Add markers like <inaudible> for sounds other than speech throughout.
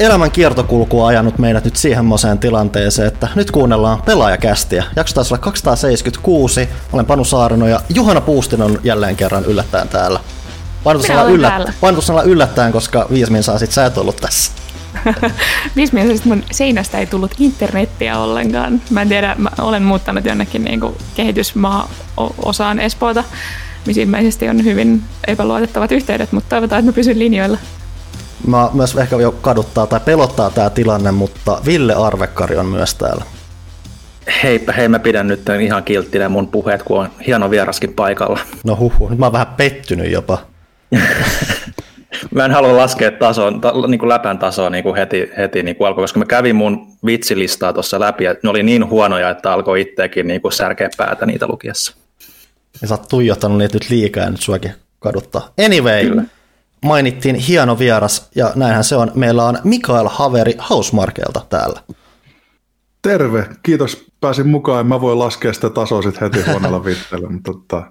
elämän kiertokulku on ajanut meidät nyt siihen tilanteeseen, että nyt kuunnellaan pelaajakästiä. Jakso taisi olla 276. Olen Panu Saarino ja Juhana Puustin on jälleen kerran yllättäen täällä. Painotus yllättäen, yllättäen, koska Viismin saa sit sä et ollut tässä. <laughs> Viismielisesti mun seinästä ei tullut internettiä ollenkaan. Mä en tiedä, mä olen muuttanut jonnekin niin kehitysmaa-osaan Espoota, missä ilmeisesti on hyvin epäluotettavat yhteydet, mutta toivotaan, että mä pysyn linjoilla. Mä myös ehkä jo kaduttaa tai pelottaa tämä tilanne, mutta Ville Arvekkari on myös täällä. Heipä hei, mä pidän nyt ihan kilttinä mun puheet, kun on hieno vieraskin paikalla. No huhu, nyt mä oon vähän pettynyt jopa. <laughs> mä en halua laskea tason, ta, niin kuin läpän tasoa niin kuin heti, heti niin kuin alkoi, koska mä kävin mun vitsilistaa tuossa läpi, ja ne oli niin huonoja, että alkoi itsekin niin kuin särkeä päätä niitä lukiessa. Ja sä oot tuijottanut niitä nyt liikaa ja nyt suakin kaduttaa. Anyway, Kyllä. Mainittiin hieno vieras, ja näinhän se on. Meillä on Mikael Haveri Hausmarkelta täällä. Terve, kiitos pääsin mukaan. Mä voin laskea sitä tasoa sitten heti huoneella viitteelle, mutta tota,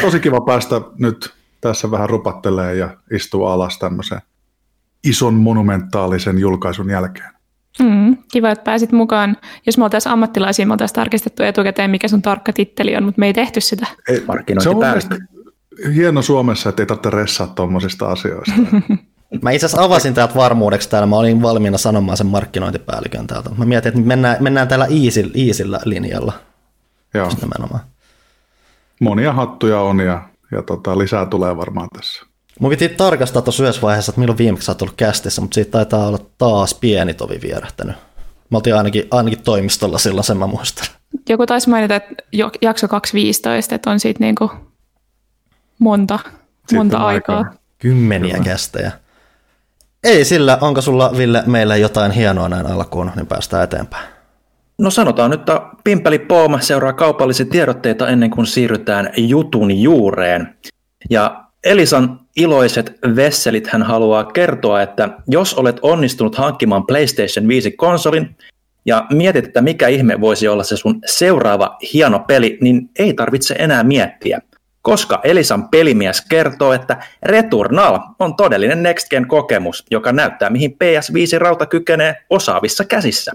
tosi kiva päästä nyt tässä vähän rupattelee ja istuu alas tämmöisen ison monumentaalisen julkaisun jälkeen. Mm, kiva, että pääsit mukaan. Jos me oltaisiin ammattilaisia, me oltaisiin tarkistettu etukäteen, mikä sun tarkka titteli on, mutta me ei tehty sitä. Ei, se on hieno Suomessa, että ei tarvitse ressaa tuommoisista asioista. <laughs> Mä itse asiassa avasin täältä varmuudeksi täällä, mä olin valmiina sanomaan sen markkinointipäällikön täältä. Mä mietin, että mennään, mennään täällä easy, easyllä linjalla. Joo. Monia hattuja on ja ja tota, lisää tulee varmaan tässä. Mun piti tarkastaa tuossa yhdessä vaiheessa, että milloin viimeksi sä oot ollut kästissä, mutta siitä taitaa olla taas pieni tovi vierähtänyt. Mä oltiin ainakin, ainakin toimistolla silloin, sen mä muistan. Joku taisi mainita, että jakso 215, että on siitä niinku monta, monta aikaa. aikaa. Kymmeniä Kyllä. kästejä. Ei sillä, onko sulla Ville meille jotain hienoa näin alkuun, niin päästään eteenpäin. No sanotaan nyt, että Pimpeli Pooma seuraa kaupallisia tiedotteita ennen kuin siirrytään jutun juureen. Ja Elisan iloiset vesselit hän haluaa kertoa, että jos olet onnistunut hankkimaan PlayStation 5-konsolin ja mietit, että mikä ihme voisi olla se sun seuraava hieno peli, niin ei tarvitse enää miettiä. Koska Elisan pelimies kertoo, että Returnal on todellinen Next Gen kokemus, joka näyttää mihin PS5-rauta kykenee osaavissa käsissä.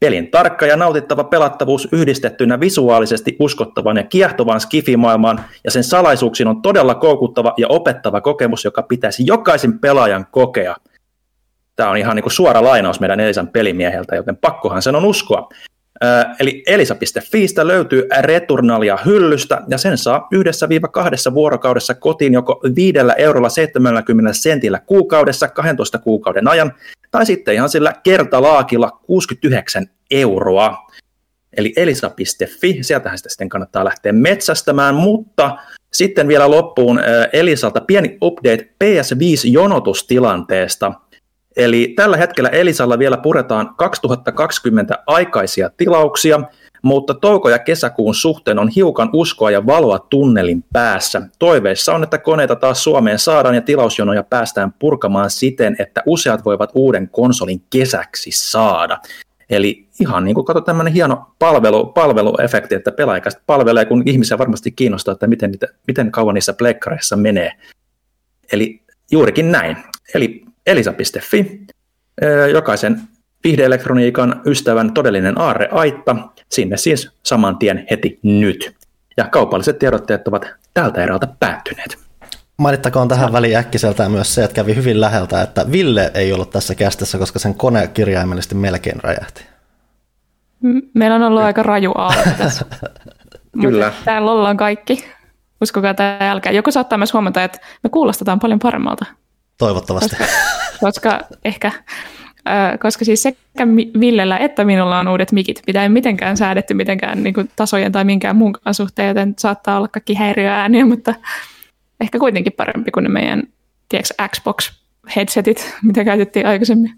Pelin tarkka ja nautittava pelattavuus yhdistettynä visuaalisesti uskottavan ja kiehtovan skifimaailmaan ja sen salaisuuksiin on todella koukuttava ja opettava kokemus, joka pitäisi jokaisen pelaajan kokea. Tämä on ihan niin kuin suora lainaus meidän Elisan pelimieheltä, joten pakkohan sen on uskoa. Eli elisa.fiistä löytyy Returnalia hyllystä ja sen saa yhdessä viiva kahdessa vuorokaudessa kotiin joko 5 eurolla 70 sentillä kuukaudessa 12 kuukauden ajan tai sitten ihan sillä kertalaakilla 69 euroa. Eli elisa.fi, sieltähän sitä sitten kannattaa lähteä metsästämään, mutta sitten vielä loppuun Elisalta pieni update PS5-jonotustilanteesta. Eli tällä hetkellä Elisalla vielä puretaan 2020 aikaisia tilauksia, mutta touko- ja kesäkuun suhteen on hiukan uskoa ja valoa tunnelin päässä. Toiveissa on, että koneita taas Suomeen saadaan ja tilausjonoja päästään purkamaan siten, että useat voivat uuden konsolin kesäksi saada. Eli ihan niin kuin kato tämmöinen hieno palvelu, palveluefekti, että pelaajakästä palvelee, kun ihmisiä varmasti kiinnostaa, että miten, miten kauan niissä pleikkareissa menee. Eli juurikin näin. Eli elisa.fi, jokaisen viihdeelektroniikan ystävän todellinen aarre aitta, sinne siis saman tien heti nyt. Ja kaupalliset tiedotteet ovat tältä erältä päättyneet. Mainittakoon tähän väliin äkkiseltään myös se, että kävi hyvin läheltä, että Ville ei ollut tässä kästissä, koska sen kone kirjaimellisesti melkein räjähti. Meillä on ollut aika raju aalto tässä. <laughs> Kyllä. täällä ollaan kaikki. Uskokaa tämä jälkeen. Joku saattaa myös huomata, että me kuulostetaan paljon paremmalta. Toivottavasti. Koska, koska ehkä koska siis sekä Villellä että minulla on uudet mikit, mitä ei mitenkään säädetty mitenkään niin kuin tasojen tai minkään muun suhteen, joten saattaa olla kaikki häiriöääniä, mutta ehkä kuitenkin parempi kuin ne meidän tiedätkö, Xbox-headsetit, mitä käytettiin aikaisemmin.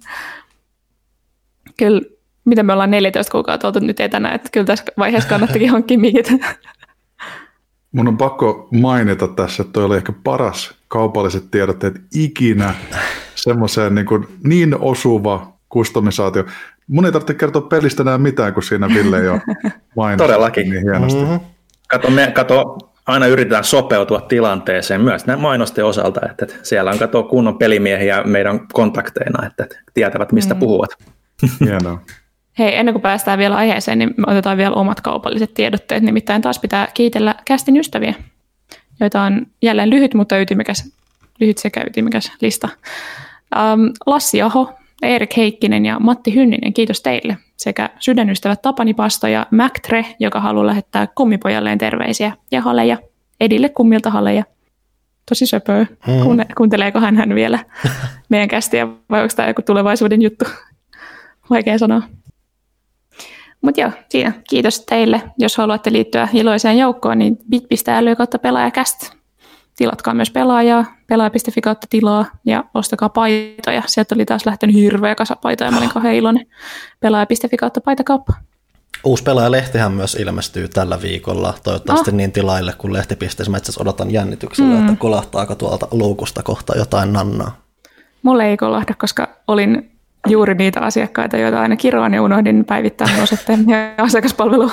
Kyllä, mitä me ollaan 14 kuukautta oltu nyt etänä, että kyllä tässä vaiheessa kannattakin <laughs> hankkia mikit. Mun on pakko mainita tässä, että toi oli ehkä paras kaupalliset tiedotteet ikinä semmoiseen niin, kuin niin osuva kustomisaatio. Mun ei tarvitse kertoa pelistä enää mitään, kun siinä Ville jo <laughs> mainitsi Todellakin. niin hienosti. Mm-hmm. Kato, me, kato aina yritetään sopeutua tilanteeseen myös näin mainosten osalta, että siellä on katoa kunnon pelimiehiä meidän kontakteina, että tietävät mistä mm. puhuvat. <laughs> Hienoa. Hei, ennen kuin päästään vielä aiheeseen, niin me otetaan vielä omat kaupalliset tiedotteet. Nimittäin taas pitää kiitellä kästin ystäviä, joita on jälleen lyhyt, mutta ytimekäs, lyhyt sekä ytimekäs lista. Um, Lassi Aho, Erik Heikkinen ja Matti Hynninen, kiitos teille. Sekä sydänystävät Tapani Pasto ja Tre, joka haluaa lähettää kummipojalleen terveisiä. Ja Haleja, Edille kummilta Haleja. Tosi söpöä. Hmm. Kuunteleekohan hän vielä <laughs> meidän kästiä vai onko tämä joku tulevaisuuden juttu? Vaikea sanoa. Mutta joo, siinä. Kiitos teille. Jos haluatte liittyä iloiseen joukkoon, niin bit.ly kautta pelaajakäst. Tilatkaa myös pelaajaa, pelaaja.fi kautta tilaa ja ostakaa paitoja. Sieltä oli taas lähtenyt hirveä kasa paitoja, mä olin kauhean iloinen. Pelaaja.fi kautta paitakauppa. Uusi pelaajalehtihän myös ilmestyy tällä viikolla, toivottavasti oh. niin tilaille kuin lehtipisteessä. Mä itse odotan jännityksellä, mm. että kolahtaako tuolta luukusta kohta jotain nannaa. Mulle ei kolahda, koska olin juuri niitä asiakkaita, joita aina kiroan ja unohdin päivittää osoitteen ja <laughs> asiakaspalvelu,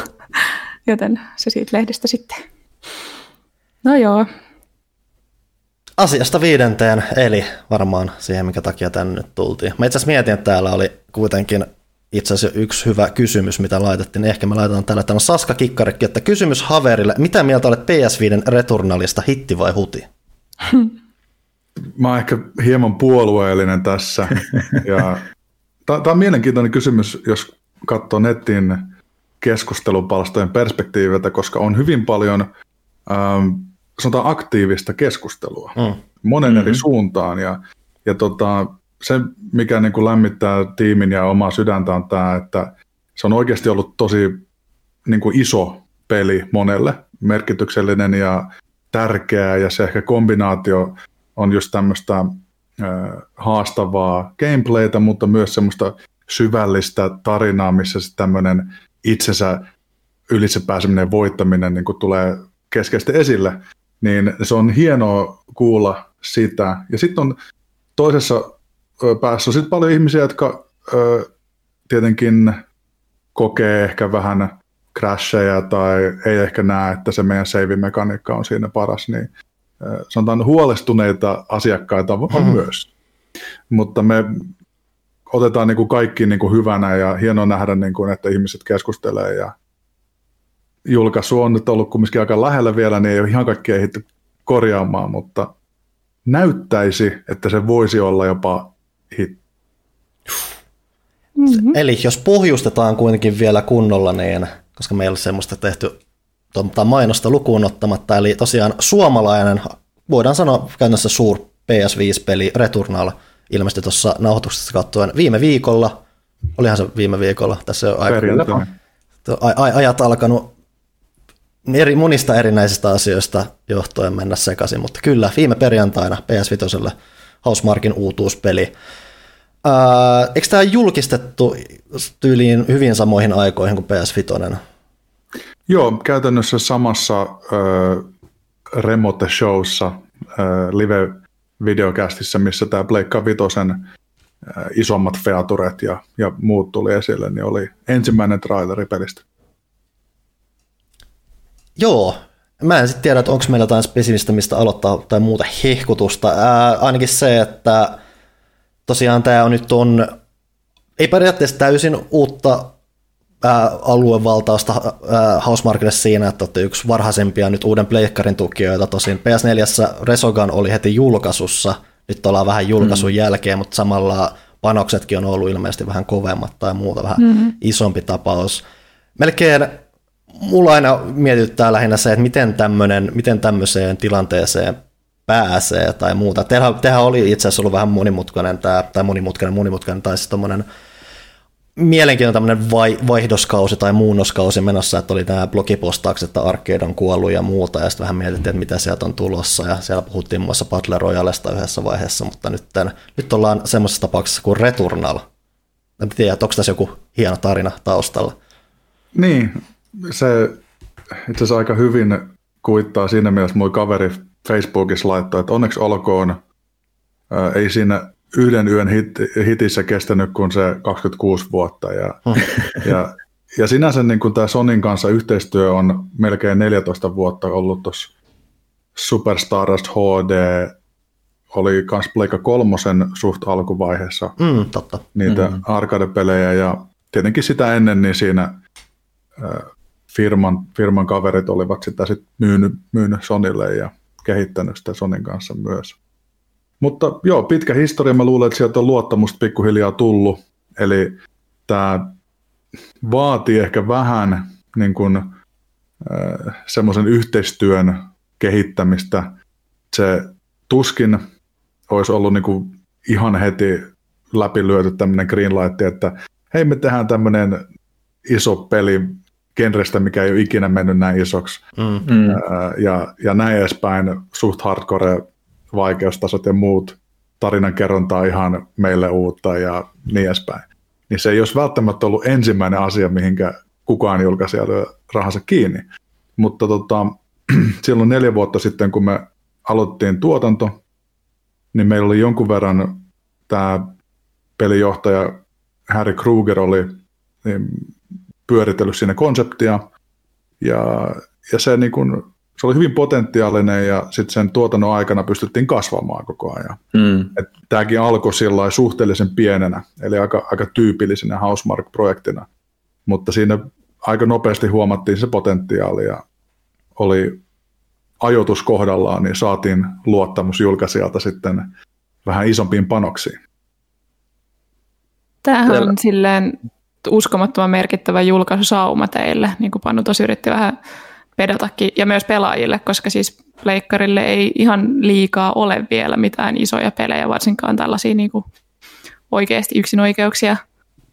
joten se siitä lehdestä sitten. No joo. Asiasta viidenteen, eli varmaan siihen, mikä takia tänne nyt tultiin. Mä itse asiassa mietin, että täällä oli kuitenkin itse asiassa yksi hyvä kysymys, mitä laitettiin. Ehkä me laitetaan täällä. Täällä on Saska Kikkarikki, että kysymys Haverille. Mitä mieltä olet PS5 Returnalista, hitti vai huti? <laughs> Mä oon ehkä hieman puolueellinen tässä. ja Tämä on mielenkiintoinen kysymys, jos katsoo nettin keskustelupalstojen perspektiiviltä, koska on hyvin paljon ähm, sanotaan aktiivista keskustelua mm. monen mm-hmm. eri suuntaan. Ja, ja tota, se, mikä niin kuin lämmittää tiimin ja omaa sydäntä on tämä, että se on oikeasti ollut tosi niin kuin iso peli monelle, merkityksellinen ja tärkeä, ja se ehkä kombinaatio on just tämmöistä haastavaa gameplaytä, mutta myös semmoista syvällistä tarinaa, missä tämmöinen itsensä ylitse pääseminen voittaminen niin tulee keskeisesti esille, niin se on hienoa kuulla sitä. Ja sitten on toisessa päässä on sit paljon ihmisiä, jotka ö, tietenkin kokee ehkä vähän crasheja tai ei ehkä näe, että se meidän save-mekaniikka on siinä paras, niin sanotaan huolestuneita asiakkaita on mm-hmm. myös. Mutta me otetaan niin kuin kaikki niin kuin hyvänä ja hienoa nähdä, niin kuin, että ihmiset keskustelee ja julkaisu on nyt ollut kumminkin aika lähellä vielä, niin ei ole ihan kaikki ehditty korjaamaan, mutta näyttäisi, että se voisi olla jopa hit. Mm-hmm. Eli jos pohjustetaan kuitenkin vielä kunnolla, niin koska meillä on semmoista tehty tuota mainosta lukuun ottamatta, eli tosiaan suomalainen, voidaan sanoa käytännössä suur PS5-peli Returnal ilmestyi tuossa nauhoituksessa katsuen viime viikolla, olihan se viime viikolla, tässä on aika, ajat alkanut eri, monista erinäisistä asioista johtuen mennä sekaisin, mutta kyllä viime perjantaina PS5 Housemarkin uutuuspeli. Ää, eikö tämä julkistettu tyyliin hyvin samoihin aikoihin kuin PS5? Joo, käytännössä samassa äh, remote showssa, äh, live videokästissä, missä tämä Pleikka Vitosen äh, isommat featuret ja, ja muut tuli esille, niin oli ensimmäinen traileri pelistä. Joo, mä en sitten tiedä, että onko meillä jotain spesifistä, mistä aloittaa tai muuta hehkutusta. Ää, ainakin se, että tosiaan tämä on nyt on, ei periaatteessa täysin uutta aluevaltausta Housemarkille siinä, että olette yksi varhaisempia nyt uuden pleikkarin tukijoita. Tosin PS4 Resogun oli heti julkaisussa, nyt ollaan vähän julkaisun mm. jälkeen, mutta samalla panoksetkin on ollut ilmeisesti vähän kovemmat tai muuta, vähän mm-hmm. isompi tapaus. Melkein mulla aina mietityttää lähinnä se, että miten, tämmönen, miten tämmöiseen tilanteeseen pääsee tai muuta. Tehän, tehän oli itse asiassa ollut vähän monimutkainen, tämä, tai monimutkainen, monimutkainen, tai siis tommonen, mielenkiintoinen tämmöinen vai, vaihdoskausi tai muunnoskausi menossa, että oli nämä blogipostaukset, että Arcade on kuollut ja muuta, ja sitten vähän mietittiin, että mitä sieltä on tulossa, ja siellä puhuttiin muassa Battle Royalesta yhdessä vaiheessa, mutta nyt, tämän, nyt ollaan semmoisessa tapauksessa kuin Returnal. En tiedä, onko tässä joku hieno tarina taustalla. Niin, se itse asiassa aika hyvin kuittaa siinä mielessä, mun kaveri Facebookissa laittoi, että onneksi olkoon, ei siinä yhden yön hit, hitissä kestänyt kuin se 26 vuotta. Ja, hmm. <laughs> ja, ja sinänsä niin kuin tämä Sonin kanssa yhteistyö on melkein 14 vuotta ollut tuossa Superstardust HD oli kans Pleikka kolmosen suht alkuvaiheessa Mm, totta. niitä mm. arcade-pelejä ja tietenkin sitä ennen niin siinä äh, firman, firman kaverit olivat sitä sit myynyt, myynyt Sonille ja kehittänyt sitä Sonin kanssa myös. Mutta joo, pitkä historia, mä luulen, että sieltä on luottamusta pikkuhiljaa tullut, eli tämä vaatii ehkä vähän niin kuin, äh, semmoisen yhteistyön kehittämistä. Se tuskin olisi ollut niin kuin ihan heti läpilyöty tämmöinen greenlight, että hei me tehdään tämmöinen iso peli genrestä, mikä ei ole ikinä mennyt näin isoksi. Mm. Mm. Ja, ja näin edespäin, suht hardcore vaikeustasot ja muut tarinankerronta on ihan meille uutta ja niin edespäin. Niin se ei olisi välttämättä ollut ensimmäinen asia, mihinkä kukaan julkaisija lyö rahansa kiinni. Mutta tota, <clears throat> silloin neljä vuotta sitten, kun me aloittiin tuotanto, niin meillä oli jonkun verran tämä pelijohtaja Harry Kruger oli niin, pyöritellyt siinä konseptia, ja, ja se, niin kun, se oli hyvin potentiaalinen, ja sitten sen tuotannon aikana pystyttiin kasvamaan koko ajan. Mm. Et tämäkin alkoi sillä suhteellisen pienenä, eli aika, aika tyypillisenä Housemark-projektina, mutta siinä aika nopeasti huomattiin se potentiaali, ja oli ajoitus kohdallaan, niin saatiin luottamus julkaisijalta sitten vähän isompiin panoksiin. Tämähän on silleen uskomattoman merkittävä julkaisusauma teille, niin kuin Panu tosi yritti vähän pedatakin, ja myös pelaajille, koska siis pleikkarille ei ihan liikaa ole vielä mitään isoja pelejä, varsinkaan tällaisia niin kuin oikeasti yksinoikeuksia.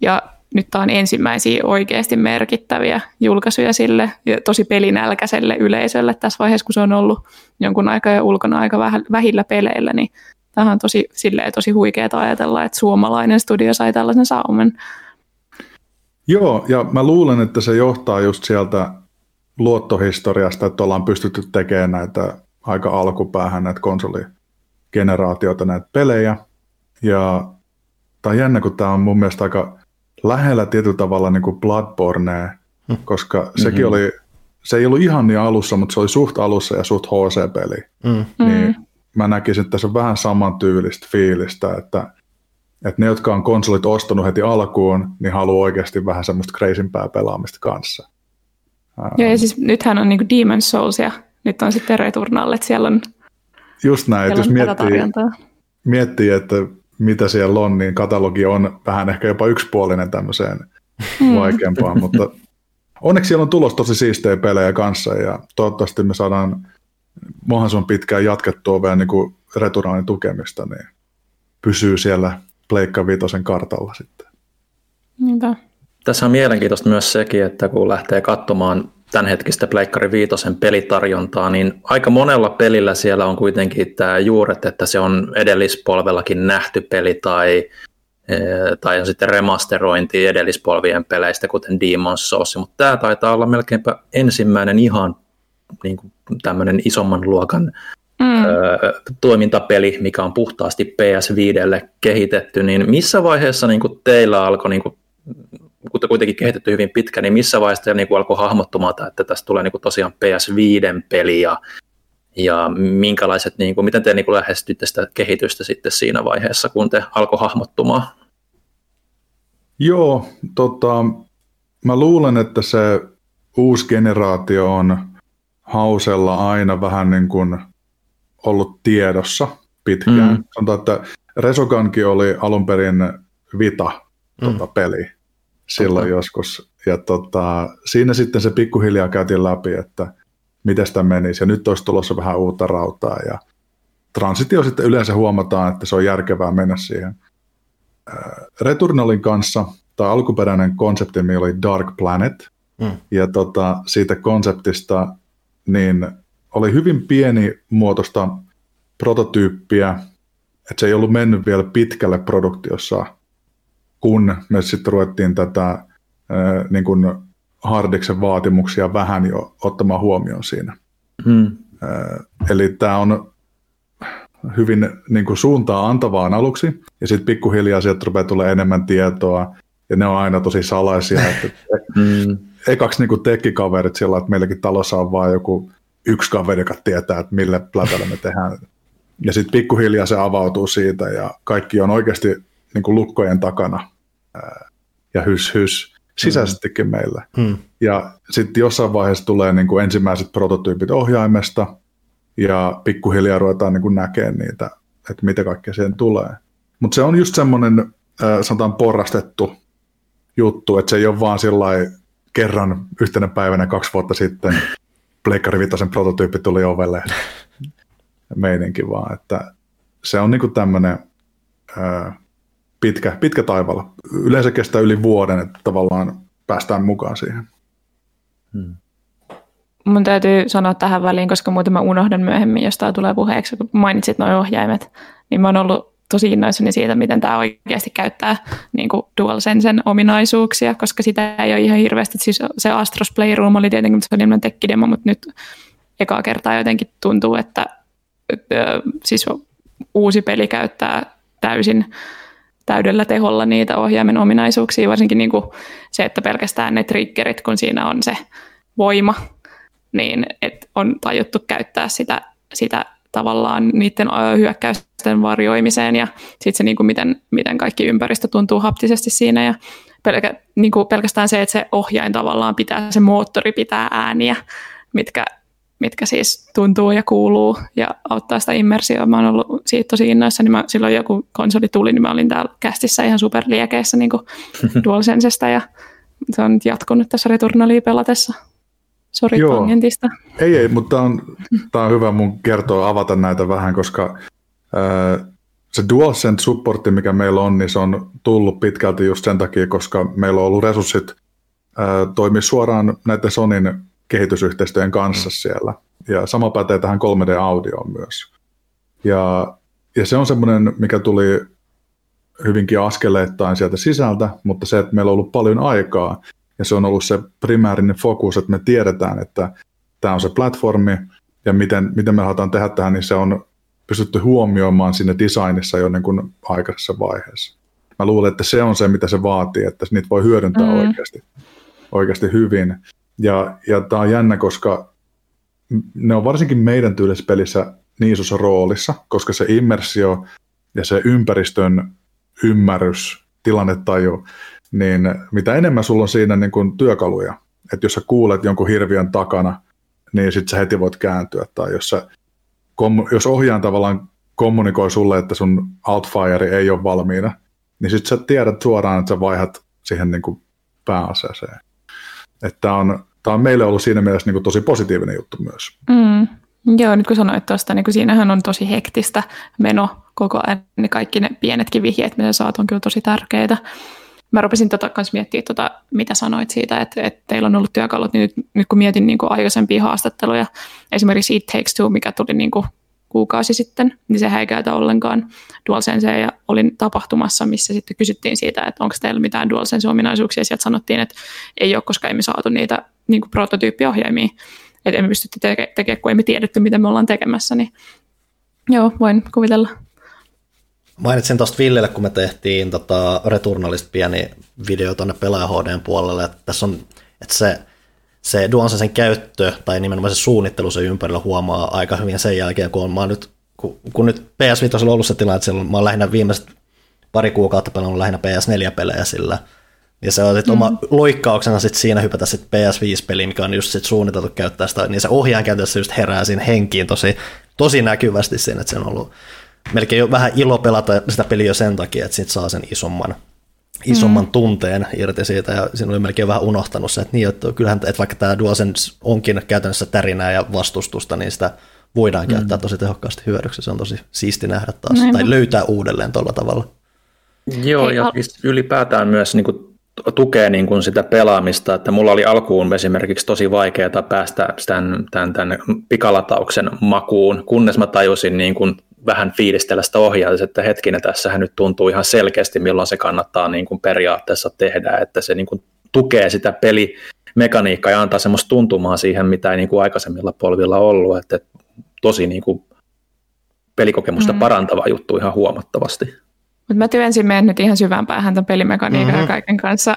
Ja nyt tämä on ensimmäisiä oikeasti merkittäviä julkaisuja sille ja tosi pelinälkäiselle yleisölle tässä vaiheessa, kun se on ollut jonkun aikaa ja ulkona aika vähillä peleillä, niin Tämä on tosi, silleen, tosi huikeaa ajatella, että suomalainen studio sai tällaisen sauman. Joo, ja mä luulen, että se johtaa just sieltä luottohistoriasta, että ollaan pystytty tekemään näitä aika alkupäähän näitä konsoligeneraatioita, näitä pelejä. Ja tämä on jännä, kun tämä on mun mielestä aika lähellä tietyllä tavalla niin kuin Bloodborne, koska mm-hmm. sekin oli, se ei ollut ihan niin alussa, mutta se oli suht alussa ja suht HC-peli. Mm. Mm. Niin mä näkisin, että tässä on vähän samantyylistä fiilistä, että, että ne, jotka on konsolit ostanut heti alkuun, niin haluaa oikeasti vähän semmoista crazympää pelaamista kanssa. Joo, ja siis nythän on niinku Demon's Souls ja nyt on sitten Returnal, että siellä on, Just näin, että jos miettii, miettii, että mitä siellä on, niin katalogi on vähän ehkä jopa yksipuolinen tämmöiseen Mm. vaikeampaan, mutta onneksi siellä on tulossa tosi siistejä pelejä kanssa ja toivottavasti me saadaan mahdollisimman pitkään jatkettua vielä niin kuin Returnalin tukemista, niin pysyy siellä Pleikka Vitosen kartalla sitten. Niinpä. Tässä on mielenkiintoista myös sekin, että kun lähtee katsomaan tämänhetkistä Pleikkari Viitosen pelitarjontaa, niin aika monella pelillä siellä on kuitenkin tämä juuret, että se on edellispolvellakin nähty peli tai, eh, tai on sitten remasterointi edellispolvien peleistä, kuten Demon's Souls, mutta tämä taitaa olla melkeinpä ensimmäinen ihan niin kuin tämmöinen isomman luokan Mm. ö, toimintapeli, mikä on puhtaasti PS5 kehitetty, niin missä vaiheessa niin kuin teillä alkoi, niin kuin, kuitenkin kehitetty hyvin pitkä, niin missä vaiheessa niin kuin alkoi hahmottumaan, että tästä tulee niin kuin tosiaan PS5-peli ja, ja minkälaiset, niin kuin, miten te niin kuin lähestyitte sitä kehitystä sitten siinä vaiheessa, kun te alkoi hahmottumaan? Joo, tota, mä luulen, että se uusi generaatio on hausella aina vähän niin kuin ollut tiedossa pitkään. Mm. Mm. Sanotaan, että Resogankin oli alun perin Vita tota, peli silloin Totta. joskus. Ja tota, siinä sitten se pikkuhiljaa käytiin läpi, että miten sitä menisi. Ja nyt olisi tulossa vähän uutta rautaa. Ja transitio sitten yleensä huomataan, että se on järkevää mennä siihen. Returnalin kanssa, tai alkuperäinen konsepti oli Dark Planet. Mm. Ja tota, siitä konseptista niin oli hyvin pieni muotoista prototyyppiä, että se ei ollut mennyt vielä pitkälle produktiossa, kun me sitten ruvettiin tätä niin kuin Hardiksen vaatimuksia vähän jo ottamaan huomioon siinä. Hmm. Eli tämä on hyvin niin kuin suuntaa antavaan aluksi, ja sitten pikkuhiljaa sieltä rupeaa tulee enemmän tietoa, ja ne on aina tosi salaisia. <laughs> Että Hmm. ekaksi niin tekkikaverit sillä, että meilläkin talossa on vain joku yksi kaveri, joka tietää, että millä plätällä me tehdään. Ja sitten pikkuhiljaa se avautuu siitä ja kaikki on oikeasti niin kuin lukkojen takana ja hys hys sisäisestikin mm. meillä. Mm. Ja sitten jossain vaiheessa tulee niin kuin ensimmäiset prototyypit ohjaimesta ja pikkuhiljaa ruvetaan niin kuin näkemään niitä, että mitä kaikkea siihen tulee. Mutta se on just semmoinen, sanotaan porrastettu juttu, että se ei ole vaan sillä kerran yhtenä päivänä kaksi vuotta sitten Pleikkari Vitosen prototyyppi tuli ovelle <laughs> meininki vaan, että se on niinku tämmöinen pitkä, pitkä taivaalla. Yleensä kestää yli vuoden, että tavallaan päästään mukaan siihen. Hmm. Mun täytyy sanoa tähän väliin, koska muuten mä unohdan myöhemmin, jos tämä tulee puheeksi, kun mainitsit nuo ohjaimet, niin mä oon ollut tosi innoissani siitä, miten tämä oikeasti käyttää niin kuin DualSensen ominaisuuksia, koska sitä ei ole ihan hirveästi. Siis se Astros Playroom oli tietenkin se oli tekkidemo, mutta nyt ekaa kertaa jotenkin tuntuu, että siis uusi peli käyttää täysin täydellä teholla niitä ohjaimen ominaisuuksia, varsinkin niin kuin se, että pelkästään ne triggerit, kun siinä on se voima, niin et on tajuttu käyttää sitä, sitä tavallaan niiden hyökkäysten varjoimiseen ja sitten se, niin kuin miten, miten kaikki ympäristö tuntuu haptisesti siinä ja pelkä, niin kuin pelkästään se, että se ohjain tavallaan pitää, se moottori pitää ääniä, mitkä, mitkä siis tuntuu ja kuuluu ja auttaa sitä immersioa. Mä oon ollut siitä tosi innoissa, niin mä, silloin joku konsoli tuli, niin mä olin täällä kästissä ihan superliekeissä niin <laughs> DualSensesta ja se on nyt jatkunut tässä Returnalia pelatessa. Sori tangentista. Ei, ei, mutta tämä on, tämä on hyvä mun kertoa, avata näitä vähän, koska ää, se DualSense supportti, mikä meillä on, niin se on tullut pitkälti just sen takia, koska meillä on ollut resurssit ää, toimia suoraan näiden Sonin kehitysyhteistyön kanssa mm. siellä. Ja sama pätee tähän 3D-audioon myös. Ja, ja se on semmoinen, mikä tuli hyvinkin askeleittain sieltä sisältä, mutta se, että meillä on ollut paljon aikaa, ja se on ollut se primäärinen fokus, että me tiedetään, että tämä on se platformi, ja miten, miten me halutaan tehdä tähän, niin se on pystytty huomioimaan sinne designissa jo niin kuin aikaisessa vaiheessa. Mä luulen, että se on se, mitä se vaatii, että niitä voi hyödyntää mm. oikeasti, oikeasti hyvin. Ja, ja tämä on jännä, koska ne on varsinkin meidän tyylisessä pelissä niin isossa roolissa, koska se immersio ja se ympäristön ymmärrys, tilannetaju, niin mitä enemmän sulla on siinä niin kuin työkaluja, että jos sä kuulet jonkun hirviön takana, niin sitten sä heti voit kääntyä, tai jos, sä, jos ohjaan tavallaan kommunikoi sulle, että sun outfire ei ole valmiina, niin sitten sä tiedät suoraan, että sä vaihdat siihen niin kuin pääaseeseen. Että on, tämä on meille ollut siinä mielessä niin kuin tosi positiivinen juttu myös. Mm. Joo, nyt kun sanoit tuosta, niin siinähän on tosi hektistä meno koko ajan, niin kaikki ne pienetkin vihjeet, mitä saat, on kyllä tosi tärkeitä mä rupesin tota kans miettimään, tota, mitä sanoit siitä, että, että teillä on ollut työkalut, niin nyt, nyt kun mietin niin kuin aikaisempia haastatteluja, esimerkiksi It Takes Two, mikä tuli niin kuin kuukausi sitten, niin se ei käytä ollenkaan DualSensea ja olin tapahtumassa, missä sitten kysyttiin siitä, että onko teillä mitään DualSense-ominaisuuksia. Ja sieltä sanottiin, että ei ole, koska emme saatu niitä niin kuin prototyyppiohjaimia, että emme pysty teke- kun emme tiedetty, mitä me ollaan tekemässä, niin joo, voin kuvitella. Mainitsin tuosta Villelle, kun me tehtiin tota Returnalista pieni video tuonne pelaaja HDn puolelle, että tässä on, että se, se sen käyttö tai nimenomaan se suunnittelu se ympärillä huomaa aika hyvin sen jälkeen, kun, on, mä nyt, kun, kun nyt PS5 on ollut se tilanne, että siellä, mä oon lähinnä viimeiset pari kuukautta pelannut lähinnä PS4-pelejä sillä, ja se on sitten mm. oma loikkauksena sit siinä hypätä sit PS5-peliin, mikä on just sit suunniteltu käyttää sitä, niin se ohjaajan käytössä just herää siinä henkiin tosi, tosi näkyvästi siinä, että se on ollut melkein jo vähän ilo pelata sitä peliä jo sen takia, että sit saa sen isomman, isomman mm. tunteen irti siitä, ja siinä oli melkein vähän unohtanut se, että, niin, että kyllähän, että vaikka tämä DualSense onkin käytännössä tärinää ja vastustusta, niin sitä voidaan mm. käyttää tosi tehokkaasti hyödyksi. Se on tosi siisti nähdä taas, Näin. tai löytää uudelleen tuolla tavalla. Joo, ja siis ylipäätään myös niin kuin tukee niin kuin sitä pelaamista, että mulla oli alkuun esimerkiksi tosi vaikeaa päästä tämän, tämän, tämän pikalatauksen makuun, kunnes mä tajusin niin kuin vähän fiilistellä sitä ohjaa, että hetkinen, tässähän nyt tuntuu ihan selkeästi, milloin se kannattaa niin kuin periaatteessa tehdä, että se niin kuin tukee sitä pelimekaniikkaa ja antaa semmoista tuntumaa siihen, mitä ei niin kuin aikaisemmilla polvilla ollut, että tosi niin kuin pelikokemusta mm. parantava juttu ihan huomattavasti. Mutta mä työnsin meidän nyt ihan syvään päähän tämän pelimekaniikan mm-hmm. ja kaiken kanssa.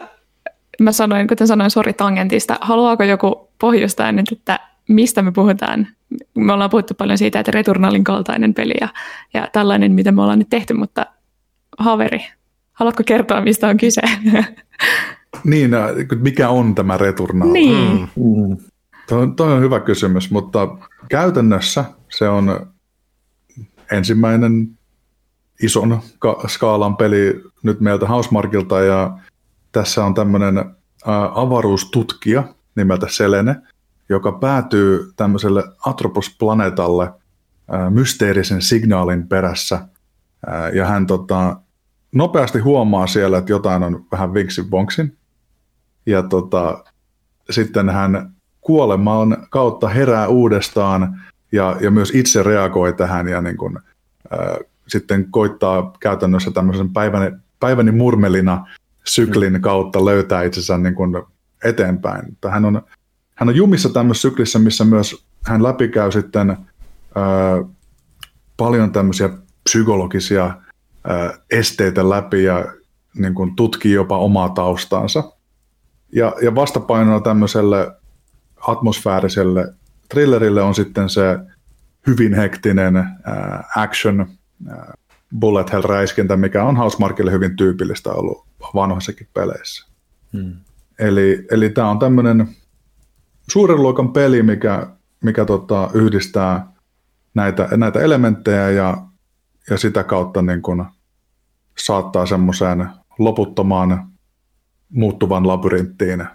Mä sanoin, kuten sanoin, sori tangentista, haluaako joku pohjustaa nyt, että mistä me puhutaan. Me ollaan puhuttu paljon siitä, että Returnalin kaltainen peli ja, ja tällainen, mitä me ollaan nyt tehty, mutta Haveri, haluatko kertoa, mistä on kyse? <laughs> Niin, äh, mikä on tämä Returnal? Niin. Mm. Toi, toi on hyvä kysymys, mutta käytännössä se on ensimmäinen ison skaalan peli nyt meiltä Housemarkilta ja tässä on tämmöinen avaruustutkija nimeltä Selene, joka päätyy tämmöiselle Atropos-planeetalle mysteerisen signaalin perässä ja hän tota, nopeasti huomaa siellä, että jotain on vähän vinksin vonksin ja tota, sitten hän kuolemaan kautta herää uudestaan ja, ja myös itse reagoi tähän ja niin kuin, ää, sitten koittaa käytännössä tämmöisen päiväni, päiväni murmelina syklin kautta löytää itsensä niin kuin eteenpäin. Hän on, hän on jumissa tämmöisessä syklissä, missä myös hän läpikäy sitten ää, paljon tämmöisiä psykologisia ää, esteitä läpi ja niin kuin tutkii jopa omaa taustansa. Ja, ja vastapainona tämmöiselle atmosfääriselle thrillerille on sitten se hyvin hektinen äh, action äh, bullet hell räiskintä, mikä on Housemarkille hyvin tyypillistä ollut vanhoissakin peleissä. Hmm. Eli, eli tämä on tämmöinen suuren luokan peli, mikä, mikä tota, yhdistää näitä, näitä elementtejä ja, ja sitä kautta niin kun saattaa semmoiseen loputtomaan muuttuvan labyrinttiin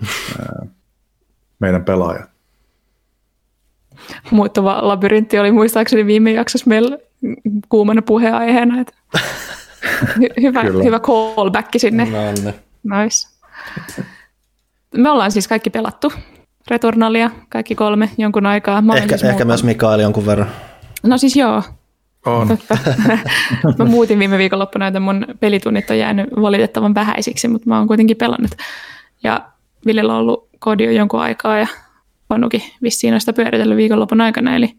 meidän pelaajat. Muuttuva labyrintti oli muistaakseni viime jaksossa meillä kuumana puheenaiheena. Että hy- hyvä, <laughs> hyvä callback sinne. Nice. Me ollaan siis kaikki pelattu Returnalia, kaikki kolme jonkun aikaa. Mä ehkä, siis ehkä myös Mikael jonkun verran. No siis joo. On. Totta. <laughs> mä muutin viime viikonloppuna, että mun pelitunnit on jäänyt valitettavan vähäisiksi, mutta mä oon kuitenkin pelannut. Ja Villellä on ollut kodi jo jonkun aikaa ja Panukin vissiin on sitä pyöritellyt viikonlopun aikana, eli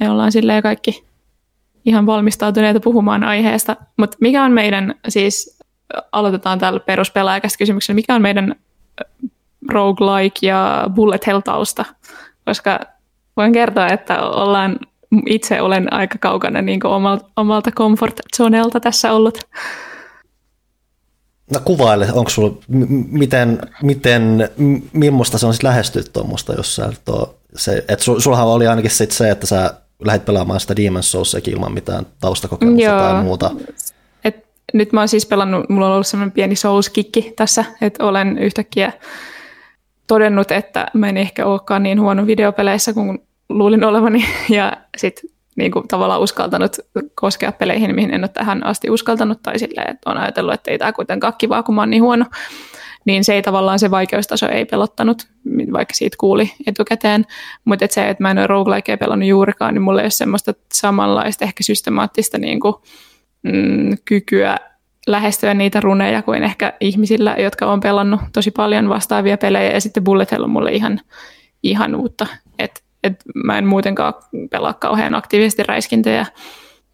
me ollaan silleen kaikki ihan valmistautuneita puhumaan aiheesta. Mutta mikä on meidän, siis aloitetaan täällä peruspelaajakästä kysymyksellä, mikä on meidän roguelike ja bullet hell tausta? Koska voin kertoa, että ollaan, itse olen aika kaukana niin omalta, omalta comfort zonelta tässä ollut. No kuvaile, onko sulla, miten, miten, millaista se on sitten lähestyä tuommoista, jos sä tuo, se, että sullahan oli ainakin sit se, että sä lähdet pelaamaan sitä Demon's Soulsiakin ilman mitään taustakokemusta Joo. tai muuta. Et nyt mä oon siis pelannut, mulla on ollut semmoinen pieni Souls-kikki tässä, että olen yhtäkkiä todennut, että mä en ehkä olekaan niin huono videopeleissä kuin luulin olevani, <laughs> ja sitten niin kuin tavallaan uskaltanut koskea peleihin, mihin en ole tähän asti uskaltanut, tai silleen, että on ajatellut, että ei tämä kuitenkaan kivaa, kun mä oon niin huono, niin se ei tavallaan se vaikeustaso ei pelottanut, vaikka siitä kuuli etukäteen, mutta et se, että mä en ole roguelikea pelannut juurikaan, niin mulla ei ole semmoista samanlaista ehkä systemaattista niin kuin, mm, kykyä lähestyä niitä runeja kuin ehkä ihmisillä, jotka on pelannut tosi paljon vastaavia pelejä, ja sitten Bullet Hell on mulle ihan, ihan uutta, että et mä en muutenkaan pelaa kauhean aktiivisesti räiskintöjä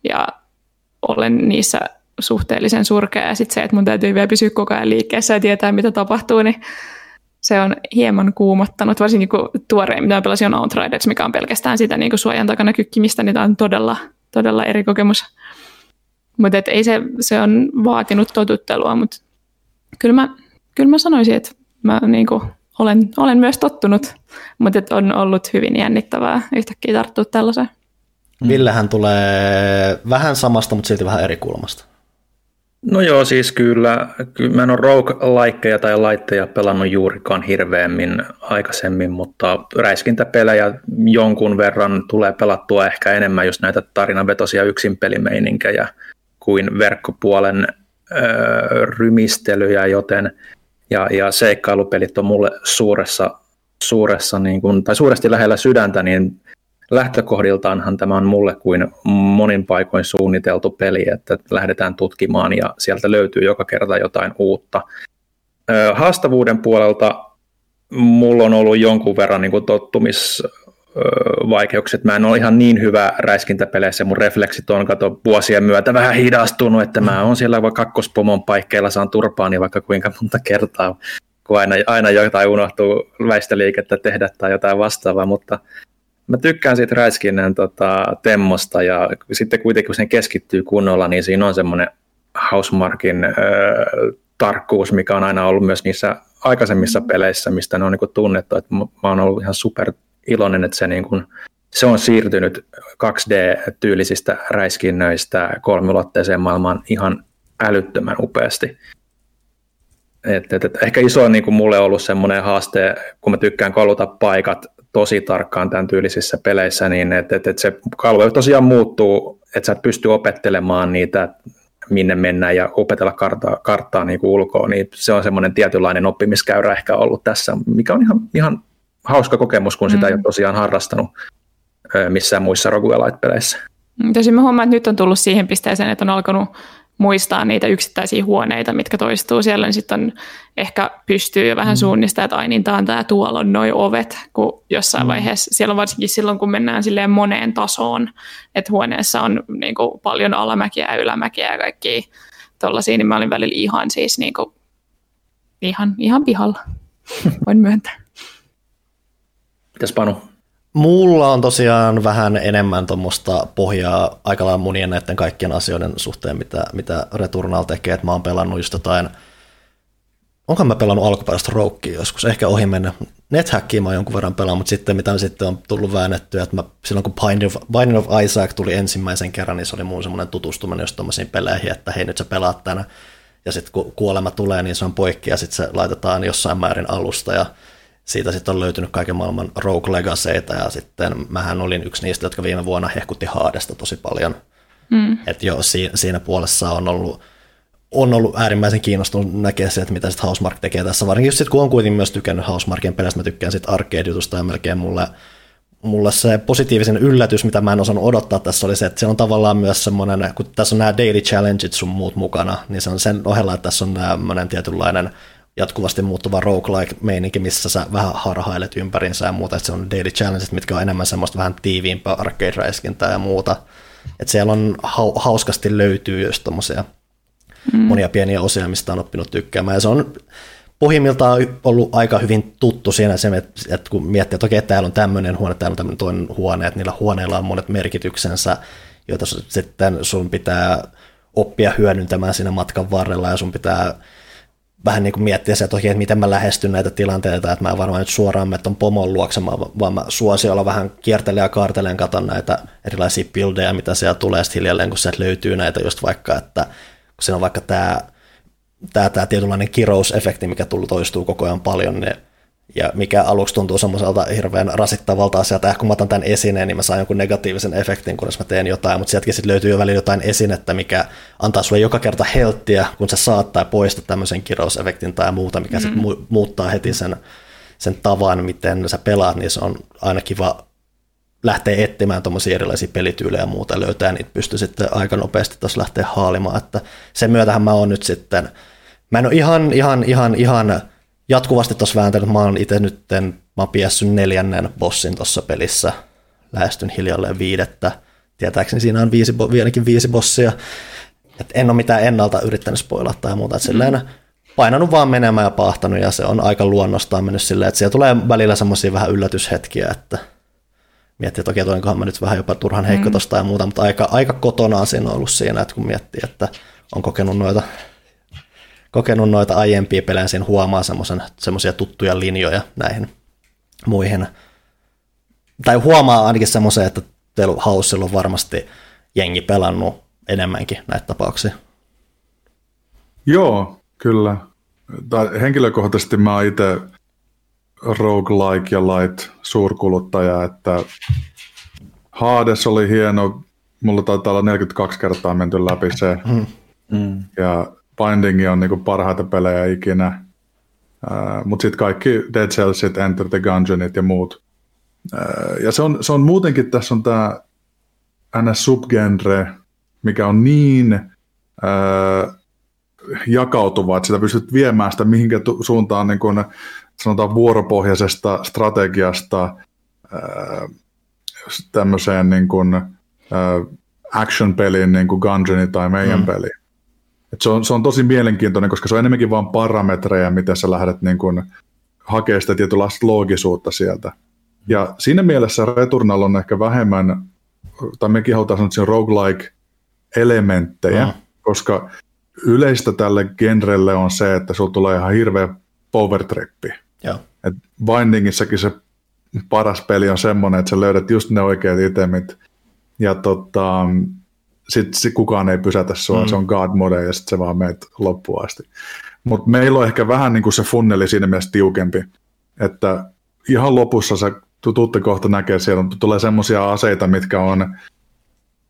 ja olen niissä suhteellisen surkea ja sitten se, että mun täytyy vielä pysyä koko ajan liikkeessä ja tietää, mitä tapahtuu, niin se on hieman kuumottanut, varsinkin kun tuorein, mitä pelasin on Outriders, mikä on pelkästään sitä niin suojan takana kykkimistä, niin tämä on todella, todella eri kokemus. Mutta ei se, se on vaatinut totuttelua, mutta kyllä mä, kyllä mä sanoisin, että mä niin kuin olen, olen myös tottunut, mutta on ollut hyvin jännittävää yhtäkkiä tarttua tällaiseen. Mm. Villehän tulee vähän samasta, mutta silti vähän eri kulmasta. No joo, siis kyllä. kyllä mä en ole rogue tai laitteja pelannut juurikaan hirveämmin aikaisemmin, mutta räiskintäpelejä jonkun verran tulee pelattua ehkä enemmän just näitä tarinavetosia yksinpelimeininkäjä kuin verkkopuolen öö, rymistelyjä, joten – ja, ja seikkailupelit on mulle suuressa, suuressa niin kuin, tai suuresti lähellä sydäntä, niin lähtökohdiltaanhan tämä on mulle kuin monin paikoin suunniteltu peli, että lähdetään tutkimaan ja sieltä löytyy joka kerta jotain uutta. Haastavuuden puolelta mulla on ollut jonkun verran niin kuin tottumis vaikeukset. Mä en ole ihan niin hyvä räiskintäpeleissä, mun refleksit on kato vuosien myötä vähän hidastunut, että mä oon siellä vaikka kakkospomon paikkeilla, saan turpaani vaikka kuinka monta kertaa, kun aina, aina jotain unohtuu väistöliikettä tehdä tai jotain vastaavaa, mutta mä tykkään siitä räiskinnän tota, temmosta ja sitten kuitenkin kun sen keskittyy kunnolla, niin siinä on semmoinen Housemarkin äh, tarkkuus, mikä on aina ollut myös niissä aikaisemmissa peleissä, mistä ne on niin tunnettu. Että mä oon ollut ihan super iloinen, että se, niin kuin, se on siirtynyt 2D-tyylisistä räiskinnöistä kolmiulotteiseen maailmaan ihan älyttömän upeasti. Et, et, et, ehkä iso niin kuin mulle on ollut semmoinen haaste, kun mä tykkään koluta paikat tosi tarkkaan tämän tyylisissä peleissä, niin että et, et se kalvo tosiaan muuttuu, että sä et pysty opettelemaan niitä, minne mennään ja opetella karttaa, karttaa niin kuin ulkoa, niin se on semmoinen tietynlainen oppimiskäyrä ehkä ollut tässä, mikä on ihan, ihan hauska kokemus, kun sitä mm. ei ole tosiaan harrastanut missään muissa roguelite-peleissä. Tosin mä huomaan, että nyt on tullut siihen pisteeseen, että on alkanut muistaa niitä yksittäisiä huoneita, mitkä toistuu siellä, niin sitten ehkä pystyy jo vähän mm. suunnistamaan, että ai niin, tämä on tämä tuolla on noi ovet, kun jossain mm. vaiheessa, siellä on varsinkin silloin, kun mennään silleen moneen tasoon, että huoneessa on niin kuin, paljon alamäkiä ja ylämäkiä ja kaikki tuollaisia, niin mä olin välillä ihan siis niin kuin, ihan, ihan pihalla, <laughs> voin myöntää. Mitäs Panu? Mulla on tosiaan vähän enemmän tuommoista pohjaa aika lailla munien näiden kaikkien asioiden suhteen, mitä, mitä Returnal tekee, että mä oon pelannut just jotain, onko mä pelannut alkuperäistä Roukkia joskus, ehkä ohi mennä. NetHackia mä oon jonkun verran pelannut, mutta sitten mitä sitten on tullut väännettyä, että mä, silloin kun Binding of, Binding of Isaac tuli ensimmäisen kerran, niin se oli mun semmoinen tutustuminen just tuommoisiin peleihin, että hei nyt sä pelaat tänä, ja sitten kun kuolema tulee, niin se on poikki, ja sitten se laitetaan jossain määrin alusta, ja siitä sitten on löytynyt kaiken maailman Rogue Legacyta ja sitten mähän olin yksi niistä, jotka viime vuonna hehkutti Haadesta tosi paljon. Mm. Että jo siinä, siinä puolessa on ollut, on ollut äärimmäisen kiinnostunut näkeä se, että mitä sitten Housemark tekee tässä, varsinkin just sit, kun on kuitenkin myös tykännyt Housemarkin pelistä, mä tykkään sitten arcade-jutusta ja melkein mulle, mulle se positiivisen yllätys, mitä mä en osannut odottaa tässä oli se, että se on tavallaan myös semmoinen, kun tässä on nämä daily challenges sun muut mukana, niin se on sen ohella, että tässä on tämmöinen tietynlainen jatkuvasti muuttuva roguelike-meininki, missä sä vähän harhailet ympärinsä ja muuta, että se on daily challenges, mitkä on enemmän semmoista vähän tiiviimpää arcade-räiskintää ja muuta. Että siellä on hauskasti löytyy just tommosia mm. monia pieniä osia, mistä on oppinut tykkäämään. Ja se on pohjimmiltaan ollut aika hyvin tuttu siinä että kun miettii, että okei, täällä on tämmöinen huone, täällä on tämmöinen toinen huone, että niillä huoneilla on monet merkityksensä, joita sitten sun pitää oppia hyödyntämään siinä matkan varrella ja sun pitää vähän niin kuin miettiä se, että, okei, että miten mä lähestyn näitä tilanteita, että mä en varmaan nyt suoraan mene tuon pomon luoksemaan, vaan mä suosiolla vähän kiertelen ja kaartelen, katon näitä erilaisia buildeja, mitä siellä tulee sitten hiljalleen, kun sieltä löytyy näitä just vaikka, että kun siinä on vaikka tämä, tämä, tämä tietynlainen kirousefekti, mikä tullut toistuu koko ajan paljon, niin ja mikä aluksi tuntuu semmoiselta hirveän rasittavalta asialta, että kun mä otan tämän esineen, niin mä saan jonkun negatiivisen efektin, kun mä teen jotain, mutta sieltäkin sitten löytyy jo välillä jotain esinettä, mikä antaa sulle joka kerta helttiä, kun se saattaa poistaa tämmöisen kirousefektin tai muuta, mikä mm. sitten mu- muuttaa heti sen, sen tavan, miten sä pelaat, niin se on aina kiva lähteä etsimään tuommoisia erilaisia pelityylejä ja muuta, ja löytää niitä pystyy sitten aika nopeasti tuossa lähteä haalimaan, että sen myötähän mä oon nyt sitten, mä en ole ihan, ihan, ihan, ihan jatkuvasti tuossa vääntänyt, mä oon itse nyt, mä oon neljännen bossin tuossa pelissä, lähestyn hiljalleen viidettä, tietääkseni siinä on viisi, vieläkin viisi bossia, et en ole mitään ennalta yrittänyt spoilata tai muuta, että silleen mm. painanut vaan menemään ja pahtanut ja se on aika luonnostaan mennyt silleen, että siellä tulee välillä semmoisia vähän yllätyshetkiä, että miettii, että okei, toinkohan mä nyt vähän jopa turhan heikko mm. tosta ja muuta, mutta aika, aika kotona siinä on ollut siinä, että kun miettii, että on kokenut noita kokenut noita aiempia pelejä, siinä huomaa semmoisia tuttuja linjoja näihin muihin. Tai huomaa ainakin semmoisen, että Housella on varmasti jengi pelannut enemmänkin näitä tapauksia. Joo, kyllä. Tai henkilökohtaisesti mä oon itse roguelike ja light suurkuluttaja, että Hades oli hieno, mulla taitaa olla 42 kertaa menty läpi se, mm. ja Binding on niinku parhaita pelejä ikinä. Uh, Mutta sitten kaikki Dead Cellsit, Enter the Gungeonit ja muut. Uh, ja se on, se on muutenkin, tässä on tämä ns. subgenre, mikä on niin uh, jakautuva, että sitä pystyt viemään sitä mihinkä tu- suuntaan niin kun, sanotaan vuoropohjaisesta strategiasta uh, tämmöiseen niin kun, uh, action-peliin, niin kuin Gungeoni tai meidän mm. peli. Et se, on, se on tosi mielenkiintoinen, koska se on enemmänkin vain parametreja, miten sä lähdet niin kun, hakemaan sitä tietynlaista loogisuutta sieltä. Ja siinä mielessä Returnal on ehkä vähemmän, tai mekin halutaan sanoa, että roguelike-elementtejä, mm. koska yleistä tälle genrelle on se, että sulla tulee ihan hirveä power trippi. Et Bindingissäkin se paras peli on semmoinen, että sä löydät just ne oikeat itemit, ja tota, sitten kukaan ei pysätä sua, mm. se on God mode, ja sitten se vaan meet loppuun asti. Mutta meillä on ehkä vähän niin kuin se funneli siinä mielessä tiukempi, että ihan lopussa sä tuutte kohta näkee, siellä tulee semmoisia aseita, mitkä on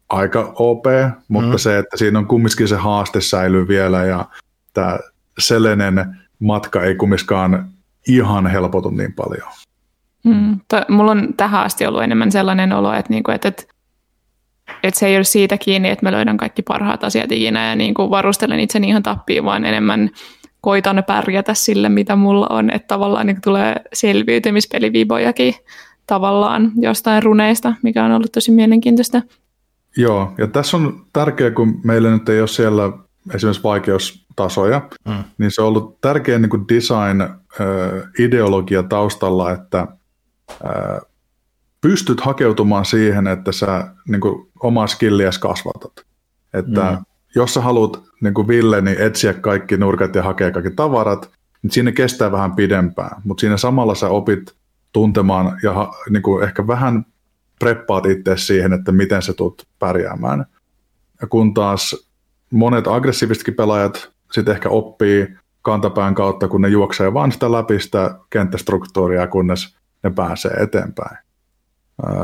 aika OP, mutta mm. se, että siinä on kumminkin se haaste säilyy vielä ja tämä Selenen matka ei kumminkaan ihan helpotu niin paljon. Mm, to, mulla on tähän asti ollut enemmän sellainen olo, että, niinku, että, että, että se ei ole siitä kiinni, että mä löydän kaikki parhaat asiat ikinä ja niin kuin varustelen itseni ihan tappiin, vaan enemmän koitan pärjätä sille, mitä mulla on, että tavallaan niin tulee selviytymispelivibojakin tavallaan jostain runeista, mikä on ollut tosi mielenkiintoista. Joo, ja tässä on tärkeää, kun meillä nyt ei ole siellä esimerkiksi vaikeustasoja, mm. niin se on ollut tärkeä niin kuin design-ideologia taustalla, että pystyt hakeutumaan siihen, että sä niin kuin, omaa skilliäs kasvatat. Että mm. jos sä haluat niin kuin Ville, niin etsiä kaikki nurkat ja hakea kaikki tavarat, niin siinä kestää vähän pidempään, mutta siinä samalla sä opit tuntemaan ja niin kuin ehkä vähän preppaat itse siihen, että miten sä tulet pärjäämään. Ja kun taas monet aggressiivisetkin pelaajat sitten ehkä oppii kantapään kautta, kun ne juoksee vaan sitä läpi sitä kenttästruktuuria, kunnes ne pääsee eteenpäin.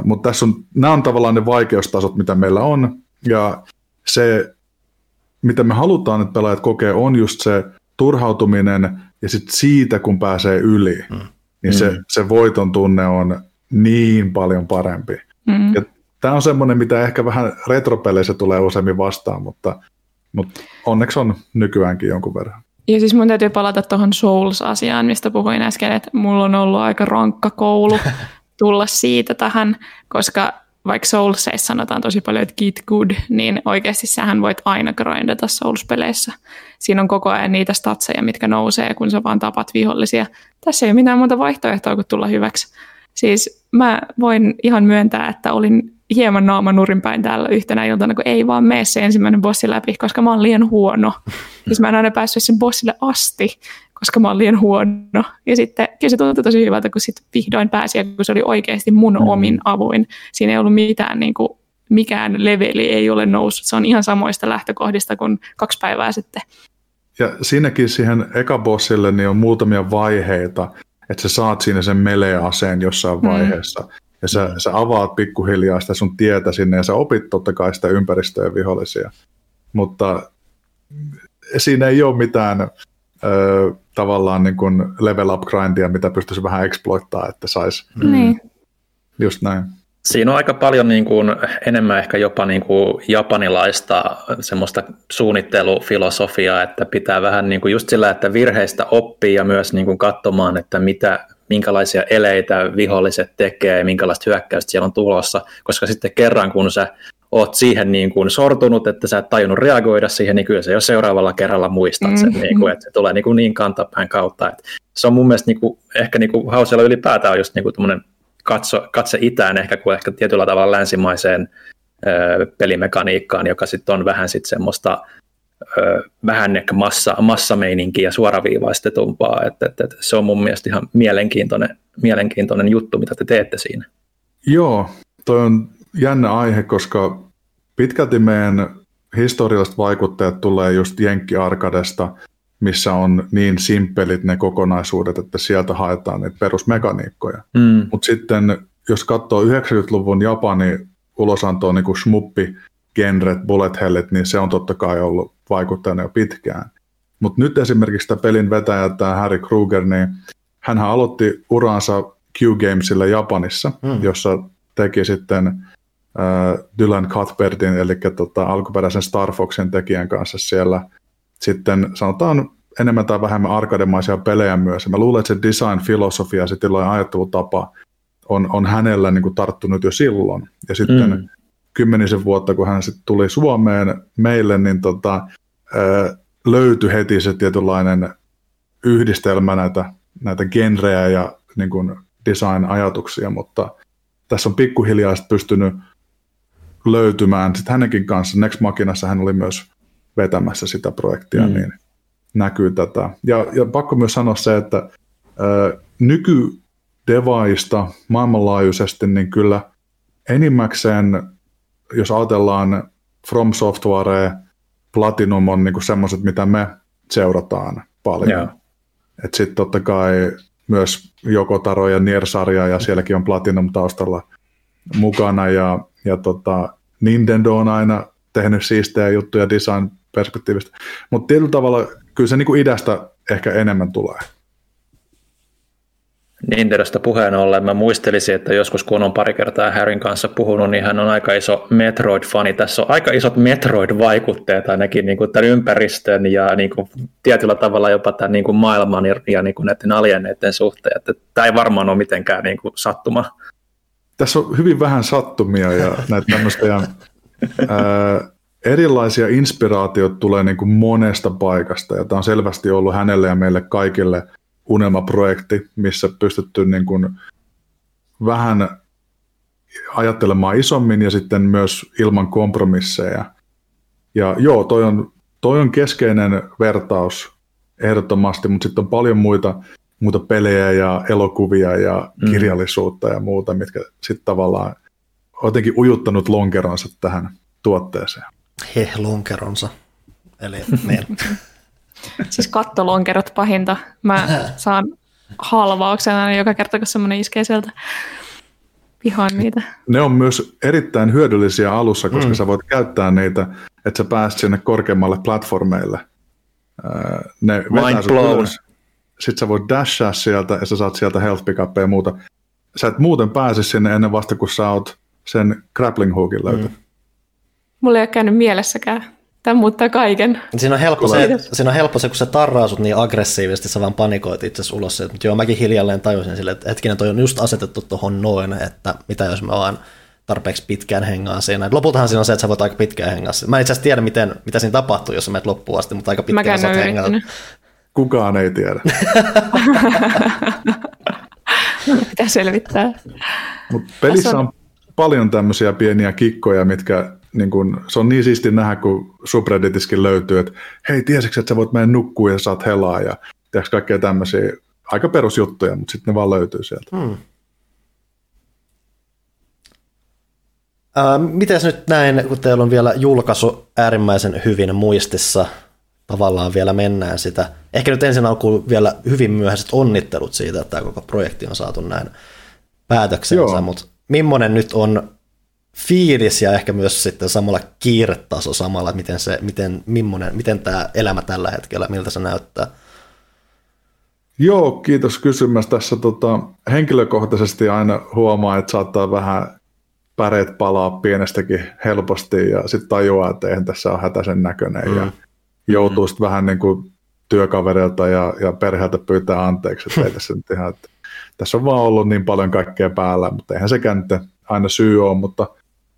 Mutta tässä on, nämä on tavallaan ne vaikeustasot, mitä meillä on, ja se, mitä me halutaan, että pelaajat kokee, on just se turhautuminen, ja sitten siitä, kun pääsee yli, mm. niin mm. Se, se voiton tunne on niin paljon parempi. Mm. Ja tämä on semmoinen, mitä ehkä vähän retropeleissä tulee useammin vastaan, mutta, mutta onneksi on nykyäänkin jonkun verran. Ja siis mun täytyy palata tuohon Souls-asiaan, mistä puhuin äsken, että mulla on ollut aika rankka koulu <laughs> tulla siitä tähän, koska vaikka Soulsseissa sanotaan tosi paljon, että get good, niin oikeasti sähän voit aina grindata Souls-peleissä. Siinä on koko ajan niitä statseja, mitkä nousee, kun sä vaan tapat vihollisia. Tässä ei ole mitään muuta vaihtoehtoa kuin tulla hyväksi. Siis mä voin ihan myöntää, että olin hieman naama nurinpäin täällä yhtenä iltana, kun ei vaan mene se ensimmäinen bossi läpi, koska mä oon liian huono. <laughs> Siis mä en aina päässyt sen bossille asti, koska mä oon liian huono. Ja sitten kyllä se tuntui tosi hyvältä, kun sitten vihdoin pääsi, kun se oli oikeasti mun mm. omin avuin. Siinä ei ollut mitään, niin kuin, mikään leveli ei ole noussut. Se on ihan samoista lähtökohdista kuin kaksi päivää sitten. Ja siinäkin siihen ekabossille niin on muutamia vaiheita, että sä saat siinä sen melee-aseen jossain mm. vaiheessa. Ja sä, sä avaat pikkuhiljaa sitä sun tietä sinne ja sä opit totta kai sitä ympäristöä ja vihollisia. Mutta siinä ei ole mitään ö, tavallaan niin kuin level up grindia, mitä pystyisi vähän exploittaa, että saisi mm. Niin. just näin. Siinä on aika paljon niin kuin, enemmän ehkä jopa niin kuin japanilaista semmoista suunnittelufilosofiaa, että pitää vähän niin kuin just sillä, että virheistä oppii ja myös niin kuin katsomaan, että mitä, minkälaisia eleitä viholliset tekee, minkälaista hyökkäystä siellä on tulossa, koska sitten kerran kun sä oot siihen niin kuin sortunut, että sä et tajunnut reagoida siihen, niin kyllä se jo seuraavalla kerralla muistat sen, mm-hmm. niin kuin, että se tulee niin, kuin niin kantapään kautta. Että se on mun mielestä niin kuin, ehkä niin kuin Hausella ylipäätään on just niin kuin katso, katse itään ehkä kuin ehkä tietyllä tavalla länsimaiseen ö, pelimekaniikkaan, joka sitten on vähän sitten semmoista ö, vähän ehkä massa, massameininkiä ja suoraviivaistetumpaa, että, että, että se on mun mielestä ihan mielenkiintoinen, mielenkiintoinen juttu, mitä te teette siinä. Joo, toi on jännä aihe, koska pitkälti meidän historialliset vaikuttajat tulee just Jenkki Arkadesta, missä on niin simppelit ne kokonaisuudet, että sieltä haetaan niitä perusmekaniikkoja. Mm. Mutta sitten jos katsoo 90-luvun Japani ulosantoa niin kuin shmuppi, genret, bullet hellit, niin se on totta kai ollut vaikuttajana jo pitkään. Mutta nyt esimerkiksi tämä pelin vetäjä, tämä Harry Kruger, niin hän aloitti uransa Q-Gamesilla Japanissa, mm. jossa teki sitten Dylan Cuthbertin, eli tota, alkuperäisen Star Foxin tekijän kanssa siellä sitten sanotaan enemmän tai vähemmän arkademaisia pelejä myös. mä luulen, että se design-filosofia ja se ajattelutapa on, on hänellä niin kuin tarttunut jo silloin. Ja sitten mm. kymmenisen vuotta, kun hän sitten tuli Suomeen meille, niin tota, löytyi heti se tietynlainen yhdistelmä näitä, näitä genrejä ja niin kuin design-ajatuksia, mutta tässä on pikkuhiljaa pystynyt löytymään. Sitten hänenkin kanssa, Next Machinassa hän oli myös vetämässä sitä projektia, mm. niin näkyy tätä. Ja, ja pakko myös sanoa se, että ö, nykydevaista maailmanlaajuisesti, niin kyllä enimmäkseen, jos ajatellaan From Software, Platinum on niin semmoiset, mitä me seurataan paljon. Yeah. Sitten totta kai myös Jokotaro ja Nier-sarja, ja sielläkin on Platinum taustalla mukana, ja, ja tota, Nintendo on aina tehnyt siistejä juttuja design-perspektiivistä, mutta tietyllä tavalla kyllä se niin kuin idästä ehkä enemmän tulee. Nintendosta puheen ollen mä muistelisin, että joskus kun on pari kertaa Harryn kanssa puhunut, niin hän on aika iso Metroid-fani. Tässä on aika isot Metroid-vaikutteet ainakin niin kuin tämän ympäristön ja niin kuin tietyllä tavalla jopa tämän niin kuin maailman ja niin kuin näiden alieneiden suhteen. Että tämä ei varmaan ole mitenkään niin kuin sattuma. Tässä on hyvin vähän sattumia ja <laughs> näitä tämmöistä ja, ää, erilaisia inspiraatioita tulee niin kuin monesta paikasta ja tämä on selvästi ollut hänelle ja meille kaikille – unelmaprojekti, missä pystytty niin kuin vähän ajattelemaan isommin ja sitten myös ilman kompromisseja. Ja joo, toi on, toi on keskeinen vertaus ehdottomasti, mutta sitten on paljon muita, muuta pelejä ja elokuvia ja mm. kirjallisuutta ja muuta, mitkä sitten tavallaan on jotenkin ujuttanut lonkeronsa tähän tuotteeseen. He, lonkeronsa. Eli <laughs> niin. Siis kattolonkerot pahinta. Mä <laughs> saan halvauksena joka kerta, kun semmoinen iskee sieltä. Vihaan niitä. Ne on myös erittäin hyödyllisiä alussa, koska mm. sä voit käyttää niitä, että sä pääset sinne korkeammalle platformeille. Ne Mind blown. Sitten sä voit dashaa sieltä ja sä saat sieltä health pickupia ja muuta. Sä et muuten pääse sinne ennen vasta, kun sä oot sen grappling hookin löytänyt. Mm. Mulla ei ole käynyt mielessäkään. Tämä muuttaa kaiken. Siinä on helppo, se, siinä on helppo se, kun sä tarraasut niin aggressiivisesti, sä vaan panikoit itse ulos. Mutta joo, mäkin hiljalleen tajusin sille, että hetkinen, toi on just asetettu tuohon noin, että mitä jos mä vaan tarpeeksi pitkään hengaan siinä. Et lopultahan siinä on se, että sä voit aika pitkään hengaa. Mä en itse asiassa tiedä, miten, mitä siinä tapahtuu, jos sä menet loppuun asti, mutta aika pitkään sä hengata. Kukaan ei tiedä. <laughs> Pitää selvittää. Mut pelissä on paljon tämmöisiä pieniä kikkoja, mitkä niin kun, se on niin siisti nähdä, kun subredditiskin löytyy, että hei, tiesitkö, että sä voit mennä nukkua ja saat helaa ja tiedätkö, kaikkea tämmöisiä aika perusjuttuja, mutta sitten ne vaan löytyy sieltä. Hmm. Äh, Miten nyt näin, kun teillä on vielä julkaisu äärimmäisen hyvin muistissa, tavallaan vielä mennään sitä. Ehkä nyt ensin alkuun vielä hyvin myöhäiset onnittelut siitä, että tämä koko projekti on saatu näin päätöksensä, mutta millainen nyt on fiilis ja ehkä myös sitten samalla kiiretaso samalla, että miten, se, miten, millainen, miten tämä elämä tällä hetkellä, miltä se näyttää? Joo, kiitos kysymästä. Tässä tota, henkilökohtaisesti aina huomaa, että saattaa vähän päreet palaa pienestäkin helposti ja sitten tajuaa, että eihän tässä ole hätäisen näköinen mm. ja joutuu sitten vähän niin kuin työkaverilta ja, ja perheeltä pyytää anteeksi, että ei tässä nyt ihan, että tässä on vaan ollut niin paljon kaikkea päällä, mutta eihän sekään nyt aina syy ole, mutta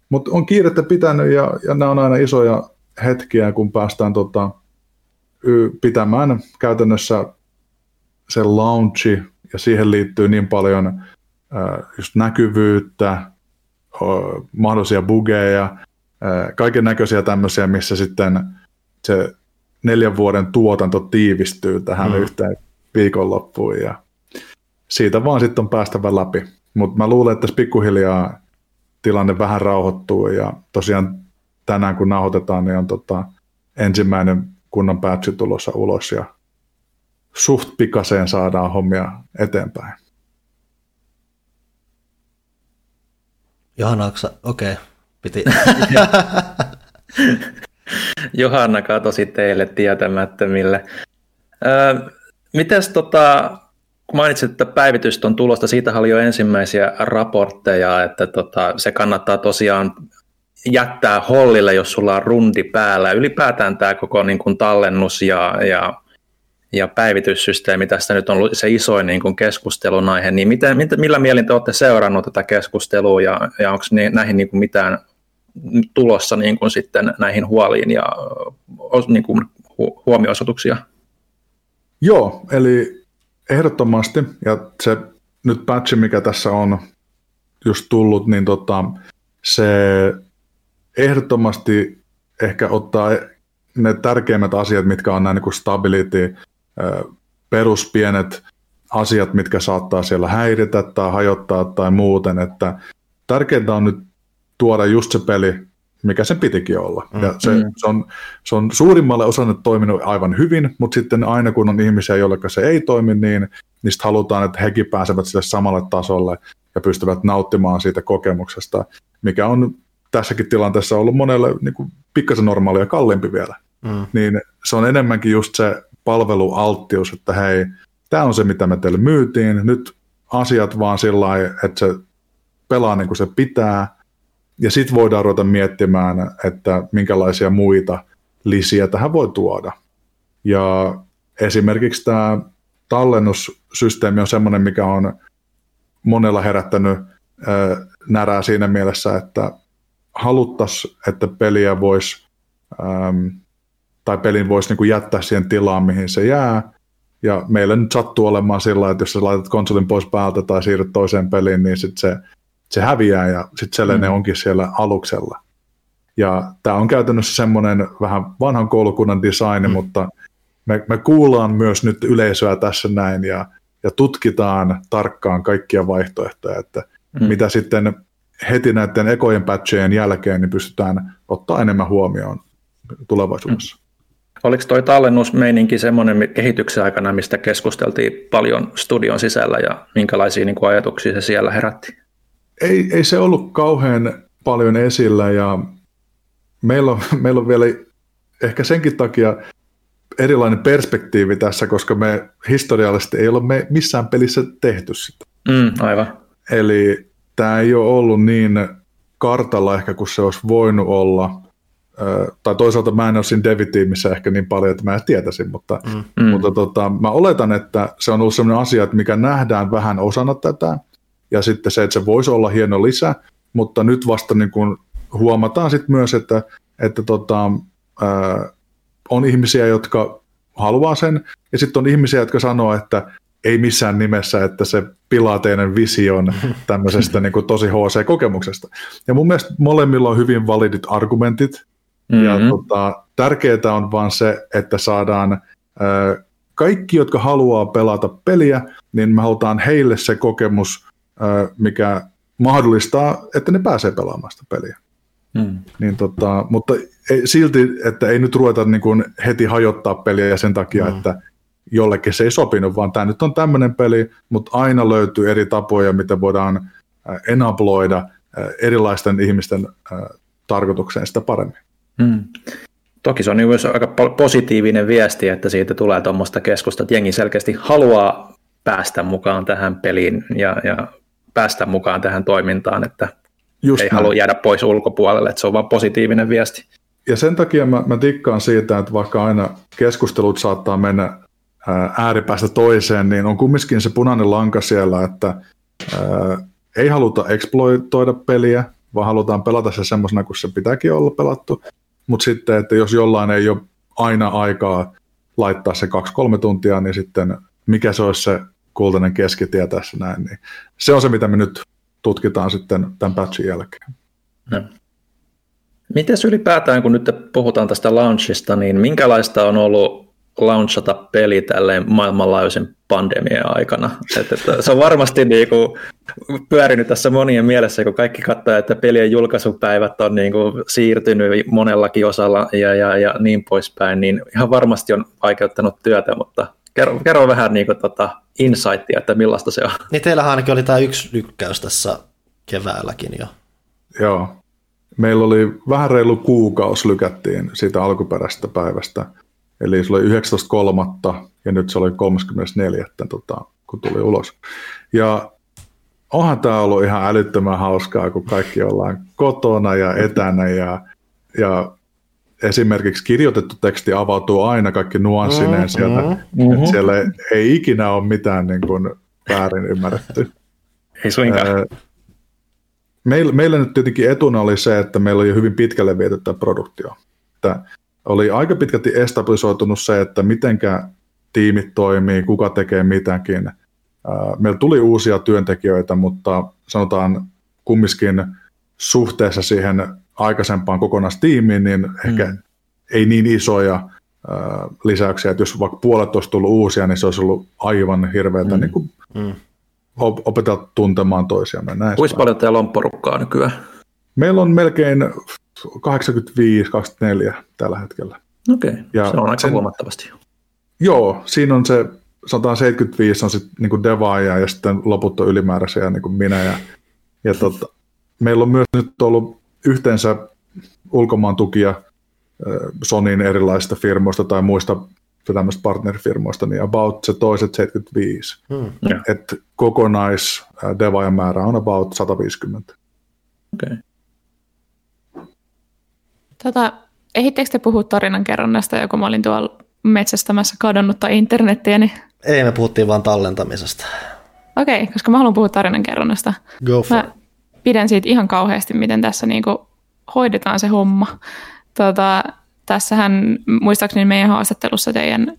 mutta on kiirettä pitänyt ja, ja nämä on aina isoja hetkiä, kun päästään tota, pitämään käytännössä se launchi ja siihen liittyy niin paljon äh, just näkyvyyttä, äh, mahdollisia bugeja, äh, kaiken näköisiä tämmöisiä, missä sitten se neljän vuoden tuotanto tiivistyy tähän mm. yhteen viikonloppuun ja siitä vaan sitten on päästävä läpi. Mutta mä luulen, että tässä pikkuhiljaa tilanne vähän rauhoittuu ja tosiaan tänään kun nauhoitetaan, niin on tota, ensimmäinen kunnon päätsy tulossa ulos ja suht pikaseen saadaan hommia eteenpäin. Johanna, okei, okay. piti. <laughs> <laughs> Johanna katosi teille tietämättömille. Öö, mites tota, kun mainitsit, että päivitystä on tulosta, siitä oli jo ensimmäisiä raportteja, että tota, se kannattaa tosiaan jättää hollille, jos sulla on rundi päällä. Ylipäätään tämä koko niin kuin tallennus ja, ja, ja päivityssysteemi, tästä nyt on se isoin niin kuin keskustelun aihe, niin miten, millä mielin te olette seurannut tätä keskustelua ja, ja onko näihin niin kuin mitään tulossa niin kuin sitten näihin huoliin ja niin kuin huomioisoituksia? Joo, eli Ehdottomasti, ja se nyt patchi, mikä tässä on just tullut, niin tota, se ehdottomasti ehkä ottaa ne tärkeimmät asiat, mitkä on nämä niin kuin stability, peruspienet asiat, mitkä saattaa siellä häiritä tai hajottaa tai muuten, että tärkeintä on nyt tuoda just se peli, mikä sen pitikin olla. Mm. Ja se, mm. se, on, se on suurimmalle osalle toiminut aivan hyvin, mutta sitten aina kun on ihmisiä, joille se ei toimi, niin niistä halutaan, että hekin pääsevät sille samalle tasolle ja pystyvät nauttimaan siitä kokemuksesta, mikä on tässäkin tilanteessa ollut monelle niin kuin pikkasen normaalia kalliimpi vielä. Mm. Niin se on enemmänkin just se palvelualttius, että hei, tämä on se, mitä me teille myytiin, nyt asiat vaan sillä lailla, että se pelaa niin kuin se pitää, ja sitten voidaan ruveta miettimään, että minkälaisia muita lisiä tähän voi tuoda. Ja esimerkiksi tämä tallennussysteemi on sellainen, mikä on monella herättänyt närää siinä mielessä, että haluttaisiin, että peliä voisi, tai pelin voisi niin jättää siihen tilaan, mihin se jää, ja meillä nyt sattuu olemaan sillä että jos sä laitat konsolin pois päältä tai siirryt toiseen peliin, niin sit se, se häviää ja sitten sellainen mm. onkin siellä aluksella. Ja tämä on käytännössä semmoinen vähän vanhan koulukunnan design, mm. mutta me, me kuullaan myös nyt yleisöä tässä näin ja, ja tutkitaan tarkkaan kaikkia vaihtoehtoja, että mm. mitä sitten heti näiden ekojen patchejen jälkeen niin pystytään ottaa enemmän huomioon tulevaisuudessa. Mm. Oliko toi tallennusmeininki semmoinen kehityksen aikana, mistä keskusteltiin paljon studion sisällä ja minkälaisia niin kuin ajatuksia se siellä herätti? Ei, ei se ollut kauhean paljon esillä ja meillä on, <laughs> meillä on vielä ehkä senkin takia erilainen perspektiivi tässä, koska me historiallisesti ei ole me missään pelissä tehty sitä. Mm, aivan. Eli tämä ei ole ollut niin kartalla ehkä kuin se olisi voinut olla – tai toisaalta mä en ole siinä devitiimissä ehkä niin paljon, että mä en tietäisin, mutta, mm. mm. mutta tota, mä oletan, että se on ollut sellainen asia, että mikä nähdään vähän osana tätä, ja sitten se, että se voisi olla hieno lisä, mutta nyt vasta niin kuin huomataan sitten myös, että, että tota, ää, on ihmisiä, jotka haluaa sen, ja sitten on ihmisiä, jotka sanoo, että ei missään nimessä, että se pilaa teidän vision <laughs> tämmöisestä niin kuin tosi HC-kokemuksesta. Ja mun mielestä molemmilla on hyvin validit argumentit, Mm-hmm. Ja tota, tärkeää on vaan se, että saadaan ö, kaikki, jotka haluaa pelata peliä, niin me halutaan heille se kokemus, mikä mahdollistaa, että ne pääsee pelaamaan sitä peliä. Mm. Niin tota, mutta ei, silti, että ei nyt ruveta niin kuin heti hajottaa peliä ja sen takia, mm. että jollekin se ei sopinut, vaan tämä nyt on tämmöinen peli, mutta aina löytyy eri tapoja, miten voidaan enabloida erilaisten ihmisten tarkoitukseen sitä paremmin. Hmm. Toki se on myös aika positiivinen viesti, että siitä tulee tuommoista keskusta, että jengi selkeästi haluaa päästä mukaan tähän peliin ja, ja päästä mukaan tähän toimintaan, että Just ei näin. halua jäädä pois ulkopuolelle, että se on vain positiivinen viesti. Ja sen takia mä, mä tikkaan siitä, että vaikka aina keskustelut saattaa mennä ääripäästä toiseen, niin on kumminkin se punainen lanka siellä, että ää, ei haluta exploitoida peliä, vaan halutaan pelata se semmoisena kuin se pitääkin olla pelattu. Mutta sitten, että jos jollain ei ole aina aikaa laittaa se kaksi-kolme tuntia, niin sitten mikä se olisi se kultainen keskitie tässä näin, niin se on se, mitä me nyt tutkitaan sitten tämän patchin jälkeen. No. Mites ylipäätään, kun nyt puhutaan tästä launchista, niin minkälaista on ollut launchata peli tälleen maailmanlaajuisen pandemian aikana. Että, että se on varmasti niin kuin pyörinyt tässä monien mielessä, kun kaikki katsoo, että pelien julkaisupäivät on niin kuin siirtynyt monellakin osalla ja, ja, ja niin poispäin, niin ihan varmasti on vaikeuttanut työtä, mutta kerro, kerro vähän niin kuin, tota, insightia, että millaista se on. Niin teillähän ainakin oli tämä yksi lykkäys tässä keväälläkin jo. Joo. Meillä oli vähän reilu kuukausi lykättiin siitä alkuperäisestä päivästä – Eli se oli 19.3. ja nyt se oli 34. Tota, kun tuli ulos. Ja onhan tämä ollut ihan älyttömän hauskaa, kun kaikki ollaan kotona ja etänä ja, ja esimerkiksi kirjoitettu teksti avautuu aina kaikki nuanssineen mm, sieltä. Mm-hmm. Siellä ei ikinä ole mitään niin kuin väärin ymmärretty. Ei suinkaan. Meillä, meillä nyt tietenkin etuna oli se, että meillä oli hyvin pitkälle viety tämä produktio. Että oli aika pitkälti estabilisoitunut se, että mitenkä tiimit toimii, kuka tekee mitäkin. Meillä tuli uusia työntekijöitä, mutta sanotaan kumminkin suhteessa siihen aikaisempaan kokonaistiimiin, niin ehkä mm. ei niin isoja lisäyksiä, että jos vaikka puolet olisi tullut uusia, niin se olisi ollut aivan hirveätä mm. niin kuin mm. opetella tuntemaan toisiamme. Kuinka paljon teillä on porukkaa nykyään? Meillä on melkein 85-24 tällä hetkellä. Okei, okay. ja se on aika sen, huomattavasti. Joo, siinä on se 175 on sitten niin devaaja ja sitten loput on ylimääräisiä niin kuin minä. Ja, ja tota, meillä on myös nyt ollut yhteensä ulkomaan tukia Sonin erilaisista firmoista tai muista tämmöistä partnerfirmoista, niin about se toiset 75. Hmm. Että kokonais devaajan määrä on about 150. Okei. Okay. Tota, ehittekö te puhua tarinankerronnasta, joku mä olin tuolla metsästämässä kadonnutta internettiä? Niin... Ei, me puhuttiin vaan tallentamisesta. Okei, okay, koska mä haluan puhua tarinankerronnasta. Go for mä pidän siitä ihan kauheasti, miten tässä niinku hoidetaan se homma. Tota, tässähän, muistaakseni meidän haastattelussa teidän,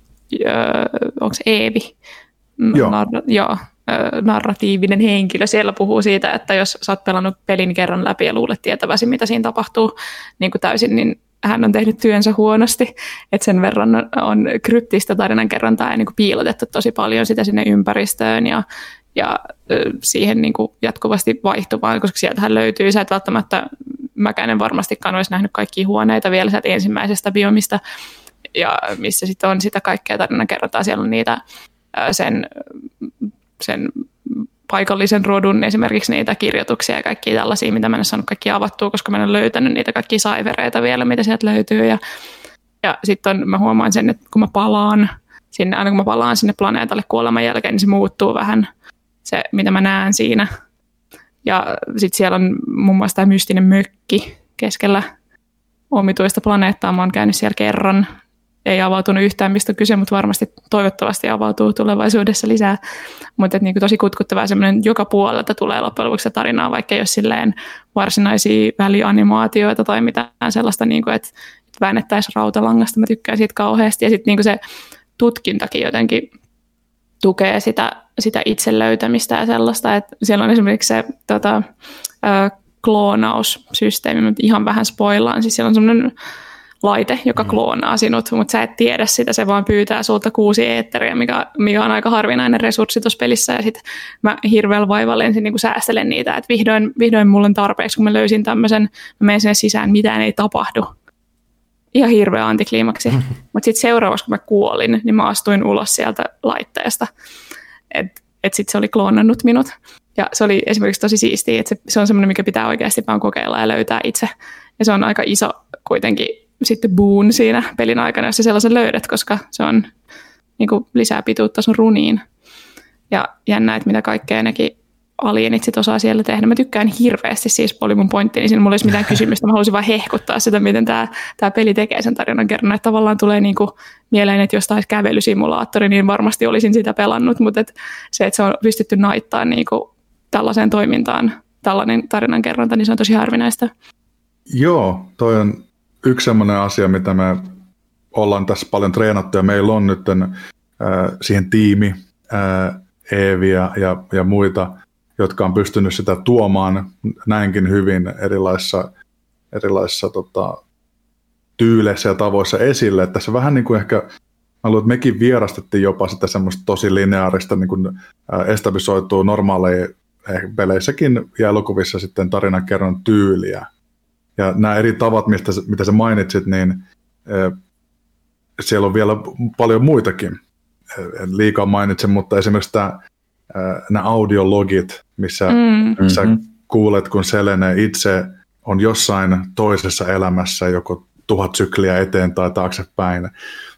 öö, onko se Eevi? Joo. Nar- joo narratiivinen henkilö siellä puhuu siitä, että jos sä oot pelannut pelin kerran läpi ja luulet tietäväsi, mitä siinä tapahtuu niin kuin täysin, niin hän on tehnyt työnsä huonosti, että sen verran on kryptistä tarinankerrontaa ja niin kuin piilotettu tosi paljon sitä sinne ympäristöön ja, ja siihen niin kuin jatkuvasti vaihtuvaan, koska sieltähän löytyy, sä et välttämättä, mäkään en varmastikaan olisi nähnyt kaikkia huoneita vielä sieltä ensimmäisestä biomista, ja missä sitten on sitä kaikkea tarinankerrontaa, siellä on niitä sen sen paikallisen rodun esimerkiksi niitä kirjoituksia ja kaikkia tällaisia, mitä mä en saanut kaikki avattua, koska mä en löytänyt niitä kaikkia saivereita vielä, mitä sieltä löytyy. Ja, ja sitten mä huomaan sen, että kun mä palaan sinne, aina kun mä palaan sinne planeetalle kuoleman jälkeen, niin se muuttuu vähän se, mitä mä näen siinä. Ja sitten siellä on muun muassa tämä mystinen mökki keskellä omituista planeettaa. Mä oon käynyt siellä kerran ei avautunut yhtään, mistä on kyse, mutta varmasti toivottavasti avautuu tulevaisuudessa lisää. Mutta niin tosi kutkuttavaa semmoinen, joka puolelta tulee loppujen lopuksi tarinaa, vaikka ei ole silleen varsinaisia välianimaatioita tai mitään sellaista, niin kuin, että väännettäisiin rautalangasta. Mä tykkään siitä kauheasti. Ja sitten niin se tutkintakin jotenkin tukee sitä, sitä itse löytämistä ja sellaista, että siellä on esimerkiksi se tota, ö, kloonaussysteemi, mutta ihan vähän spoilaan. Siis siellä on semmoinen laite, joka mm. kloonaa sinut, mutta sä et tiedä sitä, se vaan pyytää sulta kuusi eetteriä, mikä, mikä on aika harvinainen resurssi tuossa pelissä, ja sitten mä hirveällä vaivalla ensin niin säästelen niitä, että vihdoin, vihdoin mulle on tarpeeksi, kun mä löysin tämmöisen, mä menen sinne sisään, mitään ei tapahdu. Ihan hirveä antikliimaksi. <laughs> Mutta sitten seuraavaksi, kun mä kuolin, niin mä astuin ulos sieltä laitteesta. Että et sitten se oli kloonannut minut. Ja se oli esimerkiksi tosi siistiä, että se, se on semmoinen, mikä pitää oikeasti vaan kokeilla ja löytää itse. Ja se on aika iso kuitenkin sitten boon siinä pelin aikana, jos sä sellaisen löydät, koska se on niin kuin, lisää pituutta sun runiin. Ja jännä, että mitä kaikkea nekin alienit sit osaa siellä tehdä. Mä tykkään hirveästi, siis oli mun pointti, niin siinä mulla olisi mitään <laughs> kysymystä. Mä haluaisin vain hehkuttaa sitä, miten tämä, tämä peli tekee sen tarinan kerran. Että tavallaan tulee niinku mieleen, että jos taisi kävelysimulaattori, niin varmasti olisin sitä pelannut, mutta et se, että se on pystytty naittaa niinku tällaiseen toimintaan, tällainen tarinan kerronta, niin se on tosi harvinaista. Joo, toi on yksi sellainen asia, mitä me ollaan tässä paljon treenattu ja meillä on nyt äh, siihen tiimi, äh, Eevi ja, ja, ja muita, jotka on pystynyt sitä tuomaan näinkin hyvin erilaisissa, erilaisissa tota, tyyleissä ja tavoissa esille. Että tässä vähän niin kuin ehkä, mä luulen, että mekin vierastettiin jopa sitä semmoista tosi lineaarista, niin kuin establisoituu normaaleja peleissäkin ja elokuvissa sitten tarinankerron tyyliä. Ja nämä eri tavat, mistä, mitä sä mainitsit, niin siellä on vielä paljon muitakin. En liikaa mainitsen, mutta esimerkiksi tämä, nämä audiologit, missä mm. sä mm-hmm. kuulet, kun Selene itse on jossain toisessa elämässä, joko tuhat sykliä eteen tai taaksepäin,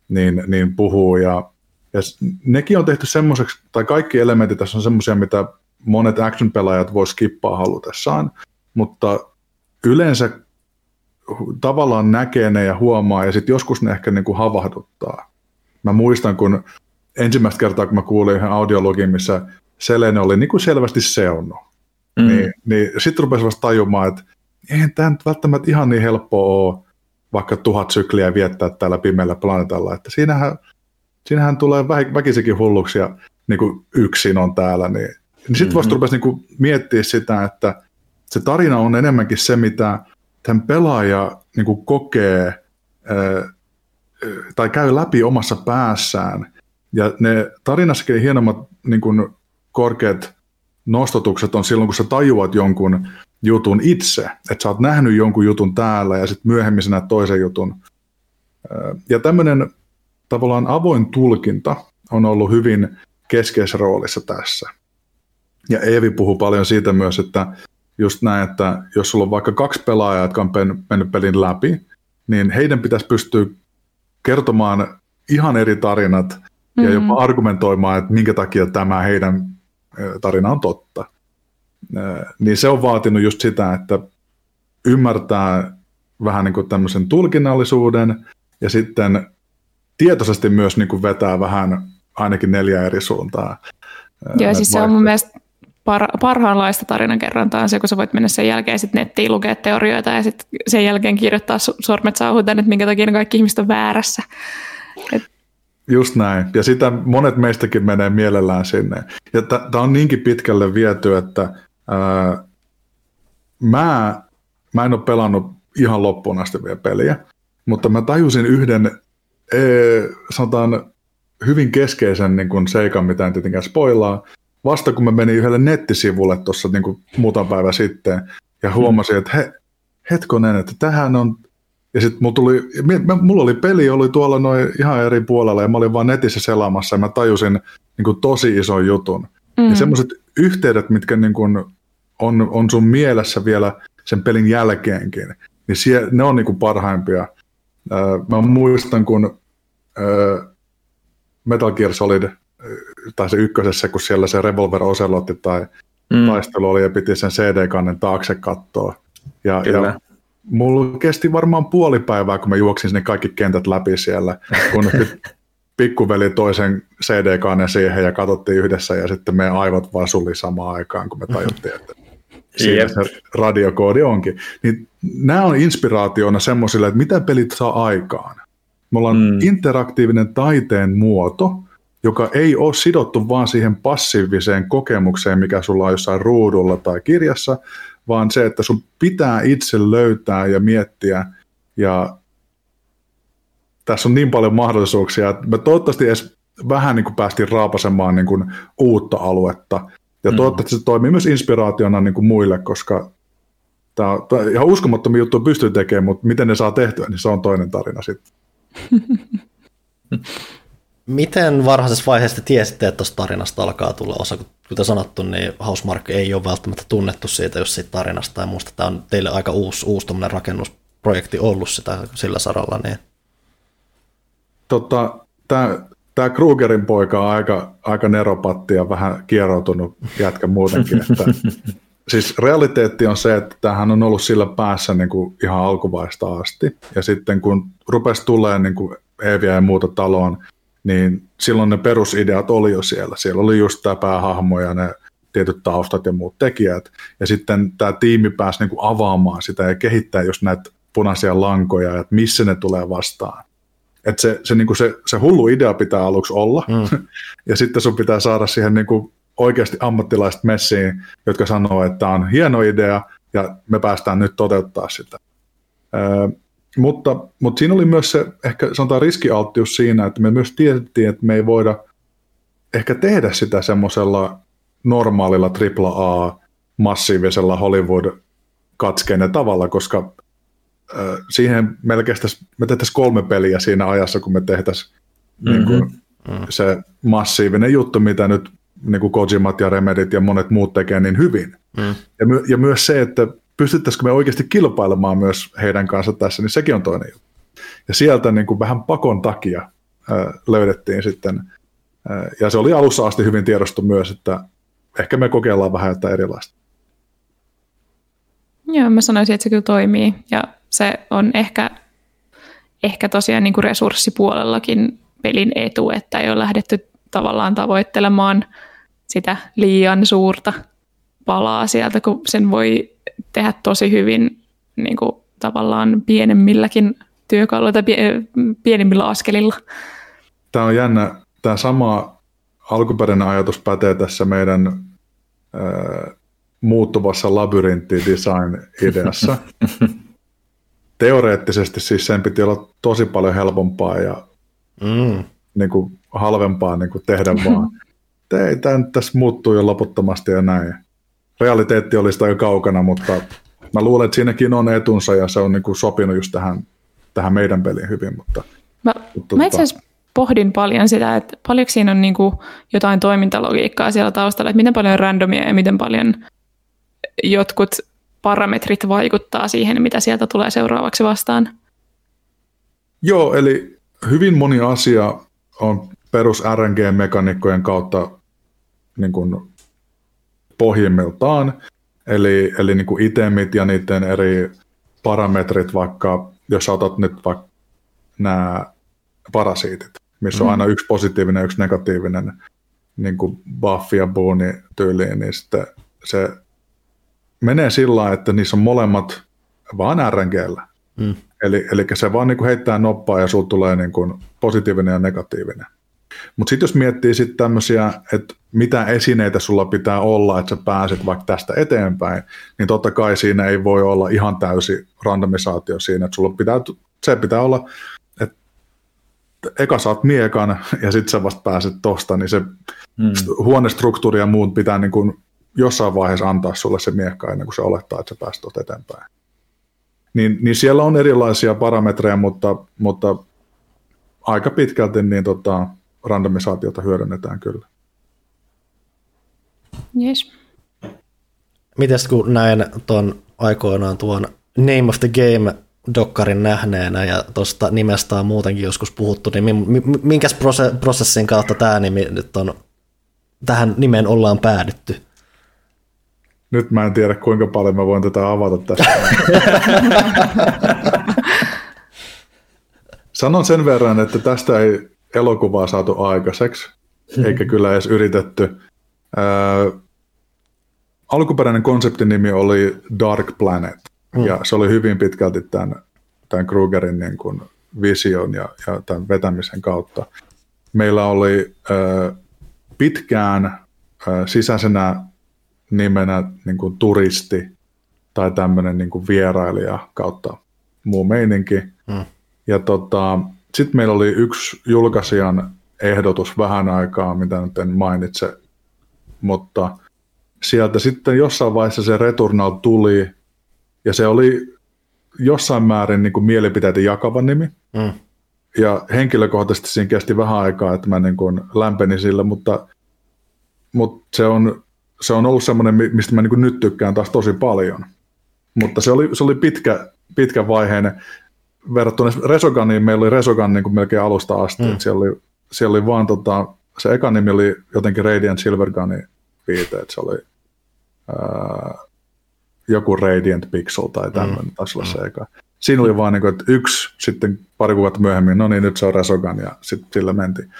niin, niin puhuu. Ja, ja nekin on tehty semmoiseksi, tai kaikki elementit tässä on semmoisia, mitä monet action-pelaajat voi skippaa halutessaan, mutta yleensä tavallaan näkee ne ja huomaa, ja sitten joskus ne ehkä niin kuin havahduttaa. Mä muistan, kun ensimmäistä kertaa, kun mä kuulin yhden audiologin, missä Selene oli niin kuin selvästi seunut, mm. niin, niin sitten rupesi vasta tajumaan, että eihän tämä nyt välttämättä ihan niin helppoa ole vaikka tuhat sykliä viettää täällä pimeällä planeetalla, että siinähän, siinähän tulee väkisikin hulluksi, ja niin kuin yksin on täällä, niin, niin sitten mm-hmm. vasta rupesi niin kuin miettiä sitä, että se tarina on enemmänkin se, mitä tämän pelaaja niin kuin kokee ää, tai käy läpi omassa päässään. Ja ne tarinassakin hienommat niin kuin korkeat nostotukset on silloin, kun sä tajuat jonkun jutun itse. Että sä oot nähnyt jonkun jutun täällä ja sitten myöhemmin sä näet toisen jutun. Ja tämmöinen tavallaan avoin tulkinta on ollut hyvin keskeisessä roolissa tässä. Ja Eevi puhuu paljon siitä myös, että just näin, että jos sulla on vaikka kaksi pelaajaa, jotka on mennyt pelin läpi, niin heidän pitäisi pystyä kertomaan ihan eri tarinat mm-hmm. ja jopa argumentoimaan, että minkä takia tämä heidän tarina on totta. Niin se on vaatinut just sitä, että ymmärtää vähän niin kuin tämmöisen tulkinnallisuuden ja sitten tietoisesti myös niin kuin vetää vähän ainakin neljä eri suuntaa. Joo, siis se on mun mielestä par- parhaanlaista tarinankerrontaa on se, kun sä voit mennä sen jälkeen sit nettiin lukea teorioita ja sitten sen jälkeen kirjoittaa sormet sauhuteen, että minkä takia kaikki ihmiset on väärässä. Et... Just näin. Ja sitä monet meistäkin menee mielellään sinne. Ja tämä on niinkin pitkälle viety, että ää, mä, mä en ole pelannut ihan loppuun asti vielä peliä, mutta mä tajusin yhden, ee, sanotaan, hyvin keskeisen niin kun seikan, mitä en tietenkään spoilaa, vasta kun mä menin yhdelle nettisivulle tuossa niin muutama päivä sitten ja huomasin, että he, hetkonen, että tähän on ja sitten mulla, tuli, mulla oli peli, oli tuolla noin ihan eri puolella ja mä olin vaan netissä selaamassa ja mä tajusin niin kuin tosi ison jutun. Mm. Ja semmoiset yhteydet, mitkä niin kuin on, on sun mielessä vielä sen pelin jälkeenkin, niin sie, ne on niin kuin parhaimpia. Mä muistan, kun Metal Gear Solid tai se ykkösessä, kun siellä se Revolver Ocelotti tai mm. taistelu oli ja piti sen CD-kannen taakse katsoa. Ja, ja mulla kesti varmaan puoli päivää, kun mä juoksin sinne kaikki kentät läpi siellä, kun <laughs> pikkuveli toisen CD-kannen siihen ja katsottiin yhdessä ja sitten meidän aivot vaan suli samaan aikaan, kun me tajuttiin, että siinä se radiokoodi onkin. Niin nämä on inspiraationa semmoisille, että mitä pelit saa aikaan. Me ollaan mm. interaktiivinen taiteen muoto, joka ei ole sidottu vaan siihen passiiviseen kokemukseen, mikä sulla on jossain ruudulla tai kirjassa, vaan se, että sun pitää itse löytää ja miettiä ja tässä on niin paljon mahdollisuuksia, että me toivottavasti edes vähän niin kuin päästiin raapasemaan niin kuin uutta aluetta. Ja mm. toivottavasti se toimii myös inspiraationa niin kuin muille, koska tämä on, tämä ihan uskomattomia juttuja pystyy tekemään, mutta miten ne saa tehtyä, niin se on toinen tarina sitten. <laughs> Miten varhaisessa vaiheessa tiesitte, että tuosta tarinasta alkaa tulla osa? Kuten sanottu, niin Housemark ei ole välttämättä tunnettu siitä, jos siitä tarinasta, ja minusta tämä on teille aika uusi, uusi rakennusprojekti ollut sitä sillä saralla. Niin. Tota, tämä, tämä Krugerin poika on aika, aika neropatti ja vähän kieroutunut jätkä muutenkin. <laughs> Että, siis realiteetti on se, että tämähän on ollut sillä päässä niin kuin ihan alkuvaista asti. Ja sitten kun rupesi tulemaan niin kuin Eeviä ja muuta taloon, niin silloin ne perusideat oli jo siellä. Siellä oli just tämä päähahmo ja ne tietyt taustat ja muut tekijät. Ja sitten tämä tiimi pääsi niinku avaamaan sitä ja kehittää just näitä punaisia lankoja, että missä ne tulee vastaan. Et se, se, niinku se, se hullu idea pitää aluksi olla, mm. <laughs> ja sitten sun pitää saada siihen niinku oikeasti ammattilaiset messiin, jotka sanoo, että tämä on hieno idea, ja me päästään nyt toteuttaa sitä. Öö, mutta, mutta siinä oli myös se ehkä sanotaan riskialttius siinä, että me myös tiedettiin, että me ei voida ehkä tehdä sitä semmoisella normaalilla AAA massiivisella Hollywood katskeinen tavalla, koska äh, siihen melkein me tehtäisiin kolme peliä siinä ajassa, kun me tehtäisiin mm-hmm. niin kuin, mm-hmm. se massiivinen juttu, mitä nyt niin kuin Kojimat ja Remedit ja monet muut tekee niin hyvin. Mm. Ja, my- ja myös se, että pystyttäisikö me oikeasti kilpailemaan myös heidän kanssa tässä, niin sekin on toinen juttu. Ja sieltä niin kuin vähän pakon takia löydettiin sitten, ja se oli alussa asti hyvin tiedostu myös, että ehkä me kokeillaan vähän jotain erilaista. Joo, mä sanoisin, että se kyllä toimii, ja se on ehkä, ehkä tosiaan niin kuin resurssipuolellakin pelin etu, että ei ole lähdetty tavallaan tavoittelemaan sitä liian suurta palaa sieltä, kun sen voi tehdä tosi hyvin niin kuin, tavallaan pienemmilläkin työkaluilla tai pienimmillä askelilla. Tämä on jännä. Tämä sama alkuperäinen ajatus pätee tässä meidän äh, muuttuvassa labyrintti-design-ideassa. <laughs> Teoreettisesti siis sen piti olla tosi paljon helpompaa ja mm. niin kuin, halvempaa niin kuin tehdä vaan. <laughs> Ei, tämä tässä muuttuu jo loputtomasti ja näin. Realiteetti olisi aika kaukana, mutta mä luulen, että siinäkin on etunsa ja se on niin kuin sopinut just tähän, tähän meidän peliin hyvin. Mutta, mä, mutta, mä itse tota- asiassa pohdin paljon sitä, että paljonko siinä on niin kuin jotain toimintalogiikkaa siellä taustalla, että miten paljon randomia ja miten paljon jotkut parametrit vaikuttaa siihen, mitä sieltä tulee seuraavaksi vastaan. Joo, eli hyvin moni asia on perus RNG-mekaniikkojen kautta niin kuin pohjimmiltaan, eli, eli niin kuin itemit ja niiden eri parametrit, vaikka jos otat nyt vaikka nämä parasiitit, missä mm. on aina yksi positiivinen ja yksi negatiivinen niin kuin buff ja booni tyyliin, niin sitten se menee sillä että niissä on molemmat vaan RNGllä. Mm. Eli, eli se vaan niin kuin heittää noppaa ja sulla tulee niin kuin positiivinen ja negatiivinen. Mutta sitten jos miettii sitten tämmöisiä, että mitä esineitä sulla pitää olla, että sä pääset vaikka tästä eteenpäin, niin totta kai siinä ei voi olla ihan täysi randomisaatio siinä, että sulla pitää, se pitää olla, että eka saat miekan ja sitten sä vasta pääset tosta, niin se hmm. huonestruktuuri ja muut pitää niin kuin jossain vaiheessa antaa sulle se miekka ennen kuin se olettaa, että sä pääset eteenpäin. Niin, niin siellä on erilaisia parametreja, mutta, mutta aika pitkälti niin tota, randomisaatiota hyödynnetään kyllä. Yes. Mites kun näin tuon aikoinaan tuon Name of the Game dokkarin nähneenä ja tuosta nimestä on muutenkin joskus puhuttu, niin minkäs prosessin kautta tämä nimi nyt on, tähän nimeen ollaan päädytty? Nyt mä en tiedä, kuinka paljon mä voin tätä avata tästä. <laughs> Sanon sen verran, että tästä ei elokuvaa saatu aikaiseksi, eikä kyllä edes yritetty. Ää, alkuperäinen konseptinimi oli Dark Planet, mm. ja se oli hyvin pitkälti tämän, tämän Krugerin niin kuin vision ja, ja tämän vetämisen kautta. Meillä oli ää, pitkään ää, sisäisenä nimenä niin kuin turisti tai tämmöinen niin kuin vierailija kautta muu meininki. Mm. Ja tota, sitten meillä oli yksi julkaisijan ehdotus vähän aikaa, mitä nyt en mainitse, mutta sieltä sitten jossain vaiheessa se Returnal tuli, ja se oli jossain määrin niin kuin mielipiteitä jakava nimi. Mm. Ja henkilökohtaisesti siinä kesti vähän aikaa, että mä niin kuin lämpenin sille, mutta, mutta se, on, se on ollut semmoinen, mistä mä niin kuin nyt tykkään taas tosi paljon. Mutta se oli, se oli pitkä, pitkä vaiheinen verrattuna Resoganiin, meillä oli Resogan niin kuin melkein alusta asti, mm. siellä, oli, siellä oli vaan tota, se eka nimi oli jotenkin Radiant Silvergunin viite, että se oli ää, joku Radiant Pixel tai tämmöinen, mm. taisi olla se mm. eka. Siinä oli vaan niin kuin, että yksi, sitten pari kuukautta myöhemmin, no niin, nyt se on Resogan ja sitten sillä mentiin.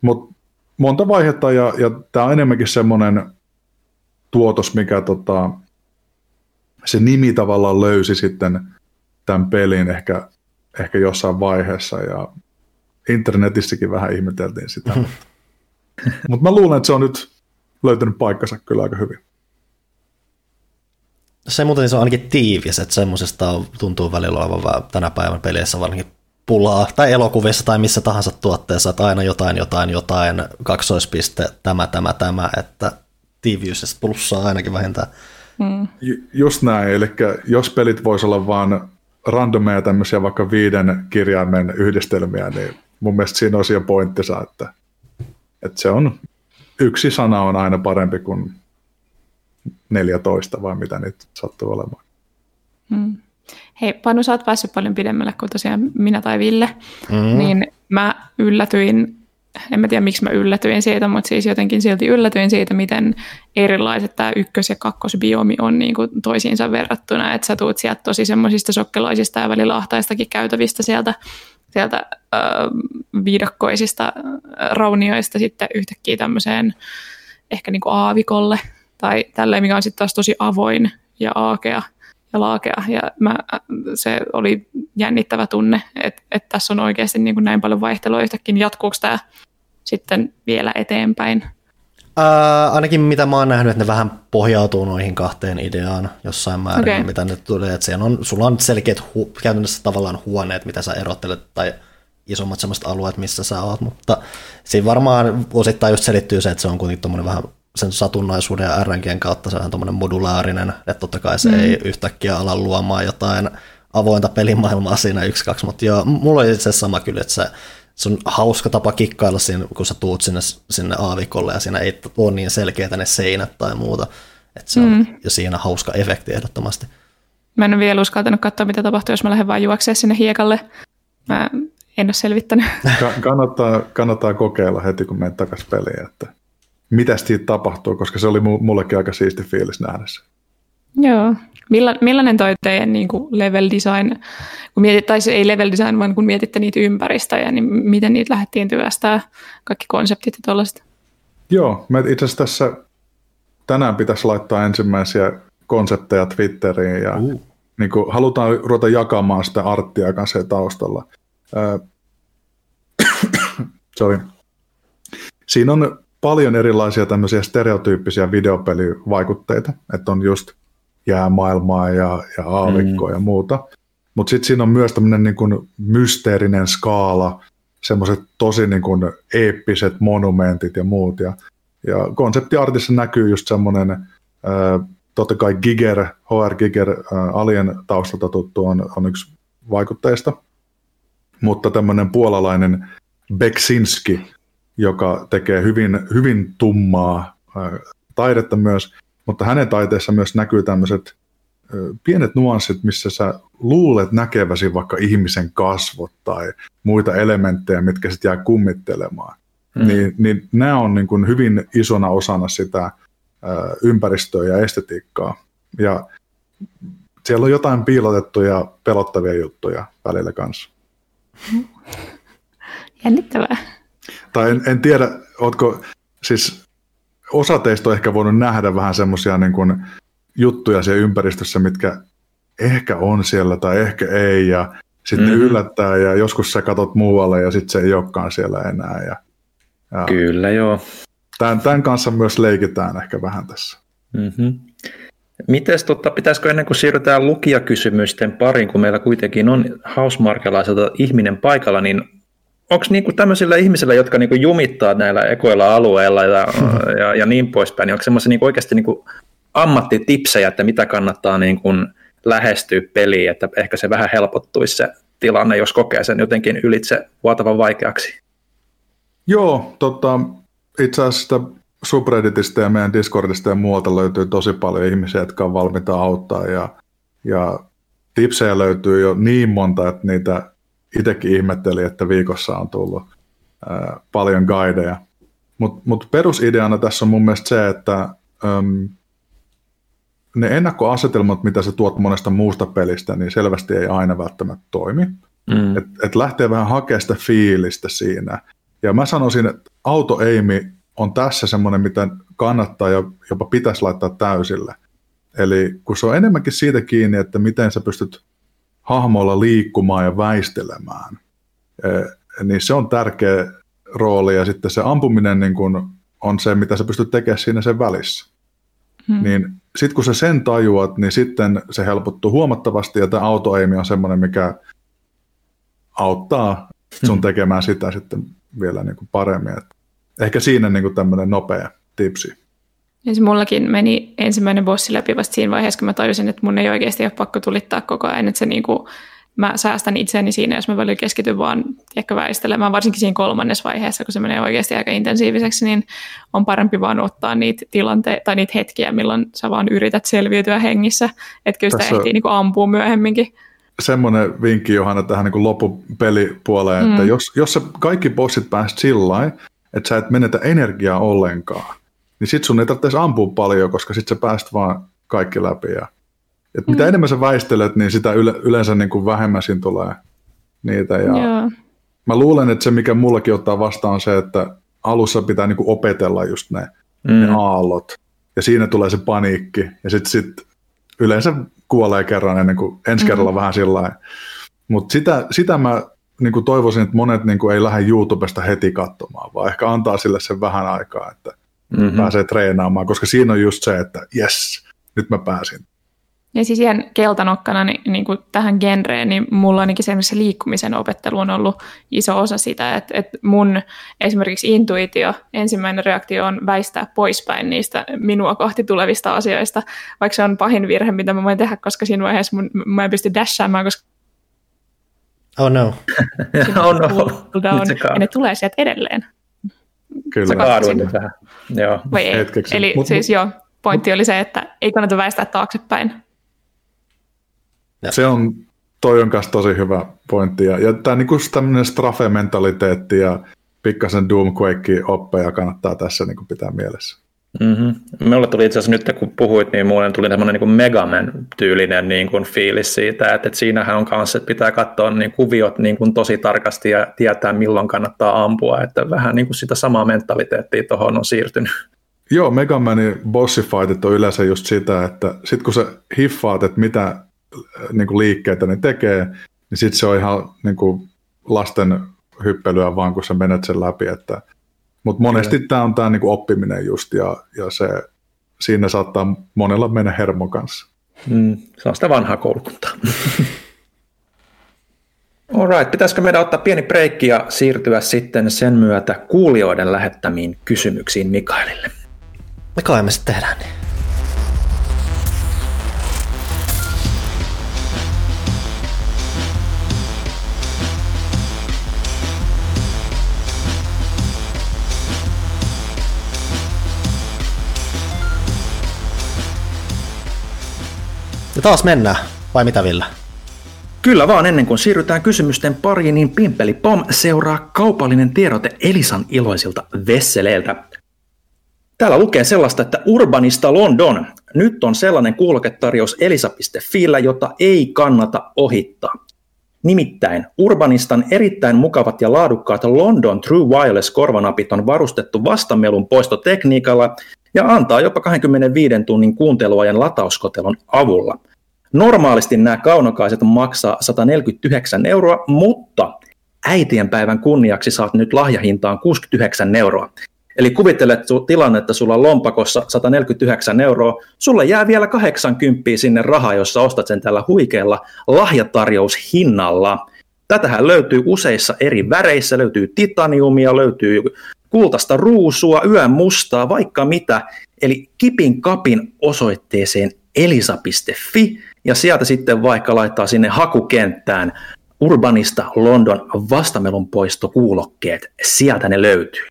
Mutta monta vaihetta ja, ja tämä on enemmänkin semmoinen tuotos, mikä tota, se nimi tavallaan löysi sitten tämän pelin ehkä, ehkä jossain vaiheessa ja internetissäkin vähän ihmeteltiin sitä. Mm. Mutta mä luulen, että se on nyt löytänyt paikkansa kyllä aika hyvin. Se muuten se on ainakin tiivis, että semmoisesta tuntuu välillä olevan tänä päivänä peleissä varsinkin pulaa, tai elokuvissa tai missä tahansa tuotteessa, että aina jotain, jotain, jotain, kaksoispiste, tämä, tämä, tämä, että tiiviys plussaa ainakin vähintään. Mm. Just näin, eli jos pelit voisi olla vaan randomeja tämmöisiä vaikka viiden kirjaimen yhdistelmiä, niin mun mielestä siinä on jo pointtinsa, että, että se on, yksi sana on aina parempi kuin 14 vai mitä niitä sattuu olemaan. Hmm. Hei, Panu, sä oot päässyt paljon pidemmälle kuin tosiaan minä tai Ville, mm. niin mä yllätyin en mä tiedä miksi mä yllätyin siitä, mutta siis jotenkin silti yllätyin siitä, miten erilaiset tämä ykkös- ja kakkosbiomi on niin kuin toisiinsa verrattuna, että sä tuut sieltä tosi semmoisista sokkelaisista ja välillä ahtaistakin käytävistä sieltä, sieltä äh, viidakkoisista raunioista sitten yhtäkkiä tämmöiseen ehkä niin kuin aavikolle tai tälleen, mikä on sitten taas tosi avoin ja aakea ja laakea. Ja mä, se oli jännittävä tunne, että, että tässä on oikeasti niin kuin näin paljon vaihtelua yhtäkkiä. Jatkuuko tämä sitten vielä eteenpäin? Ää, ainakin mitä mä oon nähnyt, että ne vähän pohjautuu noihin kahteen ideaan jossain määrin, okay. mitä nyt tulee. Että on, sulla on selkeät hu- käytännössä tavallaan huoneet, mitä sä erottelet, tai isommat semmoiset alueet, missä sä oot, mutta siinä varmaan osittain just selittyy se, että se on kuitenkin vähän sen satunnaisuuden ja RNGn kautta se on tuommoinen modulaarinen, että totta kai se mm. ei yhtäkkiä ala luomaan jotain avointa pelimaailmaa siinä yksi, kaksi, mutta joo, mulla oli se sama kyllä, että se, se on hauska tapa kikkailla siinä, kun sä tuut sinne, sinne aavikolle ja siinä ei ole niin selkeitä ne seinät tai muuta, että se on mm. jo siinä hauska efekti ehdottomasti. Mä en ole vielä uskaltanut katsoa, mitä tapahtuu, jos mä lähden vaan juoksemaan sinne hiekalle. Mä en ole selvittänyt. kannattaa, kannattaa kokeilla heti, kun menet takaisin peliin, että mitä siitä tapahtuu, koska se oli mullekin aika siisti fiilis nähdä se. Joo. Milla, millainen toi teidän niin kuin level design, kun mietit, tai se ei level design, vaan kun mietitte niitä ympäristöjä, niin miten niitä lähdettiin työstää, kaikki konseptit ja tuollaiset? Joo, me itse asiassa tässä tänään pitäisi laittaa ensimmäisiä konsepteja Twitteriin ja uh. niin kuin, halutaan ruveta jakamaan sitä arttia kanssa taustalla. Äh, <coughs> sorry. Siinä on paljon erilaisia tämmöisiä stereotyyppisiä videopelivaikutteita, että on just jäämaailmaa ja, ja aavikkoa mm. ja muuta. Mutta sitten siinä on myös tämmöinen niin kuin mysteerinen skaala, semmoiset tosi niin kuin eeppiset monumentit ja muut. Ja, ja konseptiartissa näkyy just semmoinen, äh, totta kai Giger, HR Giger, äh, Alien taustalta tuttu on, on yksi vaikutteista, mutta tämmöinen puolalainen Beksinski, joka tekee hyvin, hyvin tummaa äh, taidetta myös, mutta hänen taiteessa myös näkyy tämmöiset pienet nuanssit, missä sä luulet näkeväsi vaikka ihmisen kasvot tai muita elementtejä, mitkä sitten jää kummittelemaan. Mm. Niin, niin nämä on niin kuin hyvin isona osana sitä ä, ympäristöä ja estetiikkaa. Ja siellä on jotain piilotettuja, pelottavia juttuja välillä kanssa. Jännittävää. Tai en, en tiedä, ootko, siis osa teistä on ehkä voinut nähdä vähän semmoisia niin kuin juttuja siellä ympäristössä, mitkä ehkä on siellä tai ehkä ei, ja sitten mm-hmm. yllättää, ja joskus sä katot muualle, ja sitten se ei olekaan siellä enää. Ja, ja Kyllä, joo. Tämän, tämän kanssa myös leikitään ehkä vähän tässä. Mm-hmm. Mites, totta, pitäisikö ennen kuin siirrytään lukijakysymysten pariin, kun meillä kuitenkin on hausmarkelaiselta ihminen paikalla, niin onko niinku tämmöisillä ihmisillä, jotka niinku jumittaa näillä ekoilla alueilla ja, <laughs> ja, ja niin poispäin, niin onko semmoisia niinku oikeasti niinku ammattitipsejä, että mitä kannattaa niinku lähestyä peliin, että ehkä se vähän helpottuisi se tilanne, jos kokee sen jotenkin ylitse vuotavan vaikeaksi? Joo, tota, itse asiassa subredditistä ja meidän Discordista ja muualta löytyy tosi paljon ihmisiä, jotka on valmiita auttaa ja, ja tipsejä löytyy jo niin monta, että niitä itsekin ihmettelin, että viikossa on tullut ää, paljon guideja. Mutta mut perusideana tässä on mun mielestä se, että äm, ne ennakkoasetelmat, mitä sä tuot monesta muusta pelistä, niin selvästi ei aina välttämättä toimi. Mm. Et, et lähtee vähän hakemaan sitä fiilistä siinä. Ja mä sanoisin, että auto-aimi on tässä semmoinen, mitä kannattaa ja jopa pitäisi laittaa täysille. Eli kun se on enemmänkin siitä kiinni, että miten sä pystyt hahmoilla liikkumaan ja väistelemään, niin se on tärkeä rooli ja sitten se ampuminen niin kun on se, mitä sä pystyt tekemään siinä sen välissä. Hmm. Niin sitten kun sä sen tajuat, niin sitten se helpottuu huomattavasti ja tämä autoaimi on semmoinen, mikä auttaa sun hmm. tekemään sitä sitten vielä niin kuin paremmin. Et ehkä siinä niin kuin tämmöinen nopea tipsi. Ja se mullakin meni ensimmäinen bossi läpi vasta siinä vaiheessa, kun mä tajusin, että mun ei oikeasti ole pakko tulittaa koko ajan, että se niin kuin, mä säästän itseäni siinä, jos mä välillä keskityn vaan ehkä väistelemään, varsinkin siinä kolmannessa vaiheessa, kun se menee oikeasti aika intensiiviseksi, niin on parempi vaan ottaa niitä tilanteita tai niitä hetkiä, milloin sä vaan yrität selviytyä hengissä, että kyllä sitä Tässä ehtii niin kuin ampua myöhemminkin. Semmoinen vinkki Johanna tähän niin loppupelipuoleen, mm. että jos, jos sä kaikki bossit pääst sillä että sä et menetä energiaa ollenkaan, niin sit sun ei tarvitse ampua paljon, koska sit sä pääst vaan kaikki läpi. Ja, et mitä mm. enemmän sä väistelet, niin sitä yle, yleensä niin kuin vähemmän siinä tulee niitä. Ja yeah. Mä luulen, että se mikä mullakin ottaa vastaan on se, että alussa pitää niin kuin opetella just ne, mm. ne aallot. Ja siinä tulee se paniikki. Ja sitten sit yleensä kuolee kerran ennen kuin ensi kerralla mm. vähän sillä Mutta sitä, sitä mä niin kuin toivoisin, että monet niin kuin ei lähde YouTubesta heti katsomaan, vaan ehkä antaa sille sen vähän aikaa, että mm-hmm. pääsee treenaamaan, koska siinä on just se, että yes, nyt mä pääsin. Ja siis ihan keltanokkana niin, niin kuin tähän genreen, niin mulla ainakin se liikkumisen opettelu on ollut iso osa sitä, että, että mun esimerkiksi intuitio, ensimmäinen reaktio on väistää poispäin niistä minua kohti tulevista asioista, vaikka se on pahin virhe, mitä mä voin tehdä, koska siinä vaiheessa mun, mä en pysty dashaamaan, koska Oh no. <laughs> oh no. Down, ja ne tulee sieltä edelleen. Kyllä. Sä kaaduin vähän. Joo. Vai ei. Hetkeksi. Eli Mut- siis joo, pointti oli se, että ei kannata väistää taaksepäin. Se on, toi on kanssa tosi hyvä pointti. Ja, ja tämä niinku tämmöinen strafe-mentaliteetti ja pikkasen Doomquake-oppeja kannattaa tässä niinku pitää mielessä. Mm-hmm. Minulle tuli itse asiassa nyt, kun puhuit, niin mulle tuli tämmöinen niin Megaman-tyylinen niin kuin fiilis siitä, että, että siinähän on kanssa, että pitää katsoa niin kuviot niin kuin tosi tarkasti ja tietää, milloin kannattaa ampua, että vähän niin kuin sitä samaa mentaliteettia tuohon on siirtynyt. Joo, Megamanin bossifightit on yleensä just sitä, että sit kun sä hiffaat, että mitä äh, niin kuin liikkeitä ne tekee, niin sit se on ihan niin kuin lasten hyppelyä vaan, kun sä menet sen läpi. Että, mutta monesti tämä on tämä niin kuin oppiminen just, ja, ja se, siinä saattaa monella mennä hermo kanssa. Mm, se on sitä vanhaa koulukuntaa. <laughs> Alright, pitäisikö meidän ottaa pieni breikki ja siirtyä sitten sen myötä kuulijoiden lähettämiin kysymyksiin Mikaelille? Me kai me sitten tehdään niin. Ja taas mennään, vai mitä Ville? Kyllä vaan, ennen kuin siirrytään kysymysten pariin, niin Pimpeli Pom seuraa kaupallinen tiedote Elisan iloisilta vesseleiltä. Täällä lukee sellaista, että Urbanista London. Nyt on sellainen kuuloketarjous elisa.fillä, jota ei kannata ohittaa. Nimittäin Urbanistan erittäin mukavat ja laadukkaat London True Wireless korvanapit on varustettu vastamelun poistotekniikalla ja antaa jopa 25 tunnin kuunteluajan latauskotelon avulla. Normaalisti nämä kaunokaiset maksaa 149 euroa, mutta äitienpäivän kunniaksi saat nyt lahjahintaan 69 euroa. Eli kuvittele su- tilanne, että sulla on lompakossa 149 euroa, sulle jää vielä 80 sinne rahaa, jossa ostat sen tällä huikealla lahjatarjoushinnalla. Tätähän löytyy useissa eri väreissä, löytyy titaniumia, löytyy kultaista ruusua, yön mustaa, vaikka mitä. Eli kipin kapin osoitteeseen elisa.fi ja sieltä sitten vaikka laittaa sinne hakukenttään Urbanista London vastamelun poistokuulokkeet, sieltä ne löytyy.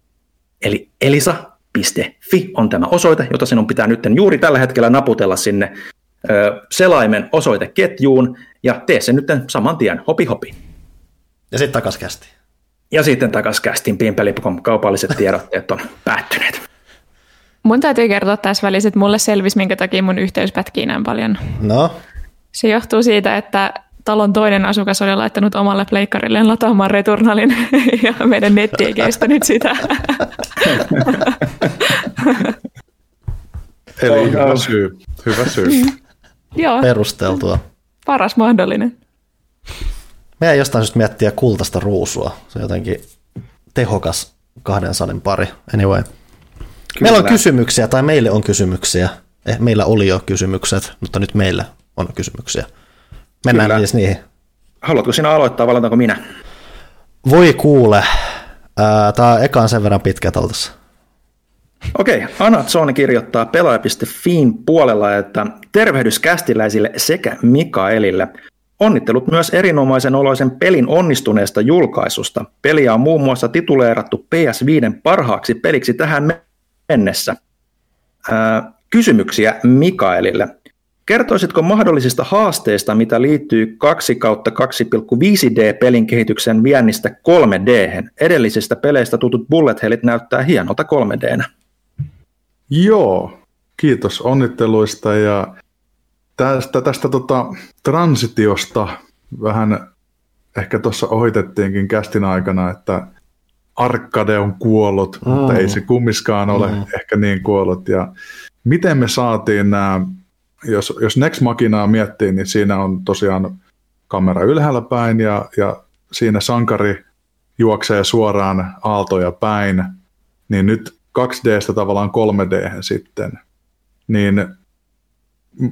Eli elisa.fi on tämä osoite, jota sinun pitää nyt juuri tällä hetkellä naputella sinne ö, selaimen osoiteketjuun ja tee se nyt saman tien, hopi hopi. Ja sitten takas kästi. Ja sitten takaisin kästiin Pimpeli.com kaupalliset tiedotteet on päättyneet. Mun täytyy kertoa tässä välissä, että mulle selvisi, minkä takia mun yhteys pätkii näin paljon. No, Se johtuu siitä, että talon toinen asukas oli laittanut omalle pleikkarilleen lataamaan returnalin <laughs> ja meidän netti ei kestänyt sitä. <laughs> Eli Oh, hyvä syy. Hyvä syy. Joo, perusteltua. paras mahdollinen. Meidän jostain syystä miettiä kultaista ruusua. Se on jotenkin tehokas kahden salin pari. Anyway. Meillä on kysymyksiä, tai meille on kysymyksiä. Eh, meillä oli jo kysymykset, mutta nyt meillä on kysymyksiä. Mennään Kyllä. siis niihin. Haluatko sinä aloittaa, vai aloitanko minä? Voi kuule. Tämä on ekaan sen verran pitkä taltassa. Okei, Anazone kirjoittaa pelaaja.fiin puolella, että tervehdys kästiläisille sekä Mikaelille. Onnittelut myös erinomaisen oloisen pelin onnistuneesta julkaisusta. Peliä on muun muassa tituleerattu PS5 parhaaksi peliksi tähän mennessä. Ää, kysymyksiä Mikaelille. Kertoisitko mahdollisista haasteista, mitä liittyy 2 kautta 2,5D-pelin kehityksen viennistä 3D? Edellisistä peleistä tutut bullet hellit näyttää hienolta 3Dnä. Joo, kiitos onnitteluista ja tästä, tästä tota, transitiosta vähän ehkä tuossa ohitettiinkin kästin aikana, että Arcade on kuollut, mm. mutta ei se kummiskaan ole mm. ehkä niin kuollut. Ja miten me saatiin nämä, jos, jos Next Machinaa miettii, niin siinä on tosiaan kamera ylhäällä päin ja, ja siinä sankari juoksee suoraan aaltoja päin, niin nyt 2Dstä tavallaan 3D sitten, niin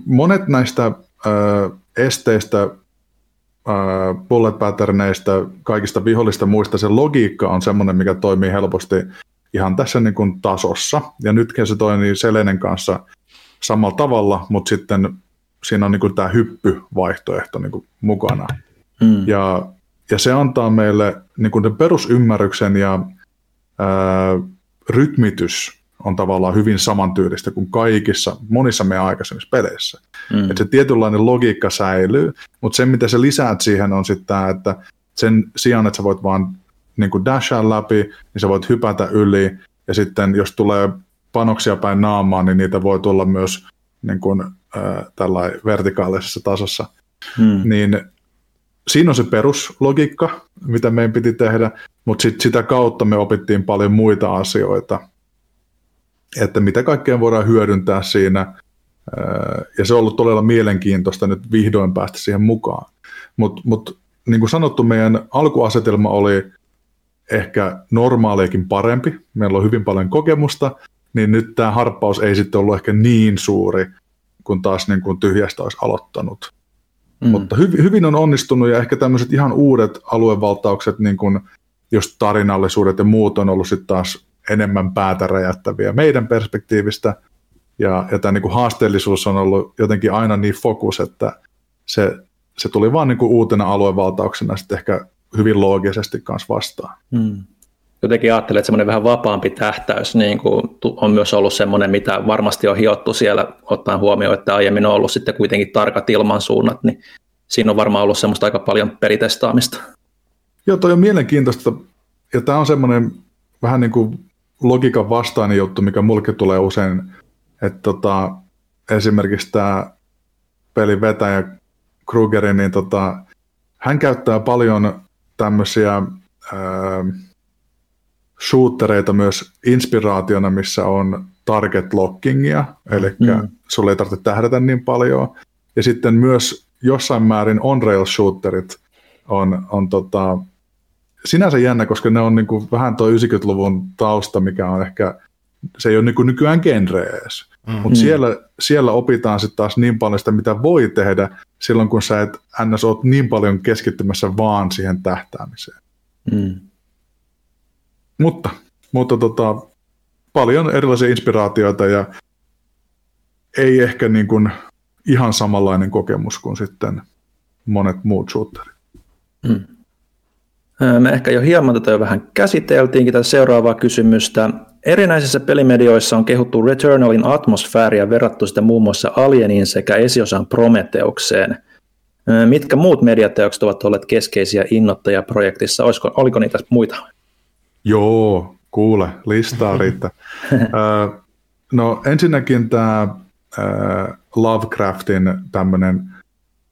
monet näistä ö, esteistä, ö, bullet patterneista, kaikista vihollista muista, se logiikka on semmoinen, mikä toimii helposti ihan tässä niin kuin tasossa. Ja nytkin se toimii Selenen kanssa samalla tavalla, mutta sitten siinä on niin tämä hyppyvaihtoehto niin mukana. Mm. Ja, ja se antaa meille niin kuin perusymmärryksen ja ää, rytmitys on tavallaan hyvin samantyylistä kuin kaikissa, monissa meidän aikaisemmissa peleissä. Mm. Että se tietynlainen logiikka säilyy, mutta se, mitä sä lisäät siihen, on sitten tämä, että sen sijaan, että sä voit vaan niin dashaa läpi, niin sä voit hypätä yli, ja sitten jos tulee panoksia päin naamaan, niin niitä voi tulla myös niin kuin, äh, tällainen vertikaalisessa tasossa. Hmm. Niin siinä on se peruslogiikka, mitä meidän piti tehdä, mutta sit sitä kautta me opittiin paljon muita asioita, että mitä kaikkea voidaan hyödyntää siinä, ja se on ollut todella mielenkiintoista nyt vihdoin päästä siihen mukaan. Mutta mut, niin kuin sanottu, meidän alkuasetelma oli ehkä normaaliakin parempi, meillä on hyvin paljon kokemusta, niin nyt tämä harppaus ei sitten ollut ehkä niin suuri, kun taas niin kuin tyhjästä olisi aloittanut. Mm. Mutta hy- hyvin on onnistunut ja ehkä tämmöiset ihan uudet aluevaltaukset, niin kuin just tarinallisuudet ja muut on ollut sitten taas enemmän päätä räjättäviä meidän perspektiivistä. Ja, ja tämä niin kuin haasteellisuus on ollut jotenkin aina niin fokus, että se, se tuli vaan niin kuin uutena aluevaltauksena sitten ehkä hyvin loogisesti kanssa vastaan. Mm. Jotenkin ajattelen, että semmoinen vähän vapaampi tähtäys niin kuin on myös ollut semmoinen, mitä varmasti on hiottu siellä, ottaen huomioon, että aiemmin on ollut sitten kuitenkin tarkat ilmansuunnat, niin siinä on varmaan ollut semmoista aika paljon peritestaamista. Joo, toi on mielenkiintoista, ja tämä on semmoinen vähän niin kuin logiikan vastainen juttu, mikä mulke tulee usein, että tota, esimerkiksi tämä pelin vetäjä Krugeri, niin tota, hän käyttää paljon tämmöisiä ää, shootereita myös inspiraationa, missä on target lockingia, eli mm. sulle ei tarvitse tähdätä niin paljon. Ja sitten myös jossain määrin on-rail shooterit on, on tota, sinänsä jännä, koska ne on niin kuin vähän tuo 90-luvun tausta, mikä on ehkä, se ei ole niin kuin nykyään genre edes. Mm-hmm. Mutta siellä, siellä opitaan sitten taas niin paljon sitä, mitä voi tehdä silloin, kun sä et ns. oot niin paljon keskittymässä vaan siihen tähtäämiseen. Mm. Mutta, mutta tota, paljon erilaisia inspiraatioita ja ei ehkä niin kuin ihan samanlainen kokemus kuin sitten monet muut shooterit. Mm. Me ehkä jo hieman tätä jo vähän käsiteltiinkin tätä seuraavaa kysymystä. Erinäisissä pelimedioissa on kehuttu Returnalin atmosfääriä verrattu sitä muun muassa Alieniin sekä esiosan Prometeukseen. Mitkä muut mediateokset ovat olleet keskeisiä innoittajia projektissa? Olisiko, oliko niitä muita? Joo, kuule, listaa riittää. <laughs> no ensinnäkin tämä Lovecraftin tämmöinen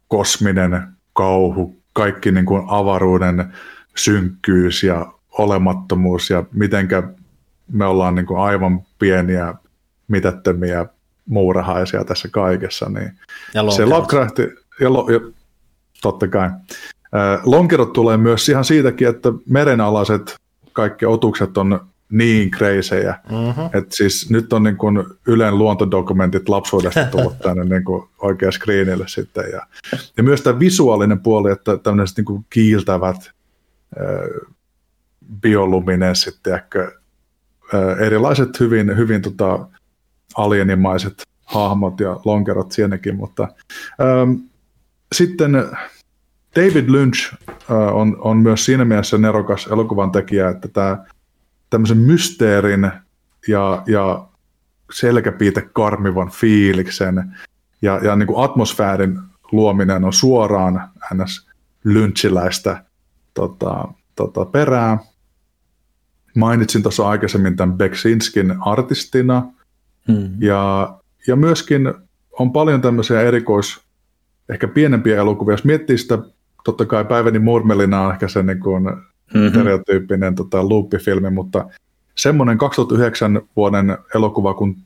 kosminen kauhu, kaikki niin kuin avaruuden synkkyys ja olemattomuus ja mitenkä me ollaan niin kuin aivan pieniä, mitättömiä muurahaisia tässä kaikessa. Niin ja se Lovecraft, ja, lo, ja totta kai. Lonkerot tulee myös ihan siitäkin, että merenalaiset kaikki otukset on niin kreisejä. Mm-hmm. Että siis nyt on niin kuin Ylen luontodokumentit lapsuudesta tullut <laughs> tänne niin kuin oikein screenille sitten. Ja, ja myös tämä visuaalinen puoli, että tämmöiset niin kuin kiiltävät äh, bioluminessit, tiedätkö, äh, erilaiset hyvin, hyvin tota, alienimaiset hahmot ja lonkerot siinäkin, mutta ähm, sitten David Lynch äh, on, on myös siinä mielessä nerokas elokuvan tekijä, että tämä tämmöisen mysteerin ja, ja selkäpiite karmivan fiiliksen ja, ja niin kuin atmosfäärin luominen on suoraan ns. lynchiläistä tota, tota, perää. Mainitsin tuossa aikaisemmin tämän Beksinskin artistina, hmm. ja, ja myöskin on paljon tämmöisiä erikois, ehkä pienempiä elokuvia. Jos miettii sitä, totta kai Päiväni murmelina on ehkä se niin kuin mm-hmm. stereotyyppinen tota, loopifilmi, mutta semmoinen 2009 vuoden elokuva kuin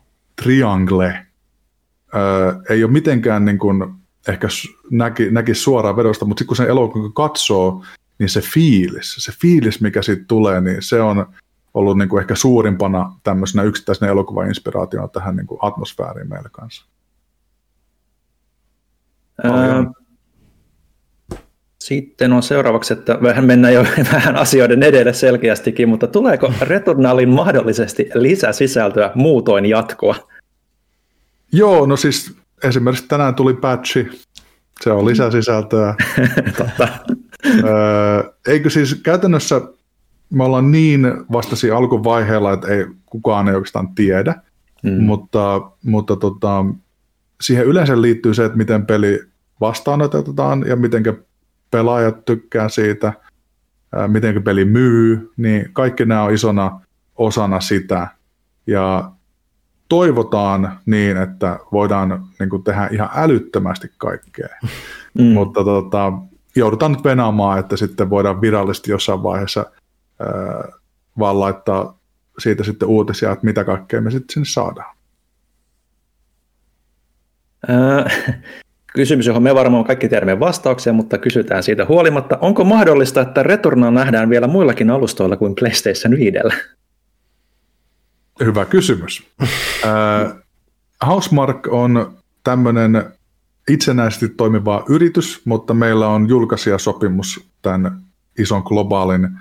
Triangle öö, ei ole mitenkään niin kuin, ehkä näki, näki suoraan vedosta, mutta sitten kun sen elokuvan katsoo, niin se fiilis, se fiilis, mikä siitä tulee, niin se on ollut niin kuin ehkä suurimpana tämmöisenä yksittäisenä elokuvainspiraationa tähän niin kuin atmosfääriin meille kanssa. Ää, sitten on seuraavaksi, että vähän mennään jo <laughs> vähän asioiden edelle selkeästikin, mutta tuleeko Returnalin mahdollisesti lisäsisältöä muutoin jatkoa? Joo, no siis esimerkiksi tänään tuli patchi, se on lisäsisältöä. <laughs> Totta. Öö, eikö siis käytännössä me ollaan niin vastasi alkuvaiheella, että ei kukaan ei oikeastaan tiedä, mm. mutta, mutta tota, siihen yleensä liittyy se, että miten peli vastaanotetaan ja miten pelaajat tykkää siitä, miten peli myy, niin kaikki nämä on isona osana sitä. Ja toivotaan niin, että voidaan niin kuin, tehdä ihan älyttömästi kaikkea. <laughs> Mm. Mutta tota, joudutaan nyt venaamaan, että sitten voidaan virallisesti jossain vaiheessa ää, vaan laittaa siitä sitten uutisia, että mitä kaikkea me sitten sinne saadaan. Kysymys, johon me varmaan kaikki tiedämme vastauksia, mutta kysytään siitä huolimatta. Onko mahdollista, että Returnal nähdään vielä muillakin alustoilla kuin PlayStation 5? Hyvä kysymys. <laughs> äh, Housemark on tämmöinen itsenäisesti toimiva yritys, mutta meillä on julkaisijasopimus tämän ison globaalin äh,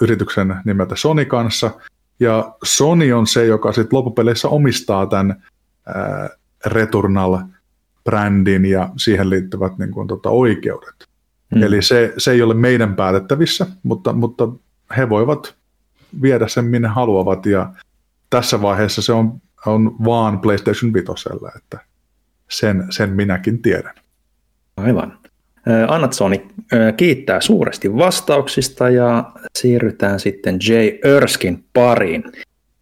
yrityksen nimeltä Sony kanssa. Ja Sony on se, joka sitten loppupeleissä omistaa tämän äh, Returnal brändin ja siihen liittyvät niin kuin, tota, oikeudet. Mm. Eli se, se ei ole meidän päätettävissä, mutta, mutta he voivat viedä sen minne haluavat ja tässä vaiheessa se on, on vaan PlayStation 5, että sen, sen minäkin tiedän. Aivan. Anatsoni kiittää suuresti vastauksista ja siirrytään sitten Jay Erskin pariin.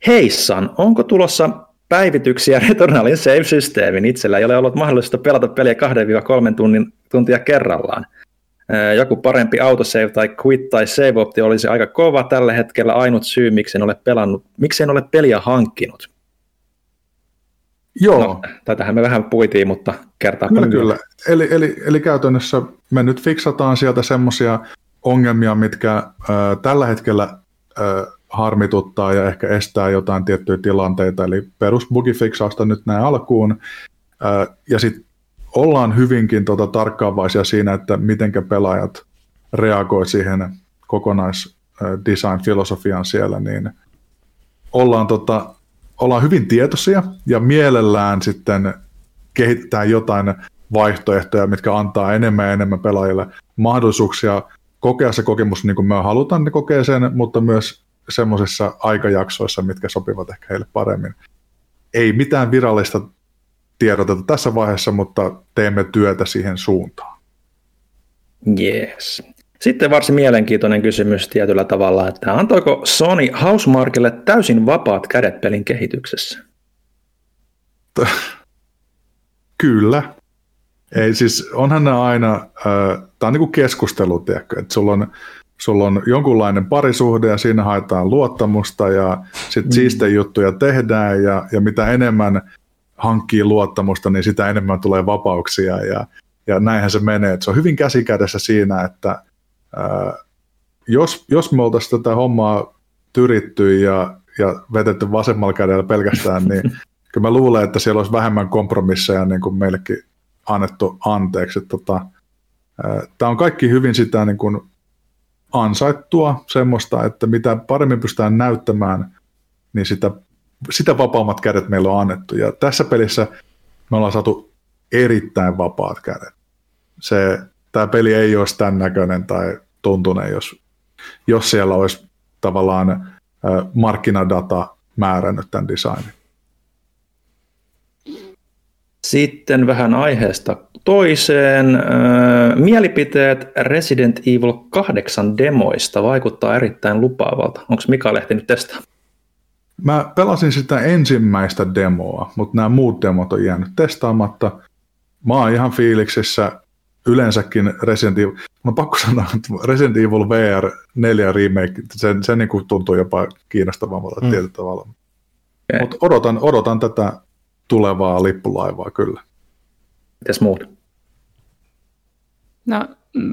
Heissan, onko tulossa päivityksiä Returnalin save-systeemin? Itsellä ei ole ollut mahdollista pelata peliä 2-3 tunnin, tuntia kerrallaan. Joku parempi autosave tai quit tai save optio olisi aika kova tällä hetkellä ainut syy, miksi en ole pelannut, miksi en ole peliä hankkinut. Joo. No, tätähän me vähän puitiin, mutta kertaa Kyllä, kyllä. Eli, eli, eli käytännössä me nyt fiksataan sieltä semmoisia ongelmia, mitkä äh, tällä hetkellä äh, harmituttaa ja ehkä estää jotain tiettyjä tilanteita, eli perusbugifiksausta nyt näin alkuun, ja sitten ollaan hyvinkin tota, tarkkaavaisia siinä, että miten pelaajat reagoivat siihen kokonaisdesign-filosofiaan siellä, niin ollaan tota, ollaan hyvin tietoisia ja mielellään sitten kehittää jotain vaihtoehtoja, mitkä antaa enemmän ja enemmän pelaajille mahdollisuuksia kokea se kokemus niin kuin me halutaan ne kokea sen, mutta myös semmoisissa aikajaksoissa, mitkä sopivat ehkä heille paremmin. Ei mitään virallista tiedoteta tässä vaiheessa, mutta teemme työtä siihen suuntaan. Yes. Sitten varsin mielenkiintoinen kysymys tietyllä tavalla, että antoiko Sony Housemarkille täysin vapaat kädet pelin kehityksessä? <laughs> Kyllä. Ei siis, onhan ne aina, äh, tämä on niin kuin keskustelu, tiedätkö, että sulla on, sulla on jonkunlainen parisuhde ja siinä haetaan luottamusta ja sitten mm. siistejä juttuja tehdään ja, ja mitä enemmän hankkii luottamusta, niin sitä enemmän tulee vapauksia ja, ja näinhän se menee. Et se on hyvin käsikädessä siinä, että jos, jos me oltaisiin tätä hommaa tyritty ja, ja vetetty vasemmalla kädellä pelkästään, niin <laughs> kyllä mä luulen, että siellä olisi vähemmän kompromisseja niin kuin meillekin annettu anteeksi. Tota, Tämä on kaikki hyvin sitä niin kuin ansaittua semmoista, että mitä paremmin pystytään näyttämään, niin sitä, sitä vapaammat kädet meillä on annettu. Ja tässä pelissä me ollaan saatu erittäin vapaat kädet. Se, tämä peli ei olisi tämän näköinen tai tuntuneen, jos, jos siellä olisi tavallaan markkinadata määrännyt tämän designin. Sitten vähän aiheesta toiseen. Mielipiteet Resident Evil 8 demoista vaikuttaa erittäin lupaavalta. Onko Mika ehtinyt testaa? Mä pelasin sitä ensimmäistä demoa, mutta nämä muut demot on jäänyt testaamatta. Mä oon ihan fiiliksissä yleensäkin Resident Evil, mä pakko sanoa, että Resident Evil VR 4 remake, se, se niin tuntuu jopa kiinnostavammalta mm. tietyllä tavalla. Okay. Mutta odotan, odotan tätä tulevaa lippulaivaa kyllä. Mitäs muut? No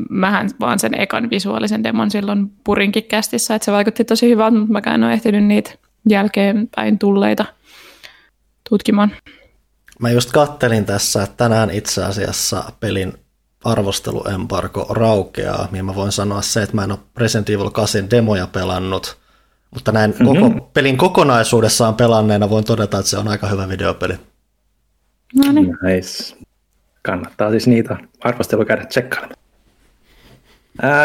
mähän vaan sen ekan visuaalisen demon silloin purinkin kästissä, että se vaikutti tosi hyvältä, mutta mä en ole ehtinyt niitä jälkeenpäin tulleita tutkimaan. Mä just kattelin tässä, että tänään itse asiassa pelin arvosteluembargo raukeaa, mihin mä voin sanoa se, että mä en ole Resident Evil 8 demoja pelannut, mutta näin mm-hmm. koko, pelin kokonaisuudessaan pelanneena voin todeta, että se on aika hyvä videopeli. No niin. Nice. Kannattaa siis niitä arvostelu käydä tsekkailemaan.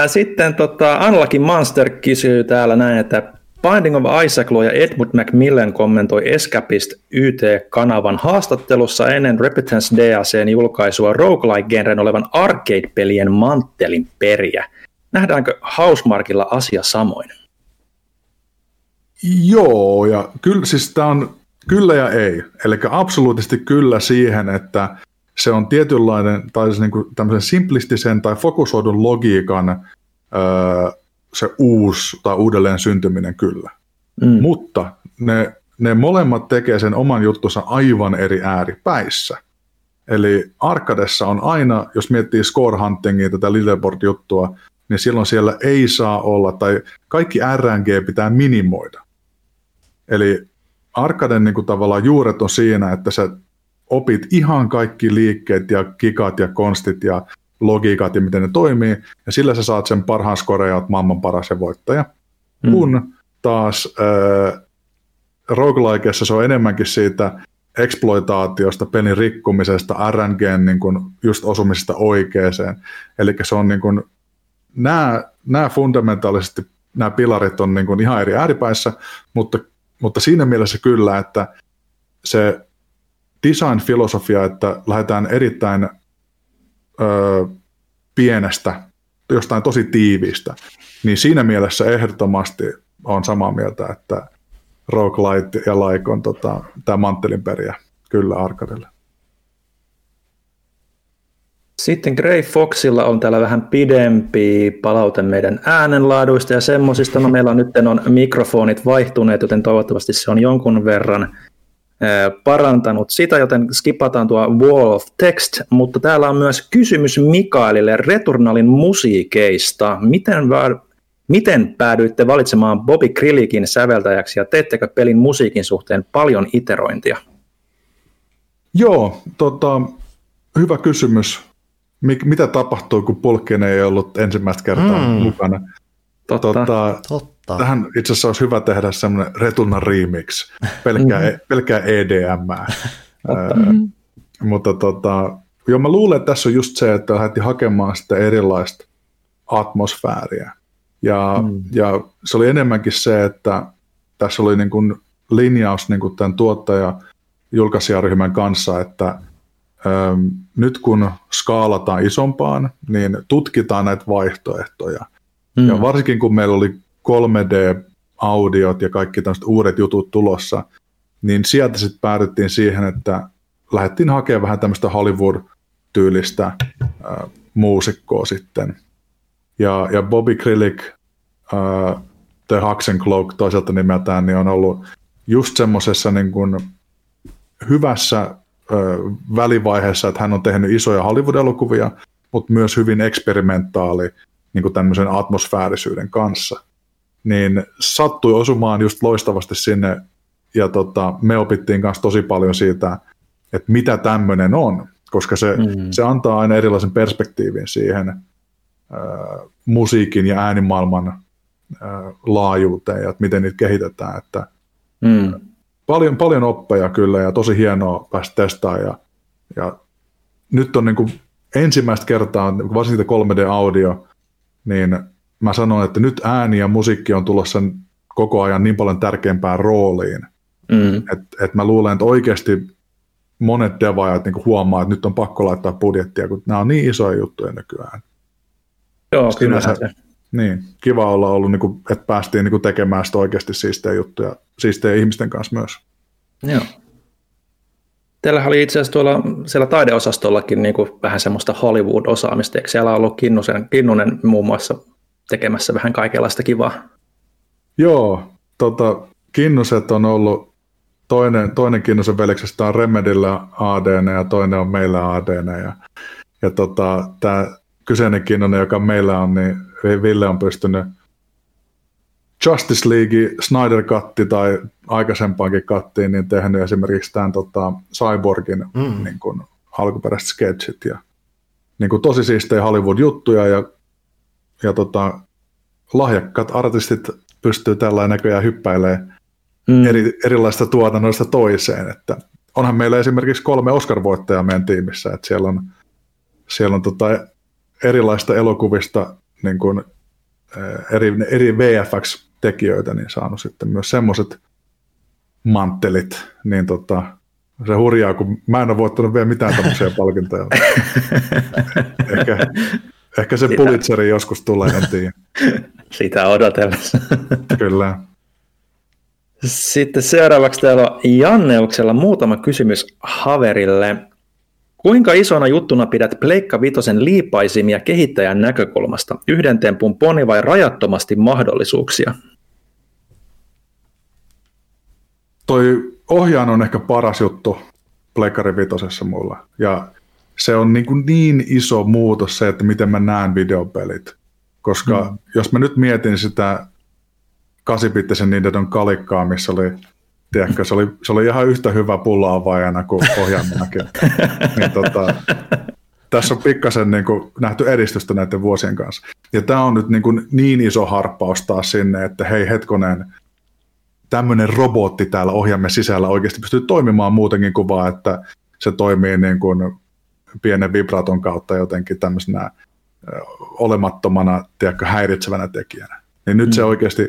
Sitten tota, Unlucky Monster kysyy täällä näin, että Binding of Isaac ja Edmund Macmillan kommentoi Escapist YT-kanavan haastattelussa ennen Repentance DLCn julkaisua roguelike-genren olevan arcade-pelien manttelin periä. Nähdäänkö Housemarkilla asia samoin? Joo, ja kyllä, siis tämä on kyllä ja ei. Eli absoluuttisesti kyllä siihen, että se on tietynlainen, tai siis niin kuin tämmöisen simplistisen tai fokusoidun logiikan öö, se uusi tai uudelleen syntyminen kyllä. Mm. Mutta ne, ne molemmat tekee sen oman juttunsa aivan eri ääripäissä. Eli Arkadessa on aina, jos miettii score huntingia, tätä leaderboard-juttua, niin silloin siellä ei saa olla, tai kaikki RNG pitää minimoida. Eli Arkaden niin kuin tavallaan juuret on siinä, että sä opit ihan kaikki liikkeet ja kikat ja konstit ja logiikat ja miten ne toimii, ja sillä sä saat sen parhaan skoreja, oot maailman paras ja voittaja. Mm. Kun taas äh, roguelikeessa se on enemmänkin siitä exploitaatiosta, pelin rikkumisesta, RNGn niin kun just osumisesta oikeeseen. Eli se on niin kun, nämä, nämä fundamentaalisesti nämä pilarit on niin kun ihan eri ääripäissä, mutta, mutta siinä mielessä kyllä, että se design-filosofia, että lähdetään erittäin ö, pienestä, jostain tosi tiiviistä, niin siinä mielessä ehdottomasti on samaa mieltä, että Roguelite ja Like on tota, tämä manttelinperiä kyllä arkadelle. Sitten Grey Foxilla on täällä vähän pidempi palaute meidän äänenlaaduista ja semmoisista. No meillä on nyt on mikrofonit vaihtuneet, joten toivottavasti se on jonkun verran parantanut sitä, joten skipataan tuo Wall of Text, mutta täällä on myös kysymys Mikaelille Returnalin musiikeista. Miten, miten päädyitte valitsemaan Bobby Krillikin säveltäjäksi ja teettekö pelin musiikin suhteen paljon iterointia? Joo, tota, hyvä kysymys. Mik, mitä tapahtui, kun Polkien ei ollut ensimmäistä kertaa mm. mukana? Totta. Tota, Totta. Tähän itse asiassa olisi hyvä tehdä semmoinen Returna remix, pelkkää, mm-hmm. pelkkää EDM. mm-hmm. mutta tota, joo, mä luulen, että tässä on just se, että lähdettiin hakemaan sitä erilaista atmosfääriä. Ja, mm. ja se oli enemmänkin se, että tässä oli niin kuin linjaus niin kuin tämän tuottaja julkaisijaryhmän kanssa, että äm, nyt kun skaalataan isompaan, niin tutkitaan näitä vaihtoehtoja. Mm. Ja varsinkin kun meillä oli 3D-audiot ja kaikki tämmöiset uudet jutut tulossa, niin sieltä sitten päädyttiin siihen, että lähdettiin hakemaan vähän tämmöistä Hollywood-tyylistä äh, muusikkoa sitten. Ja, ja Bobby Krillik, äh, The Hux Cloak toiselta nimeltään, niin on ollut just semmoisessa niin kuin hyvässä välivaiheessa, että hän on tehnyt isoja Hollywood-elokuvia, mutta myös hyvin eksperimentaali niin kuin tämmöisen atmosfäärisyyden kanssa niin sattui osumaan just loistavasti sinne, ja tota, me opittiin kanssa tosi paljon siitä, että mitä tämmöinen on, koska se, mm. se antaa aina erilaisen perspektiivin siihen äh, musiikin ja äänimaailman äh, laajuuteen ja että miten niitä kehitetään. Että, mm. Paljon, paljon oppeja kyllä ja tosi hienoa päästä testaamaan. Ja, ja nyt on niin kuin ensimmäistä kertaa, varsinkin 3D-audio, niin mä sanon, että nyt ääni ja musiikki on tulossa koko ajan niin paljon tärkeämpään rooliin, mm. että et mä luulen, että oikeasti monet devaajat niin huomaa, että nyt on pakko laittaa budjettia, kun nämä on niin isoja juttuja nykyään. Joo, kyllä se. Niin, kiva olla ollut, niin kuin, että päästiin niin kuin tekemään sitä oikeasti siistejä juttuja, siistejä ihmisten kanssa myös. Joo. Teillä oli itse asiassa tuolla siellä taideosastollakin niin kuin vähän semmoista Hollywood-osaamista, eikö siellä on ollut Kinnusen, Kinnunen muun muassa tekemässä vähän kaikenlaista kivaa. Joo, tota, Kinnuset on ollut, toinen, toinen Kinnusen veliksestä on Remedillä ADN ja toinen on meillä ADN. Ja, ja tota, tämä kyseinen Kinnonen, joka meillä on, niin Ville on pystynyt Justice League, Snyder Katti tai aikaisempaankin kattiin, niin tehnyt esimerkiksi tämän tota, Cyborgin mm. niin kuin, alkuperäiset sketchit ja niin kuin, tosi siistejä Hollywood-juttuja ja, ja tota, lahjakkaat artistit pystyy tällä näköjään hyppäilemään mm. eri, erilaista tuotannoista toiseen, että onhan meillä esimerkiksi kolme Oscar-voittajaa meidän tiimissä, että siellä on, siellä on tota erilaista elokuvista niin kuin, eri, eri VFX-tekijöitä, niin saanut sitten myös semmoiset manttelit, niin tota, se hurjaa, kun mä en ole voittanut vielä mitään tämmöisiä palkintoja. <laughs> ehkä, ehkä se Pulitzeri joskus tulee, en tiedä. Sitä odotellessa. Kyllä. Sitten seuraavaksi täällä on Janneuksella muutama kysymys Haverille. Kuinka isona juttuna pidät Pleikka Vitosen liipaisimia kehittäjän näkökulmasta? Yhden tempun poni vai rajattomasti mahdollisuuksia? Toi ohjaan on ehkä paras juttu Pleikkari Vitosessa mulla. Ja se on niin, kuin niin iso muutos se, että miten mä näen videopelit. Koska mm. jos mä nyt mietin sitä 8-bittisen Nintendon kalikkaa, missä oli, tiedätkö, se oli, se oli ihan yhtä hyvä pulla kuin ohjaaminakin. niin, tota, tässä on pikkasen niin kuin, nähty edistystä näiden vuosien kanssa. Ja tämä on nyt niin, kuin, niin iso harppaus taas sinne, että hei hetkonen, tämmöinen robotti täällä ohjaamme sisällä oikeasti pystyy toimimaan muutenkin kuin vaan, että se toimii niin kuin pienen vibraton kautta jotenkin tämmöisenä olemattomana, tiedätkö, häiritsevänä tekijänä. Niin nyt mm. se oikeasti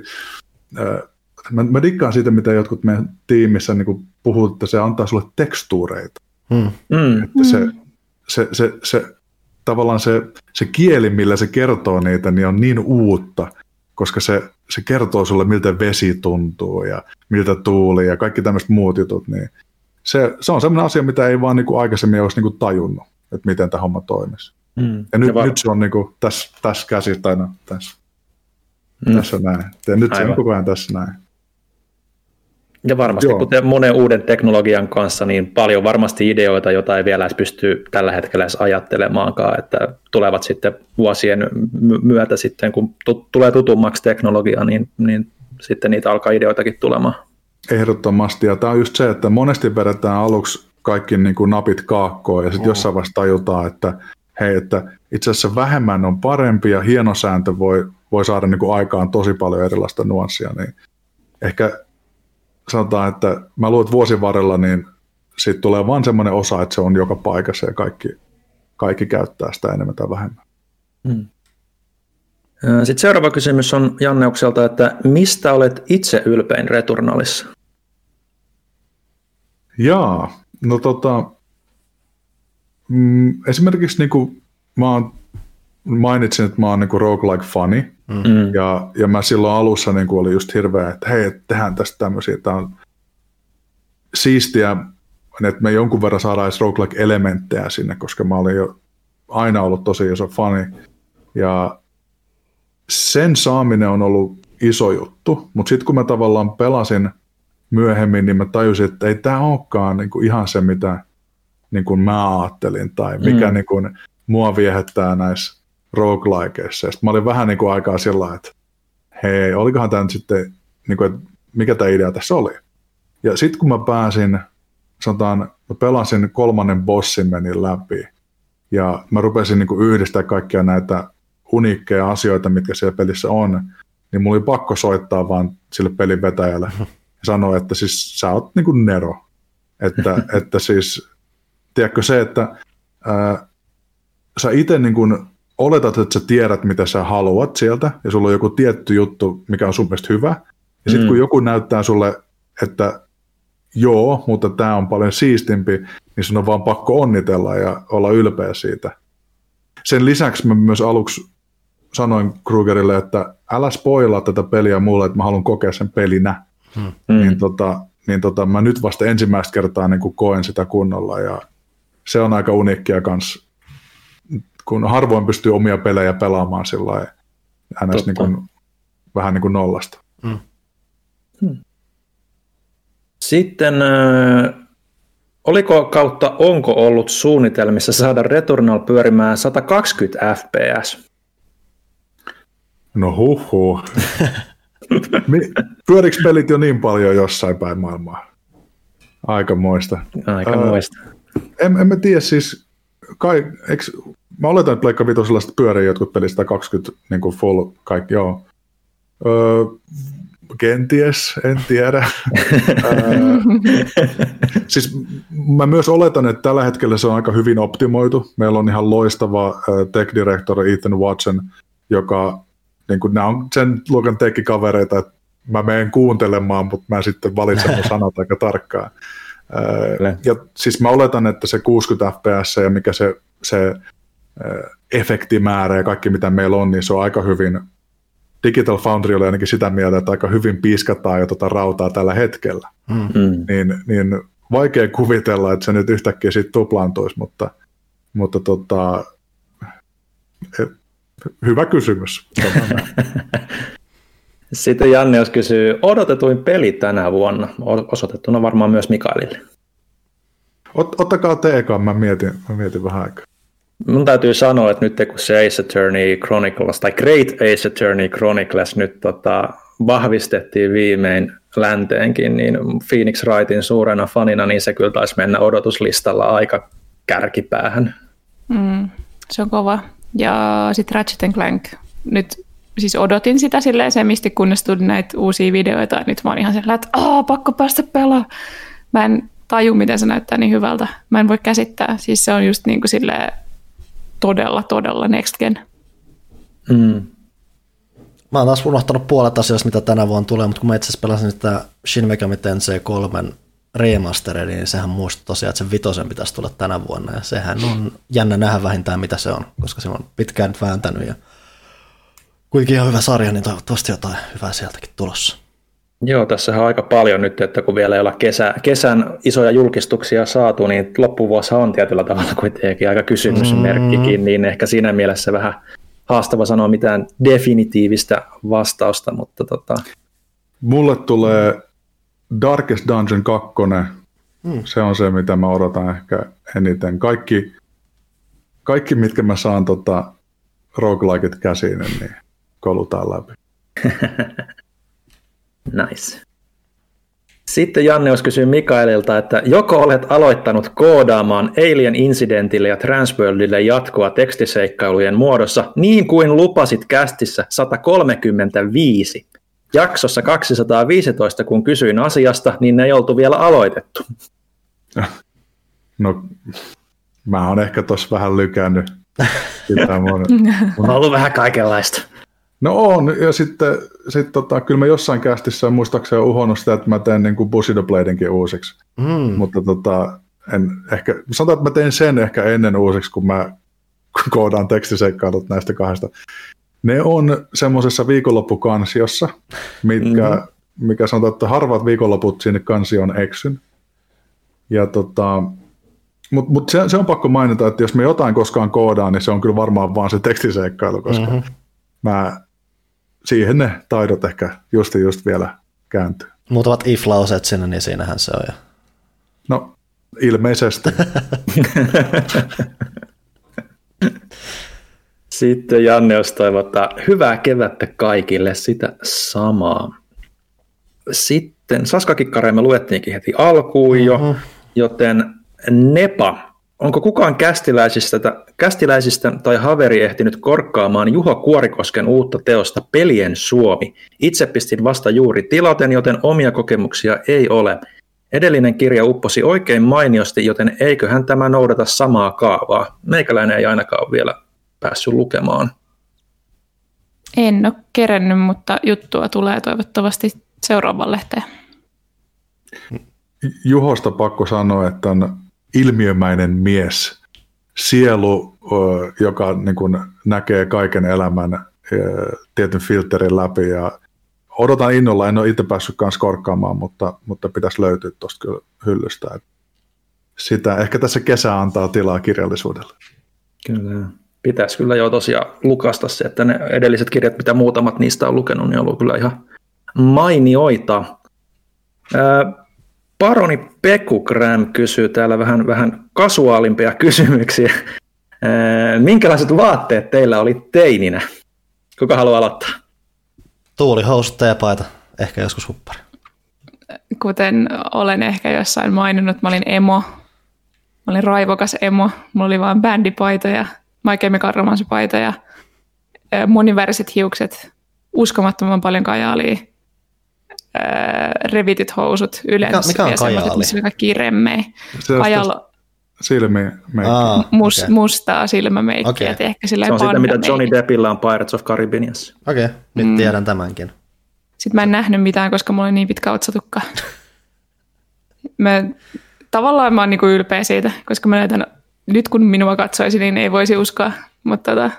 mä, mä dikkaan siitä, mitä jotkut meidän tiimissä niin puhuu, että se antaa sulle tekstuureita. Mm. mm. Että se, se, se, se, tavallaan se, se kieli, millä se kertoo niitä, niin on niin uutta, koska se, se kertoo sulle, miltä vesi tuntuu ja miltä tuuli ja kaikki tämmöiset muut jutut, niin se, se on sellainen asia, mitä ei vaan niin kuin aikaisemmin olisi niin kuin tajunnut, että miten tämä homma toimisi. Mm. Ja nyt, ja nyt se on niin kuin tässä, tässä käsissä, tai no, tässä Mm. Tässä näin. Ja nyt Aivan. se on koko ajan tässä näin. Ja varmasti, Joo. kuten monen uuden teknologian kanssa, niin paljon varmasti ideoita, joita ei vielä edes pysty tällä hetkellä edes ajattelemaankaan, että tulevat sitten vuosien myötä sitten, kun t- tulee tutummaksi teknologia, niin, niin sitten niitä alkaa ideoitakin tulemaan. Ehdottomasti, ja tämä on just se, että monesti vedetään aluksi kaikki niin kuin napit kaakkoon, ja sitten oh. jossain vaiheessa tajutaan, että hei, että itse asiassa vähemmän on parempi, ja hienosääntö voi voi saada niin kuin aikaan tosi paljon erilaista nuanssia, niin ehkä sanotaan, että mä luulen, että vuosin varrella niin siitä tulee vain semmoinen osa, että se on joka paikassa ja kaikki, kaikki käyttää sitä enemmän tai vähemmän. Hmm. Sitten seuraava kysymys on Janneukselta, että mistä olet itse ylpein Returnalissa? Jaa, no tota, mm, esimerkiksi niin kuin mä oon mainitsin, että mä oon niin roguelike-fani, mm. ja, ja mä silloin alussa niin oli just hirveä, että hei, tehdään tästä tämmöisiä, tämä on siistiä, että me jonkun verran saadaan edes roguelike-elementtejä sinne, koska mä olin jo aina ollut tosi iso fani, ja sen saaminen on ollut iso juttu, mutta sitten kun mä tavallaan pelasin myöhemmin, niin mä tajusin, että ei tämä olekaan niin kuin ihan se, mitä niin kuin mä ajattelin, tai mikä mm. niin kuin mua viehättää näissä roguelikeissa. Ja mä olin vähän niin kuin aikaa sillä että hei, olikohan tämä nyt sitten, niin kuin, että mikä tämä idea tässä oli. Ja sitten kun mä pääsin, sanotaan, mä pelasin kolmannen bossin menin läpi, ja mä rupesin niin kuin yhdistää kaikkia näitä uniikkeja asioita, mitkä siellä pelissä on, niin mulla oli pakko soittaa vaan sille pelin vetäjälle ja sanoa, että siis sä oot niin kuin Nero. Että, <laughs> että siis, tiedätkö se, että ää, sä itse niin kuin oletat, että sä tiedät, mitä sä haluat sieltä, ja sulla on joku tietty juttu, mikä on sun mielestä hyvä, ja sitten mm. kun joku näyttää sulle, että joo, mutta tämä on paljon siistimpi, niin sun on vaan pakko onnitella ja olla ylpeä siitä. Sen lisäksi mä myös aluksi sanoin Krugerille, että älä spoilaa tätä peliä mulle, että mä haluan kokea sen pelinä. Hmm. Niin, tota, niin tota, mä nyt vasta ensimmäistä kertaa niin koen sitä kunnolla ja se on aika uniikkia kanssa kun harvoin pystyy omia pelejä pelaamaan sillä niin kuin, vähän niin kuin nollasta. Hmm. Hmm. Sitten äh, oliko kautta onko ollut suunnitelmissa saada Returnal pyörimään 120 fps? No huhhuh. <laughs> Pyöriks pelit jo niin paljon jossain päin maailmaa? Aika moista. Aika moista. en, en mä tiedä siis, kai, eks, mä oletan, että Pleikka Vitosella pyörii jotkut pelit 120 niin kuin full kaikki, joo. Öö, kenties, en tiedä. <laughs> siis mä myös oletan, että tällä hetkellä se on aika hyvin optimoitu. Meillä on ihan loistava tech director Ethan Watson, joka niin kuin, nämä on sen luokan tech-kavereita, että mä menen kuuntelemaan, mutta mä sitten valitsen mun sanat aika tarkkaan. Ja siis mä oletan, että se 60 fps ja mikä se, se efektimäärä ja kaikki mitä meillä on, niin se on aika hyvin, Digital Foundry oli ainakin sitä mieltä, että aika hyvin piiskataan jo tuota rautaa tällä hetkellä. Mm. Niin, niin vaikea kuvitella, että se nyt yhtäkkiä sitten tuplaantuisi, mutta, mutta tota, hyvä kysymys. <laughs> Sitten Janne, jos kysyy, odotetuin peli tänä vuonna, osoitettuna varmaan myös Mikaelille. Ot, ottakaa teekaan, mä mietin, mä mietin vähän aikaa. Mun täytyy sanoa, että nyt kun se Ace Attorney Chronicles, tai Great Ace Attorney Chronicles nyt tota, vahvistettiin viimein länteenkin, niin Phoenix Wrightin suurena fanina, niin se kyllä taisi mennä odotuslistalla aika kärkipäähän. Mm, se on kova. Ja sitten Ratchet Clank. Nyt siis odotin sitä silleen semisti, kunnes tuli näitä uusia videoita. Ja nyt mä oon ihan sellainen, että Aa, pakko päästä pelaamaan. Mä en taju, miten se näyttää niin hyvältä. Mä en voi käsittää. Siis se on just niin kuin silleen todella, todella next gen. Mm. Mä oon taas unohtanut puolet asioista, mitä tänä vuonna tulee, mutta kun mä itse asiassa pelasin sitä Shin Megami Tensei 3 remasteria, niin sehän muistui tosiaan, että se vitosen pitäisi tulla tänä vuonna, ja sehän on jännä nähdä vähintään, mitä se on, koska se on pitkään vääntänyt, ja kuitenkin ihan hyvä sarja, niin toivottavasti jotain hyvää sieltäkin tulossa. Joo, tässä on aika paljon nyt, että kun vielä ei olla kesä, kesän isoja julkistuksia saatu, niin loppuvuosi on tietyllä tavalla kuitenkin aika kysymysmerkkikin, mm. niin ehkä siinä mielessä vähän haastava sanoa mitään definitiivistä vastausta, mutta tota... Mulle tulee Darkest Dungeon 2, mm. se on se, mitä mä odotan ehkä eniten. Kaikki, kaikki mitkä mä saan tota, roguelikeit käsiin, niin kolutaan läpi. <laughs> nice. Sitten Janne olisi kysynyt Mikaelilta, että joko olet aloittanut koodaamaan Alien Incidentille ja Transworldille jatkoa tekstiseikkailujen muodossa, niin kuin lupasit kästissä 135. Jaksossa 215, kun kysyin asiasta, niin ne ei oltu vielä aloitettu. <laughs> No, mä oon ehkä tossa vähän lykännyt. <laughs> mun, mun... On ollut vähän kaikenlaista. No on, ja sitten sit tota, kyllä mä jossain kästissä muistaakseni uhonnut sitä, että mä teen niin kuin Bushido Bladenkin uusiksi. Mm. Mutta tota, en ehkä, sanotaan, että mä tein sen ehkä ennen uusiksi, kun mä koodaan tekstiseikkailut näistä kahdesta. Ne on semmoisessa viikonloppukansiossa, mitkä, mm-hmm. mikä sanotaan, että harvat viikonloput sinne kansioon eksyn. Ja tota, mutta mut se, se, on pakko mainita, että jos me jotain koskaan koodaan, niin se on kyllä varmaan vaan se tekstiseikkailu, koska mm-hmm. mä siihen ne taidot ehkä just just vielä kääntyy. Muutamat if-lauseet sinne, niin siinähän se on jo. No, ilmeisesti. <laughs> Sitten Janne jos toivottaa hyvää kevättä kaikille, sitä samaa. Sitten Saska me luettiinkin heti alkuun jo, mm-hmm. joten Nepa Onko kukaan kästiläisistä, kästiläisistä tai haveri ehtinyt korkkaamaan Juho Kuorikosken uutta teosta Pelien Suomi? Itse pistin vasta juuri tilaten, joten omia kokemuksia ei ole. Edellinen kirja upposi oikein mainiosti, joten eiköhän tämä noudata samaa kaavaa. Meikäläinen ei ainakaan ole vielä päässyt lukemaan. En ole kerennyt, mutta juttua tulee toivottavasti seuraavan lehteen. Juhosta pakko sanoa, että on ilmiömäinen mies, sielu, joka niin kuin näkee kaiken elämän tietyn filterin läpi ja odotan innolla, en ole itse päässyt kanssa korkkaamaan, mutta, mutta pitäisi löytyä tuosta kyllä hyllystä. Sitä ehkä tässä kesä antaa tilaa kirjallisuudelle. Kyllä. Pitäisi kyllä jo tosiaan lukasta se, että ne edelliset kirjat, mitä muutamat niistä on lukenut, niin on ollut kyllä ihan mainioita. Paroni Peku Graham kysyy täällä vähän, vähän kasuaalimpia kysymyksiä. Minkälaiset vaatteet teillä oli teininä? Kuka haluaa aloittaa? Tuuli, housut, teepaita, ehkä joskus huppari. Kuten olen ehkä jossain maininnut, mä olin emo. Mä olin raivokas emo. Mulla oli vaan bändipaita ja My Chemical moniväriset hiukset, uskomattoman paljon kajaalia, revityt housut yleensä. Mikä, mikä on kajaali? Se kaikki remmejä. Kajalo, silmi Aa, mus, okei. mustaa silmämeikkiä, okay. ehkä Se on sitä, mitä. Johnny Deppillä on Pirates of Caribbeaniassa. Okei, okay, nyt mm. tiedän tämänkin. Sitten mä en nähnyt mitään, koska mulla oli niin pitkä otsatukka. <laughs> mä, tavallaan mä oon niinku ylpeä siitä, koska mä näytän, nyt kun minua katsoisi, niin ei voisi uskoa. Mutta tota,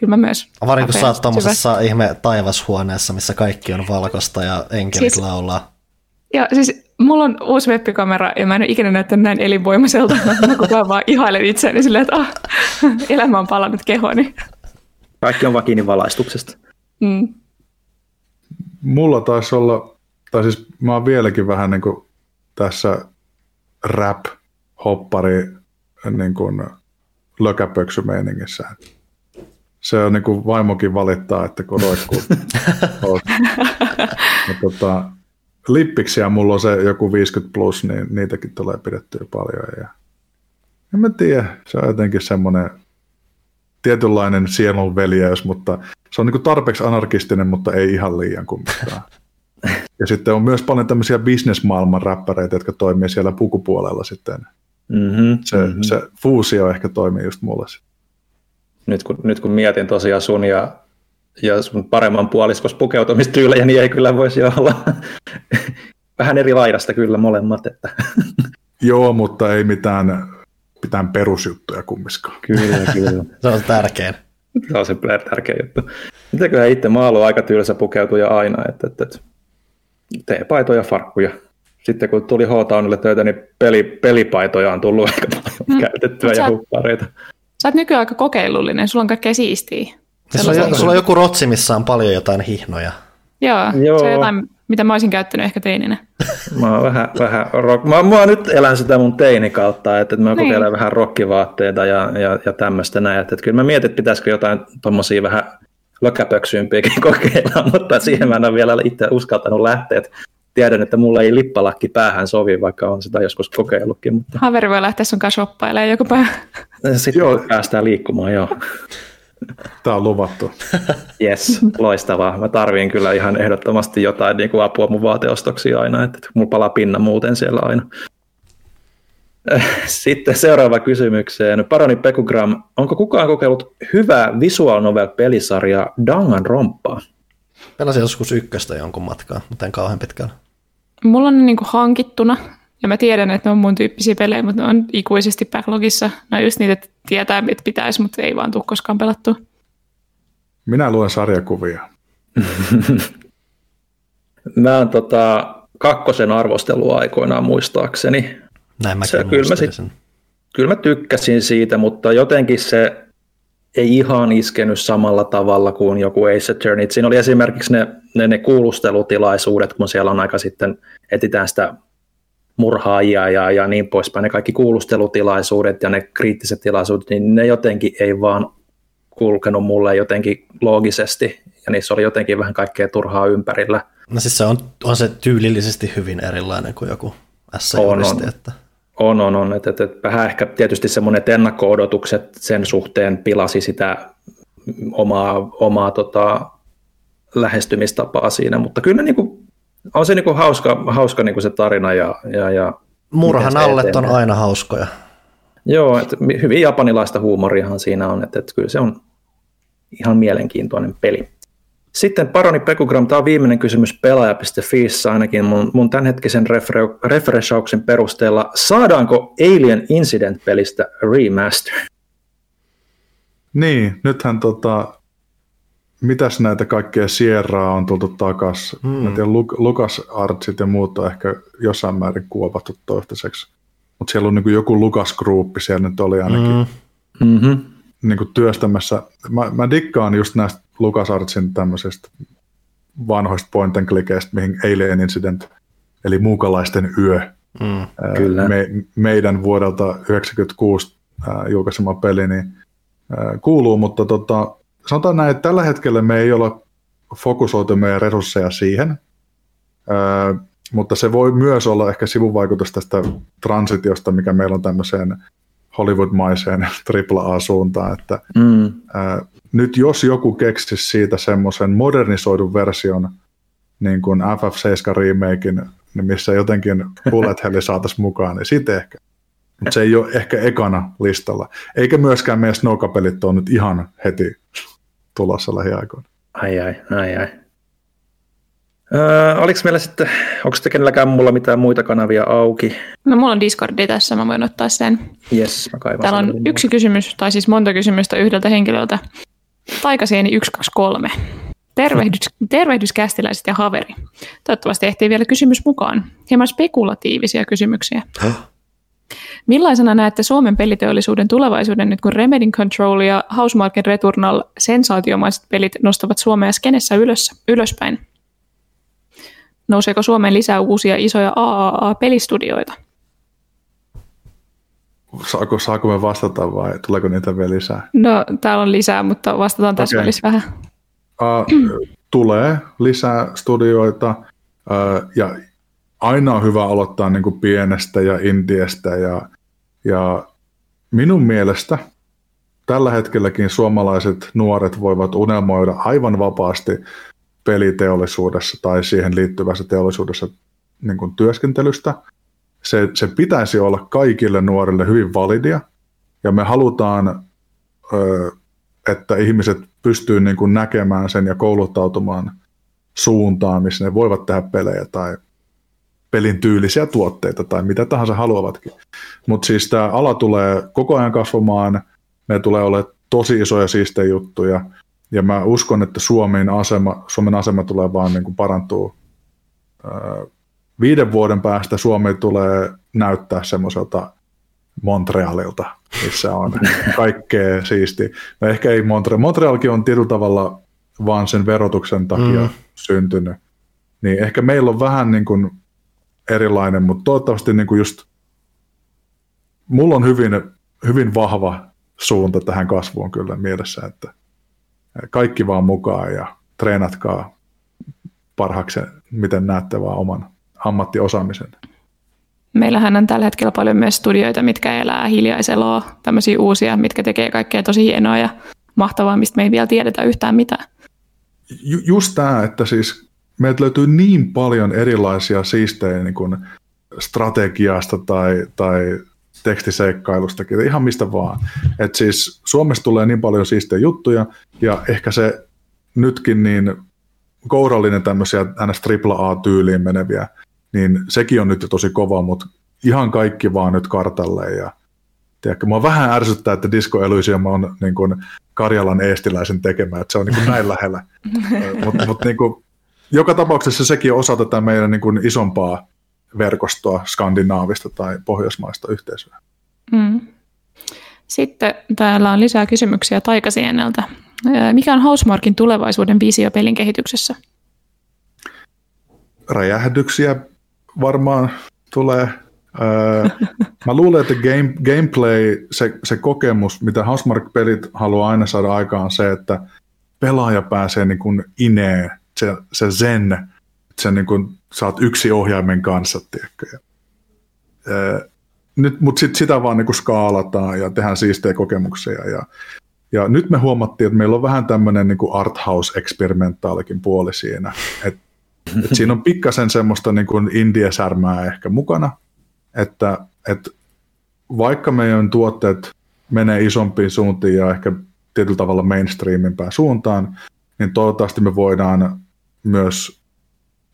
kyllä mä myös. Varin kun sä oot apeasti tommosessa ihme taivashuoneessa, missä kaikki on valkoista ja enkelit Siis- laulaa. Ja siis mulla on uusi webbikamera ja mä en ole ikinä näyttänyt näin elinvoimaiselta. Mä koko ajan vaan ihailen itseäni silleen, että ah, <laughs> elämä on palannut kehooni. Kaikki on vaan kiinni valaistuksesta. Mm. Mulla taisi olla, tai siis mä oon vieläkin vähän niin kuin tässä rap-hoppari niin kuin lökäpöksymeiningissä. Se on niin kuin vaimokin valittaa, että kun roikkuu. <laughs> ja tota, lippiksiä mulla on se joku 50 plus, niin niitäkin tulee pidettyä paljon. Ja en mä tiedä, se on jotenkin semmoinen tietynlainen sielunveljeys, mutta se on niin kuin tarpeeksi anarkistinen, mutta ei ihan liian kumminkaan. <laughs> Ja sitten on myös paljon tämmöisiä bisnesmaailman räppäreitä, jotka toimii siellä pukupuolella sitten. Mm-hmm. Se, mm-hmm. se fuusio ehkä toimii just mulle. Nyt, kun, nyt kun mietin tosiaan sun ja, ja sun paremman puoliskos pukeutumistyylejä, niin ei kyllä voisi olla <laughs> vähän eri laidasta kyllä molemmat. Että. <laughs> Joo, mutta ei mitään, mitään perusjuttuja kummiskaan. Kyllä, kyllä. Se on tärkein. <laughs> Se on se tärkeä juttu. Mitäköhän itse mä oon aika tylsä pukeutuja aina, että, että, että teepaitoja, farkkuja. Sitten kun tuli H-Townille töitä, niin peli, pelipaitoja on tullut aika paljon Mm. käytettyä Mut ja sä- huppareita. Sä oot nykyään aika kokeilullinen, sulla on kaikkea siistiä. Ja sulla, on, sulla on joku rotsi, missä on paljon jotain hihnoja. Joo, Joo. Joo, se on jotain, mitä mä olisin käyttänyt ehkä teininä. <laughs> Mä oon vähän, vähän rock... mä, mä nyt elän sitä mun teini kautta, että, että mä Niin. kokeilen vähän rokkivaatteita ja, ja, ja tämmöistä näin. Että, että kyllä mä mietin, että pitäisikö jotain tommosia vähän lökäpöksyympiäkin <laughs> kokeilla, mutta siihen mä en ole vielä itse uskaltanut lähteä. Että tiedän, että mulla ei lippalakki päähän sovi, vaikka on sitä joskus kokeillutkin, mutta Haveri voi lähteä sun kanssa shoppailemaan joku päivä. sitten Joo. päästään liikkumaan, joo. Tämä on luvattu. <laughs> Yes, loistavaa. Mä tarviin kyllä ihan ehdottomasti jotain niin kuin apua mun vaateostoksiin aina, että mulla palaa pinna muuten siellä aina. <laughs> Sitten seuraava kysymykseen. Paroni Pekugram, onko kukaan kokeillut hyvää visual novel pelisarjaa Dangan romppaa? Pelasin joskus ykköstä jonkun matkaa, mutta en kauhean pitkällä. Mulla on ne niinku hankittuna, ja mä tiedän, että ne on mun tyyppisiä pelejä, mutta ne on ikuisesti backlogissa. Ne on just niitä, että tietää, että pitäisi, mutta ei vaan tule koskaan pelattua. Minä luen sarjakuvia. <laughs> Mä oon tota, kakkosen arvostelua aikoinaan muistaakseni. Näin mäkin Se- kyllä mä muistelisin. Kyllä mä tykkäsin siitä, mutta jotenkin se ei ihan iskenyt samalla tavalla kuin joku Ace Attorney. Siinä oli esimerkiksi ne, ne, ne kuulustelutilaisuudet, kun siellä on aika sitten, etitään sitä murhaajia ja, ja niin poispäin. Ne kaikki kuulustelutilaisuudet ja ne kriittiset tilaisuudet, niin ne jotenkin ei vaan kulkenut mulle jotenkin loogisesti. Ja niissä oli jotenkin vähän kaikkea turhaa ympärillä. No siis se on, on se tyylillisesti hyvin erilainen kuin joku S-juristi. On, on. Että... On, on, on. Että, että, että vähän ehkä tietysti semmoinen ennakko-odotukset sen suhteen pilasi sitä omaa, omaa tota, lähestymistapaa siinä, mutta kyllä niin kuin, on se niin kuin hauska, hauska niin kuin se tarina ja, ja, ja Murhan alle on aina hauskoja. Joo, että hyvin japanilaista huumoriahan siinä on, että, että kyllä se on ihan mielenkiintoinen peli. Sitten Paroni Pekugram, tämä on viimeinen kysymys pelaaja.fiissä ainakin mun, mun tämänhetkisen refre- refreshauksen perusteella. Saadaanko Alien Incident-pelistä remaster? Niin, nythän tota, mitäs näitä kaikkea Sierraa on tultu takas. Hmm. Mä tiedän, Luk- Lukas Artsit ja muut on ehkä jossain määrin kuopattu toistaiseksi. Mutta siellä on niin joku Lukas Gruppi, siellä nyt oli ainakin Mm. mm. Mm-hmm. niin työstämässä. Mä, mä dikkaan just näistä Lukas Artsin tämmöisistä vanhoista point and clickeistä, mihin Alien Incident eli Muukalaisten yö. Mm, kyllä. Me, meidän vuodelta 1996 julkaisema peli niin, kuuluu, mutta tota, sanotaan näin, että tällä hetkellä me ei ole fokusoitu meidän resursseja siihen, mutta se voi myös olla ehkä sivuvaikutus tästä transitiosta, mikä meillä on tämmöiseen Hollywood-maiseen <laughs> AAA-suuntaan, että mm. ää, nyt jos joku keksisi siitä semmoisen modernisoidun version, niin kuin FF7 remakein, niin missä jotenkin bullet hell saataisiin mukaan, niin sitten ehkä. Mutta se ei ole ehkä ekana listalla. Eikä myöskään meidän snowkapelit ole nyt ihan heti tulossa lähiaikoina. Ai ai, ai ai. Öö, oliko meillä sitten, onko kenelläkään mulla mitään muita kanavia auki? No mulla on Discordi tässä, mä voin ottaa sen. Yes, mä kaivan Täällä on yksi kysymys, tai siis monta kysymystä yhdeltä henkilöltä. Taikasieni 123. Tervehdys, tervehdys kästiläiset ja haveri. Toivottavasti ehtii vielä kysymys mukaan. Hieman spekulatiivisia kysymyksiä. Huh? Millaisena näette Suomen peliteollisuuden tulevaisuuden nyt, kun Remedy Control ja Housemarque Returnal sensaatiomaiset pelit nostavat Suomea skenessä ylös, ylöspäin? Nouseeko Suomeen lisää uusia isoja AAA-pelistudioita? Saako, saako me vastata vai tuleeko niitä vielä lisää? No, täällä on lisää, mutta vastataan tässä okay. välissä vähän. Uh, tulee lisää studioita uh, ja aina on hyvä aloittaa niin kuin pienestä ja indiestä ja, ja minun mielestä tällä hetkelläkin suomalaiset nuoret voivat unelmoida aivan vapaasti peliteollisuudessa tai siihen liittyvässä teollisuudessa niin kuin työskentelystä. Se, se pitäisi olla kaikille nuorille hyvin validia, ja me halutaan, että ihmiset pystyy niin kuin näkemään sen ja kouluttautumaan suuntaan, missä ne voivat tehdä pelejä tai pelin tyylisiä tuotteita tai mitä tahansa haluavatkin. Mutta siis tämä ala tulee koko ajan kasvamaan, ne tulee olemaan tosi isoja siistejä juttuja, ja mä uskon, että Suomen asema, Suomen asema tulee vaan niin kuin parantua. viiden vuoden päästä Suomi tulee näyttää semmoiselta Montrealilta, missä on <laughs> kaikkea siisti. No ehkä ei Montreal. Montrealkin on tietyllä tavalla vaan sen verotuksen takia mm. syntynyt. Niin ehkä meillä on vähän niin kuin erilainen, mutta toivottavasti niin kuin just mulla on hyvin, hyvin vahva suunta tähän kasvuun kyllä mielessä, että kaikki vaan mukaan ja treenatkaa parhaaksi, miten näette vaan oman ammattiosaamisen. Meillähän on tällä hetkellä paljon myös studioita, mitkä elää hiljaiseloa, tämmöisiä uusia, mitkä tekee kaikkea tosi hienoa ja mahtavaa, mistä me ei vielä tiedetä yhtään mitään. Ju- just tämä, että siis meiltä löytyy niin paljon erilaisia siistejä niin kuin strategiasta tai, tai tekstiseikkailustakin, ihan mistä vaan. Et siis Suomessa tulee niin paljon siistejä juttuja, ja ehkä se nytkin niin kourallinen tämmöisiä ns. AAA-tyyliin meneviä, niin sekin on nyt jo tosi kova, mutta ihan kaikki vaan nyt kartalle. Ja, tiedätkö, mua vähän ärsyttää, että Disco Elysium on niin kuin Karjalan eestiläisen tekemä, että se on niin kuin näin lähellä. <laughs> mutta mut, niin kuin, joka tapauksessa sekin on osa tätä meidän niin kuin isompaa verkostoa skandinaavista tai pohjoismaista yhteisöä. Mm. Sitten täällä on lisää kysymyksiä Taikasieneltä. Mikä on Housemarkin tulevaisuuden visio pelin kehityksessä? Räjähdyksiä varmaan tulee. <laughs> Mä luulen, että game, gameplay, se, se kokemus, mitä Housemark-pelit haluaa aina saada aikaan, se, että pelaaja pääsee niin kuin ineen, se, se zen, se niin kuin, saat yksi ohjaimen kanssa, tiedätkö? Ja, nyt, mutta sit sitä vaan niin skaalataan ja tehdään siistejä kokemuksia. Ja, ja nyt me huomattiin, että meillä on vähän tämmöinen niin arthouse-eksperimentaalikin puoli siinä. Et, et siinä on pikkasen semmoista niin kuin indie-särmää ehkä mukana, että, että vaikka meidän tuotteet menee isompiin suuntiin ja ehkä tietyllä tavalla mainstreamimpään suuntaan, niin toivottavasti me voidaan myös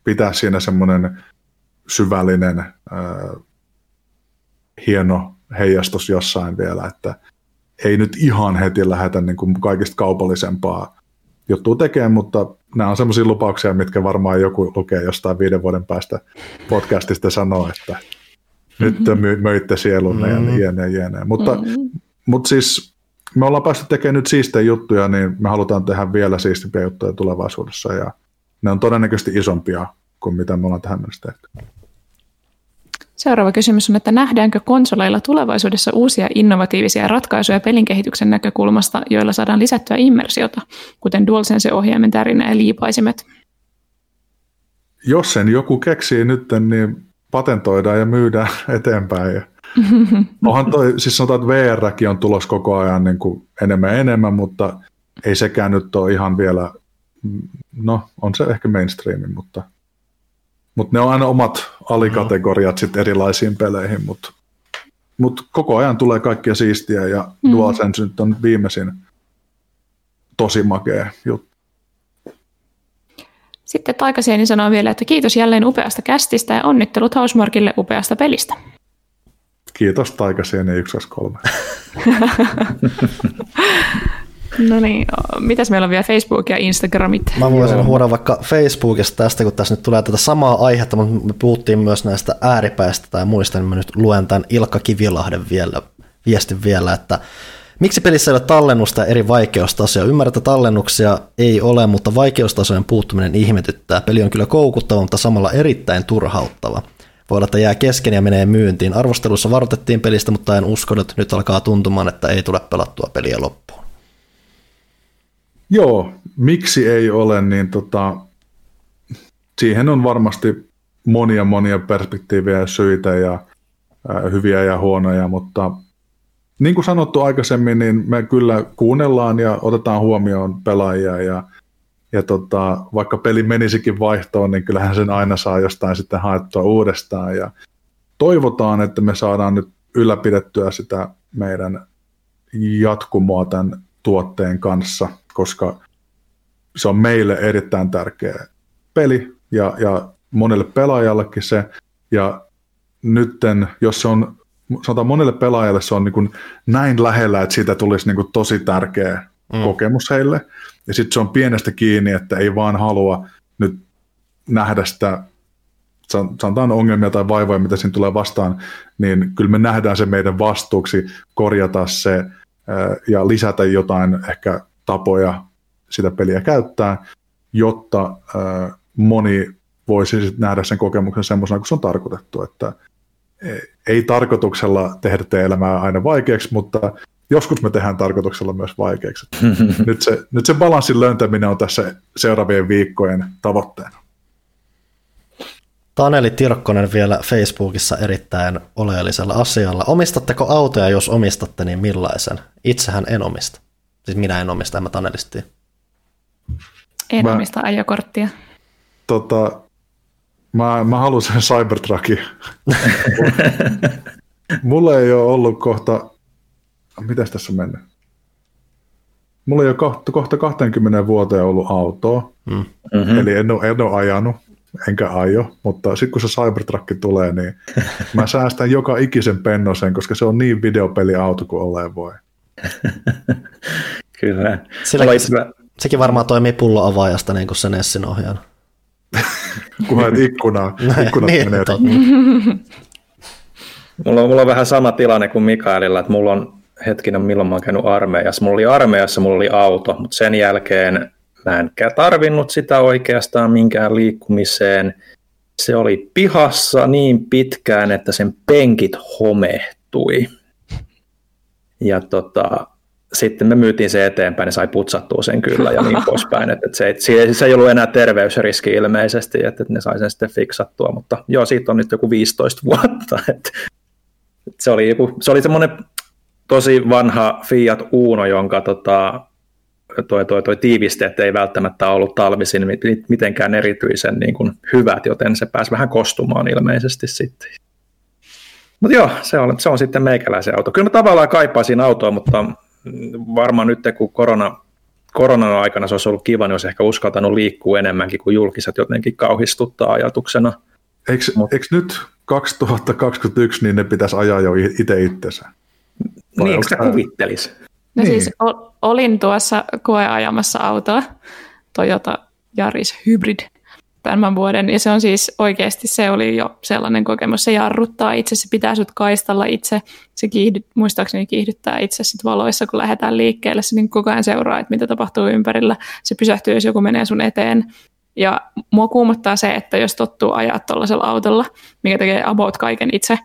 pitää siinä semmoinen syvällinen ää, hieno heijastus jossain vielä, että ei nyt ihan heti lähdetä niin kuin kaikista kaupallisempaa juttua tekemään, mutta nämä on sellaisia lupauksia, mitkä varmaan joku lukee jostain viiden vuoden päästä podcastista sanoo, että mm-hmm. nyt my, möitte sielunne mm-hmm. ja jne, jne. Mutta, mm-hmm. mutta siis me ollaan päästy tekemään nyt siistejä juttuja, niin me halutaan tehdä vielä siistimpiä juttuja tulevaisuudessa ja ne on todennäköisesti isompia kuin mitä me ollaan tähän mennessä tehty. Seuraava kysymys on, että nähdäänkö konsoleilla tulevaisuudessa uusia innovatiivisia ratkaisuja pelin kehityksen näkökulmasta, joilla saadaan lisättyä immersiota, kuten DualSense-ohjaimen tärinä ja liipaisimet? Jos sen joku keksii nyt, niin patentoidaan ja myydään <laughs> eteenpäin. Ja onhan toi, siis sanotaan, että VRkin on tulos koko ajan niin kuin enemmän ja enemmän, mutta ei sekään nyt ole ihan vielä, no on se ehkä mainstreamin, mutta, mutta ne on aina omat alikategoriat sitten erilaisiin peleihin, mutta, mutta koko ajan tulee kaikkia siistiä ja mm. DualSense nyt on viimeisin tosi makea juttu. Sitten Taikasieni sanoo vielä, että kiitos jälleen upeasta kästistä ja onnittelut Housemarkille upeasta pelistä. Kiitos Taikasieni 123. <laughs> no niin, mitäs meillä on vielä Facebook ja Instagramit? Mä voisin huoda vaikka Facebookista tästä, kun tässä nyt tulee tätä samaa aihetta, mutta me puhuttiin myös näistä ääripäistä tai muista, niin mä nyt luen tämän Ilkka Kivilahden vielä, viestin vielä, että Miksi pelissä ei ole tallennusta eri vaikeustasoja? Ymmärrän, että tallennuksia ei ole, mutta vaikeustasojen puuttuminen ihmetyttää. Peli on kyllä koukuttava, mutta samalla erittäin turhauttava. Voi olla, että jää kesken ja menee myyntiin. Arvostelussa varoitettiin pelistä, mutta en usko, että nyt alkaa tuntumaan, että ei tule pelattua peliä loppuun. Joo, miksi ei ole, niin tota, siihen on varmasti monia monia perspektiivejä ja syitä ja hyviä ja huonoja, mutta niin kuin sanottu aikaisemmin, niin me kyllä kuunnellaan ja otetaan huomioon pelaajia ja, ja tota, vaikka peli menisikin vaihtoon, niin kyllähän sen aina saa jostain sitten haettua uudestaan ja toivotaan, että me saadaan nyt ylläpidettyä sitä meidän jatkumoa tämän tuotteen kanssa, koska se on meille erittäin tärkeä peli ja, ja monelle pelaajallekin se. Ja nytten, jos se on sanotaan monelle pelaajalle se on niin kuin näin lähellä, että siitä tulisi niin kuin tosi tärkeä mm. kokemus heille. Ja sitten se on pienestä kiinni, että ei vaan halua nyt nähdä sitä, sanotaan ongelmia tai vaivoja, mitä siinä tulee vastaan, niin kyllä me nähdään se meidän vastuuksi korjata se ja lisätä jotain ehkä tapoja sitä peliä käyttää, jotta moni voisi nähdä sen kokemuksen semmoisena kuin se on tarkoitettu, että ei tarkoituksella tehdä elämää aina vaikeaksi, mutta joskus me tehdään tarkoituksella myös vaikeaksi. <laughs> nyt, se, nyt se balanssin löntäminen on tässä seuraavien viikkojen tavoitteena. Taneli Tirkkonen vielä Facebookissa erittäin oleellisella asialla. Omistatteko autoja, jos omistatte, niin millaisen? Itsehän en omista. Siis minä en omista, en mä Tanelistiin. En mä, omista ajokorttia. Tota, Mä, mä haluan sen Cybertruckin. <laughs> Mulla ei ole ollut kohta, mitäs tässä on mennyt? Mulla ei ole kohta, kohta 20 vuoteen ollut autoa, mm-hmm. eli en ole, en ole ajanut, enkä aio, mutta sitten kun se Cybertruck tulee, niin <laughs> mä säästän joka ikisen pennosen, koska se on niin videopeliauto kuin olleen voi. <laughs> Kyllä. Sillä, itse... Sekin varmaan toimii pulloavaajasta niin kuin se Nessin ohjaana. <laughs> kunhan ikkunaa, <laughs> ikkunat niin, menee. mulla, on, mulla on vähän sama tilanne kuin Mikaelilla, että mulla on hetkinen, milloin mä oon käynyt armeijassa. Mulla oli armeijassa, mulla oli auto, mutta sen jälkeen mä en tarvinnut sitä oikeastaan minkään liikkumiseen. Se oli pihassa niin pitkään, että sen penkit homehtui. Ja tota, sitten me myytiin se eteenpäin, niin sai putsattua sen kyllä ja niin <laughs> poispäin. Että se, se, se ei ollut enää terveysriski ilmeisesti, että ne sai sen sitten fiksattua, mutta joo, siitä on nyt joku 15 vuotta. <laughs> Että se oli, joku, se oli semmoinen tosi vanha Fiat Uno, jonka tota, toi, toi, toi tiivisteet ei välttämättä ollut talvisin mitenkään erityisen niin kuin hyvät, joten se pääsi vähän kostumaan ilmeisesti sitten. Mutta joo, se on, se on sitten meikäläisen auto. Kyllä mä tavallaan kaipaisin autoa, mutta varmaan nyt kun korona, koronan aikana se olisi ollut kiva, niin olisi ehkä uskaltanut liikkua enemmänkin kuin julkiset jotenkin kauhistuttaa ajatuksena. Eikö, Mut, eikö nyt 2021 niin ne pitäisi ajaa jo itse itsensä? niin, eikö sä kuvittelisi? No niin. siis olin tuossa koeajamassa autoa, Toyota Yaris Hybrid, tämän vuoden. Ja se on siis oikeasti, se oli jo sellainen kokemus, se jarruttaa itse, se pitää sut kaistalla itse, se kiihdy, muistaakseni kiihdyttää itse sit valoissa, kun lähdetään liikkeelle, se niin koko ajan seuraa, että mitä tapahtuu ympärillä, se pysähtyy, jos joku menee sun eteen, Ja mua kuumottaa se, että jos tottuu ajaa tuollaisella autolla, mikä tekee about kaiken itse,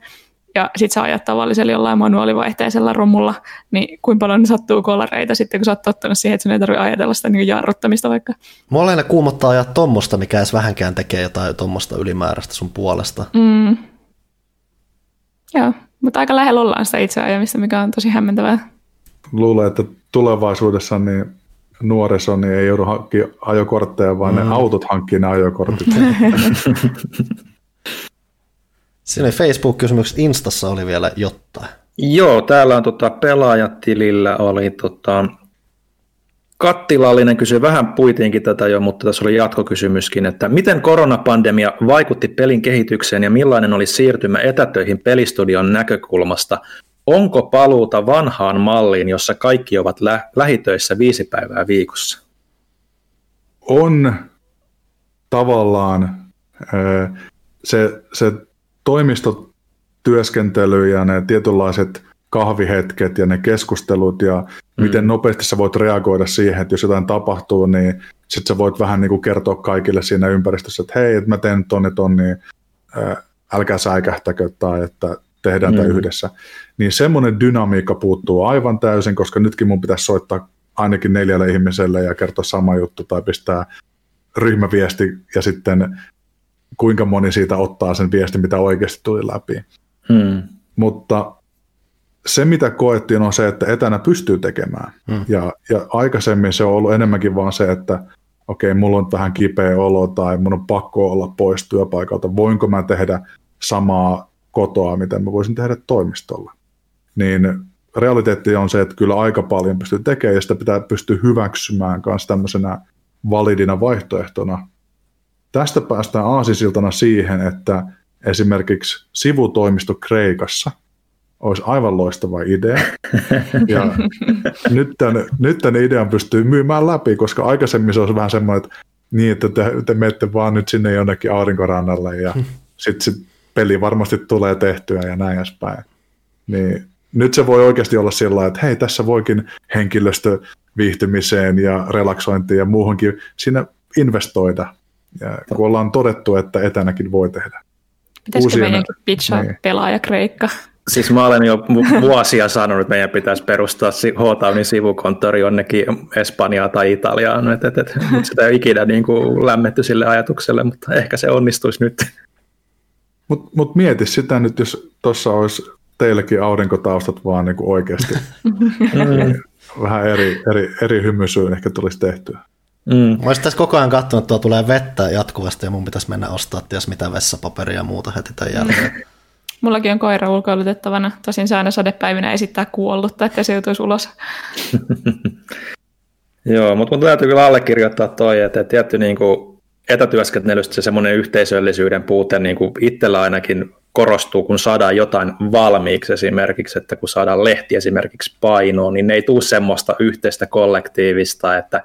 ja sitten sä ajat tavallisella jollain manuaalivaihteisella romulla, niin kuinka paljon sattuu kolareita sitten, kun sä oot tottunut siihen, että sun ei tarvitse ajatella sitä niin jarruttamista vaikka. Mulla aina kuumottaa ajaa tommosta, mikä edes vähänkään tekee jotain tommosta ylimääräistä sun puolesta. Mm. Joo, mutta aika lähellä ollaan sitä itse ajamista, mikä on tosi hämmentävää. Luulen, että tulevaisuudessa niin nuoriso niin ei joudu hankkimaan ajokortteja, vaan mm. ne autot hankkii ne ajokortit. <laughs> <laughs> Siinä oli Facebook-kysymykset, Instassa oli vielä jotain. Joo, täällä on tota, pelaajatilillä oli tota, Kattilallinen kysyi, vähän puitiinkin tätä jo, mutta tässä oli jatkokysymyskin, että miten koronapandemia vaikutti pelin kehitykseen ja millainen oli siirtymä etätöihin pelistudion näkökulmasta? Onko paluuta vanhaan malliin, jossa kaikki ovat lä- lähitöissä viisi päivää viikossa? On tavallaan se, se toimistotyöskentely ja ne tietynlaiset kahvihetket ja ne keskustelut ja mm. miten nopeasti sä voit reagoida siihen, että jos jotain tapahtuu, niin sit sä voit vähän niin kuin kertoa kaikille siinä ympäristössä, että hei, että mä teen ton ja ton, niin älkää säikähtäkö tai että tehdään mm. tämä yhdessä. Niin semmoinen dynamiikka puuttuu aivan täysin, koska nytkin mun pitäisi soittaa ainakin neljälle ihmiselle ja kertoa sama juttu tai pistää ryhmäviesti ja sitten kuinka moni siitä ottaa sen viestin, mitä oikeasti tuli läpi. Hmm. Mutta se, mitä koettiin, on se, että etänä pystyy tekemään. Hmm. Ja, ja aikaisemmin se on ollut enemmänkin vaan se, että okei, okay, mulla on vähän kipeä olo tai mun on pakko olla pois työpaikalta. Voinko mä tehdä samaa kotoa, mitä mä voisin tehdä toimistolla? Niin realiteetti on se, että kyllä aika paljon pystyy tekemään ja sitä pitää pystyä hyväksymään myös tämmöisenä validina vaihtoehtona Tästä päästään aasisiltana siihen, että esimerkiksi sivutoimisto Kreikassa olisi aivan loistava idea. Ja <laughs> nyt, tämän, nyt tämän idean pystyy myymään läpi, koska aikaisemmin se olisi vähän semmoinen, että niin, että te, te menette vaan nyt sinne jonnekin aurinkorannalle ja sitten se peli varmasti tulee tehtyä ja näin edespäin. Niin nyt se voi oikeasti olla sillä että hei, tässä voikin henkilöstö viihtymiseen ja relaksointiin ja muuhunkin siinä investoida ja kun ollaan todettu, että etänäkin voi tehdä. Pitäisikö meidänkin pitchaa niin. pelaaja Kreikka? Siis mä olen jo vuosia sanonut, että meidän pitäisi perustaa H-Townin sivukonttori jonnekin Espanjaa tai Italiaan. Et, et, et, sitä ei ole ikinä niin kuin lämmetty sille ajatukselle, mutta ehkä se onnistuisi nyt. Mutta mut mieti sitä nyt, jos tuossa olisi teillekin aurinkotaustat vaan niin kuin oikeasti. <laughs> Mm. Vähän eri, eri, eri hymysyyn ehkä tulisi tehtyä. Mm. Mä olisin tässä koko ajan katsonut, että tuo tulee vettä jatkuvasti ja mun pitäisi mennä ostaa ties mitä vessapaperia ja muuta heti tämän jälkeen. Mullakin on koira ulkoilutettavana. Tosin säännö sadepäivinä esittää kuollutta, että se joutuisi ulos. <laughs> Joo, mutta mun täytyy kyllä allekirjoittaa toi, että tietty niin kuin etätyöskentelystä se semmoinen yhteisöllisyyden puute niin kuin itsellä ainakin korostuu, kun saadaan jotain valmiiksi esimerkiksi, että kun saadaan lehti esimerkiksi painoon, niin ne ei tule semmoista yhteistä kollektiivista, että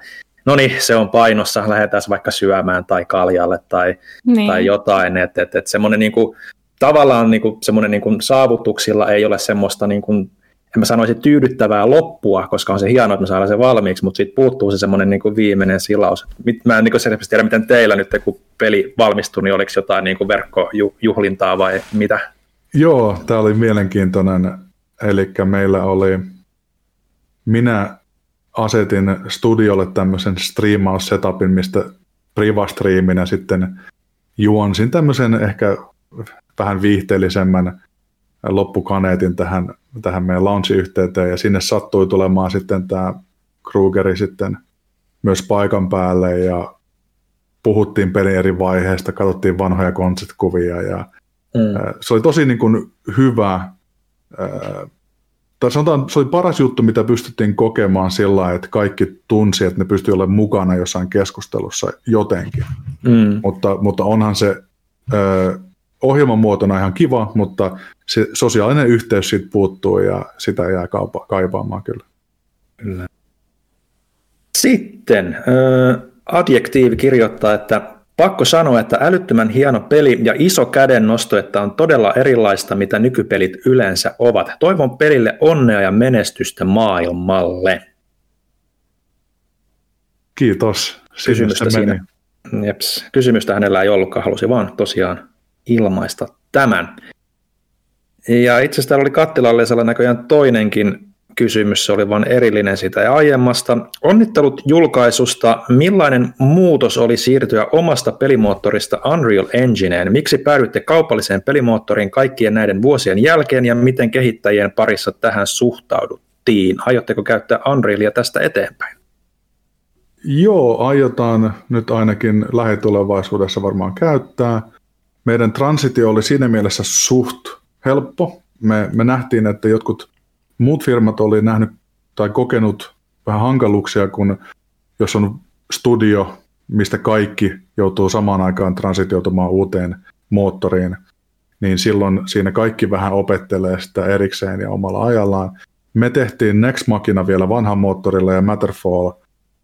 no niin, se on painossa, lähdetään vaikka syömään tai kaljalle tai, niin. tai jotain, että et, et semmoinen niin kuin, tavallaan niin kuin, semmoinen niin kuin saavutuksilla ei ole semmoista niin kuin, en mä sanoisi tyydyttävää loppua, koska on se hienoa, että me saadaan se valmiiksi, mutta siitä puuttuu se semmoinen niin viimeinen silaus. Mä en niin selvästi tiedä, miten teillä nyt, kun peli valmistui, niin oliko jotain niin kuin verkkojuhlintaa vai mitä? Joo, tämä oli mielenkiintoinen. Eli meillä oli, minä asetin studiolle tämmöisen striimaussetupin, mistä privastriiminä sitten juonsin tämmöisen ehkä vähän viihteellisemmän loppukaneetin tähän, tähän meidän launch-yhteyteen, ja sinne sattui tulemaan sitten tämä Krugeri sitten myös paikan päälle, ja puhuttiin pelin eri vaiheista, katsottiin vanhoja konsertkuvia, ja mm. se oli tosi niin kuin hyvä tai sanotaan, se oli paras juttu, mitä pystyttiin kokemaan sillä että kaikki tunsi, että ne pystyy olemaan mukana jossain keskustelussa jotenkin. Mm. Mutta, mutta onhan se ö, ohjelman muotona ihan kiva, mutta se sosiaalinen yhteys siitä puuttuu ja sitä jää kaupa, kaipaamaan kyllä. kyllä. Sitten äh, adjektiivi kirjoittaa, että Pakko sanoa, että älyttömän hieno peli ja iso kädennosto, että on todella erilaista, mitä nykypelit yleensä ovat. Toivon pelille onnea ja menestystä maailmalle. Kiitos. Kysymystä siinä. Jeps. Kysymystä hänellä ei ollutkaan, halusi vaan tosiaan ilmaista tämän. Ja itse asiassa täällä oli kattilalle näköjään toinenkin kysymys, se oli vain erillinen sitä aiemmasta. Onnittelut julkaisusta. Millainen muutos oli siirtyä omasta pelimoottorista Unreal Engineen? Miksi päädyitte kaupalliseen pelimoottoriin kaikkien näiden vuosien jälkeen ja miten kehittäjien parissa tähän suhtauduttiin? Aiotteko käyttää Unrealia tästä eteenpäin? Joo, aiotaan nyt ainakin lähitulevaisuudessa varmaan käyttää. Meidän transitio oli siinä mielessä suht helppo. Me, me nähtiin, että jotkut muut firmat oli nähnyt tai kokenut vähän hankaluuksia, kun jos on studio, mistä kaikki joutuu samaan aikaan transitioitumaan uuteen moottoriin, niin silloin siinä kaikki vähän opettelee sitä erikseen ja omalla ajallaan. Me tehtiin Next Machina vielä vanhan moottorilla ja Matterfall,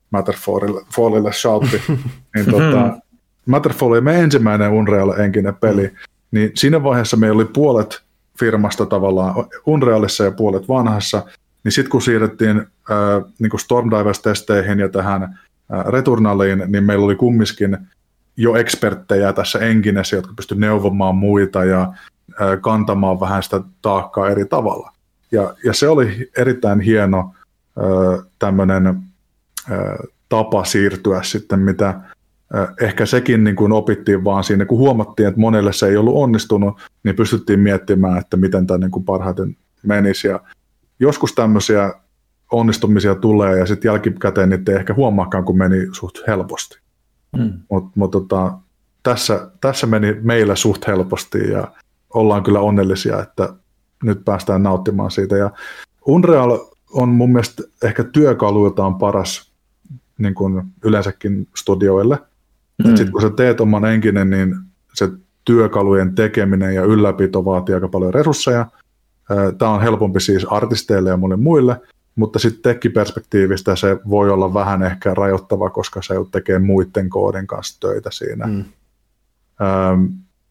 Matterfallille Fallille shoutti, <laughs> niin tota, Matterfall oli meidän ensimmäinen Unreal Engine peli, niin siinä vaiheessa meillä oli puolet firmasta tavallaan Unrealissa ja puolet vanhassa, niin sitten kun siirrettiin äh, niin Stormdivers-testeihin ja tähän äh, Returnaliin, niin meillä oli kumminkin jo eksperttejä tässä Enginessä, jotka pystyivät neuvomaan muita ja äh, kantamaan vähän sitä taakkaa eri tavalla. Ja, ja se oli erittäin hieno äh, tämmöinen äh, tapa siirtyä sitten, mitä ehkä sekin niin kuin opittiin vaan siinä, kun huomattiin, että monelle se ei ollut onnistunut, niin pystyttiin miettimään, että miten tämä niin kuin parhaiten menisi. Ja joskus tämmöisiä onnistumisia tulee ja sitten jälkikäteen niitä ei ehkä huomaakaan, kun meni suht helposti. Mm. Mutta mut tota, tässä, tässä meni meillä suht helposti ja ollaan kyllä onnellisia, että nyt päästään nauttimaan siitä. Ja Unreal on mun mielestä ehkä työkaluiltaan paras niin kuin yleensäkin studioille – Mm. Sitten kun sä teet oman enkinen, niin se työkalujen tekeminen ja ylläpito vaatii aika paljon resursseja. Tämä on helpompi siis artisteille ja monille muille, mutta sitten tekkiperspektiivistä se voi olla vähän ehkä rajoittava, koska se tekee muiden koodin kanssa töitä siinä. Mm.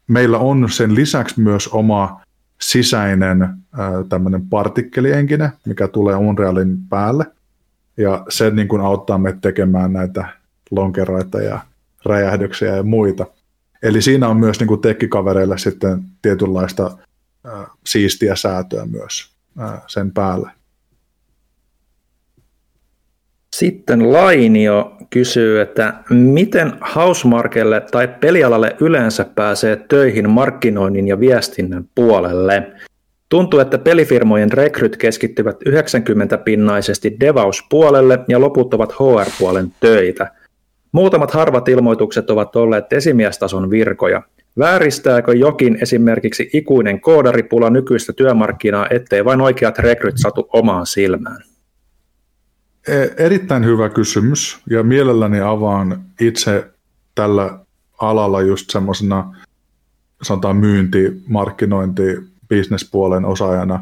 Meillä on sen lisäksi myös oma sisäinen tämmöinen partikkelienkine, mikä tulee Unrealin päälle, ja se niin kuin auttaa meitä tekemään näitä lonkeroita ja räjähdyksiä ja muita. Eli siinä on myös niin kuin tekkikavereille sitten tietynlaista äh, siistiä säätöä myös äh, sen päälle. Sitten Lainio kysyy, että miten Hausmarkelle tai pelialalle yleensä pääsee töihin markkinoinnin ja viestinnän puolelle? Tuntuu, että pelifirmojen rekryt keskittyvät 90-pinnaisesti devauspuolelle ja loput ovat HR-puolen töitä – Muutamat harvat ilmoitukset ovat olleet esimiestason virkoja. Vääristääkö jokin esimerkiksi ikuinen koodaripula nykyistä työmarkkinaa, ettei vain oikeat rekryt satu omaan silmään? E, erittäin hyvä kysymys ja mielelläni avaan itse tällä alalla just semmoisena sanotaan myynti, markkinointi, bisnespuolen osaajana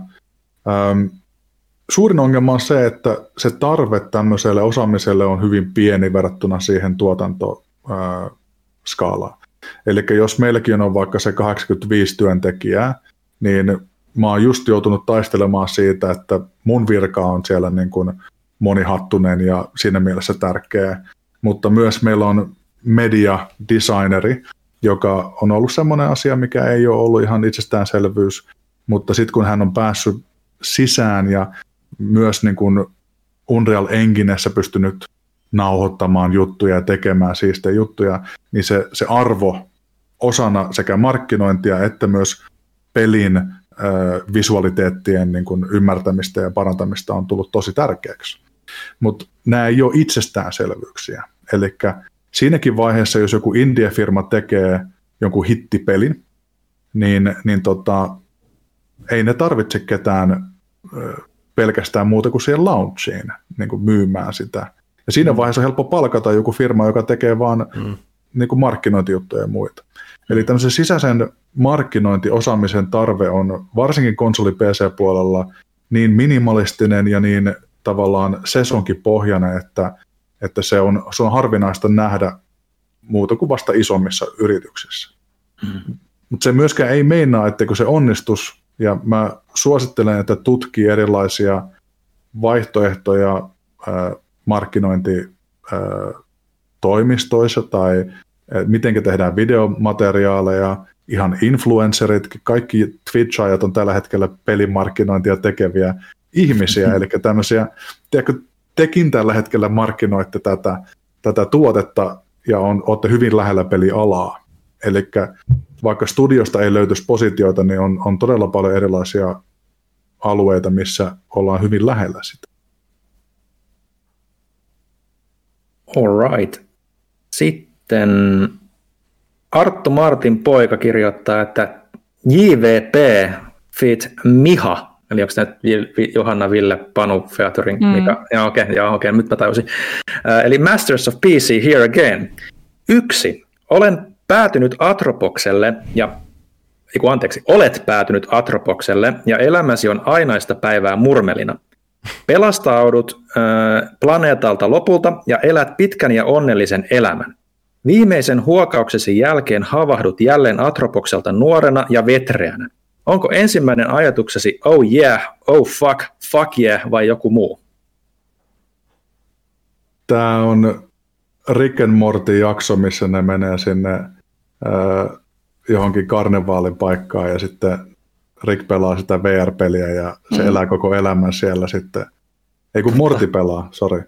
suurin ongelma on se, että se tarve tämmöiselle osaamiselle on hyvin pieni verrattuna siihen tuotantoskaalaan. Eli jos meilläkin on vaikka se 85 työntekijää, niin mä oon just joutunut taistelemaan siitä, että mun virka on siellä niin kuin monihattunen ja siinä mielessä tärkeä, mutta myös meillä on media-designeri, joka on ollut semmoinen asia, mikä ei ole ollut ihan itsestäänselvyys, mutta sitten kun hän on päässyt sisään ja myös niin kuin Unreal Enginessä pystynyt nauhoittamaan juttuja ja tekemään siistejä juttuja, niin se, se arvo osana sekä markkinointia että myös pelin äh, visualiteettien niin kuin ymmärtämistä ja parantamista on tullut tosi tärkeäksi. Mutta nämä ei ole itsestäänselvyyksiä. Eli siinäkin vaiheessa, jos joku indie-firma tekee jonkun hittipelin, niin, niin tota, ei ne tarvitse ketään pelkästään muuta kuin siihen launchiin niin kuin myymään sitä. Ja siinä mm. vaiheessa on helppo palkata joku firma, joka tekee vaan mm. niin kuin markkinointijuttuja ja muita. Eli tämmöisen sisäisen markkinointiosaamisen tarve on varsinkin konsoli PC-puolella niin minimalistinen ja niin tavallaan sesonkipohjainen, että, että se, on, se on harvinaista nähdä muuta kuin vasta isommissa yrityksissä. Mm. Mutta se myöskään ei meinaa, että kun se onnistus ja mä suosittelen, että tutkii erilaisia vaihtoehtoja markkinointitoimistoissa tai miten tehdään videomateriaaleja, ihan influencerit, kaikki Twitch-ajat on tällä hetkellä pelimarkkinointia tekeviä ihmisiä, <laughs> eli tämmöisiä, tiedätkö, tekin tällä hetkellä markkinoitte tätä, tätä tuotetta ja on, olette hyvin lähellä pelialaa. Eli vaikka studiosta ei löytyisi positioita, niin on, on todella paljon erilaisia alueita, missä ollaan hyvin lähellä sitä. All right. Sitten Arttu Martin poika kirjoittaa, että JVP fit Miha, eli onko tämä Johanna Ville Panu featuring mm. Mika? Joo, okei, okay, joo, okay, nyt mä tajusin. Uh, eli Masters of PC here again. Yksi. Olen päätynyt Atropokselle ja Eiku, anteeksi, olet päätynyt Atropokselle ja elämäsi on ainaista päivää murmelina. Pelastaudut äh, planeetalta lopulta ja elät pitkän ja onnellisen elämän. Viimeisen huokauksesi jälkeen havahdut jälleen Atropokselta nuorena ja vetreänä. Onko ensimmäinen ajatuksesi oh yeah, oh fuck, fuck yeah vai joku muu? Tämä on Rick and Morty jakso, missä ne menee sinne johonkin karnevaalin paikkaan ja sitten Rick pelaa sitä VR-peliä ja se mm. elää koko elämän siellä sitten. Ei kun Morty pelaa, sorry.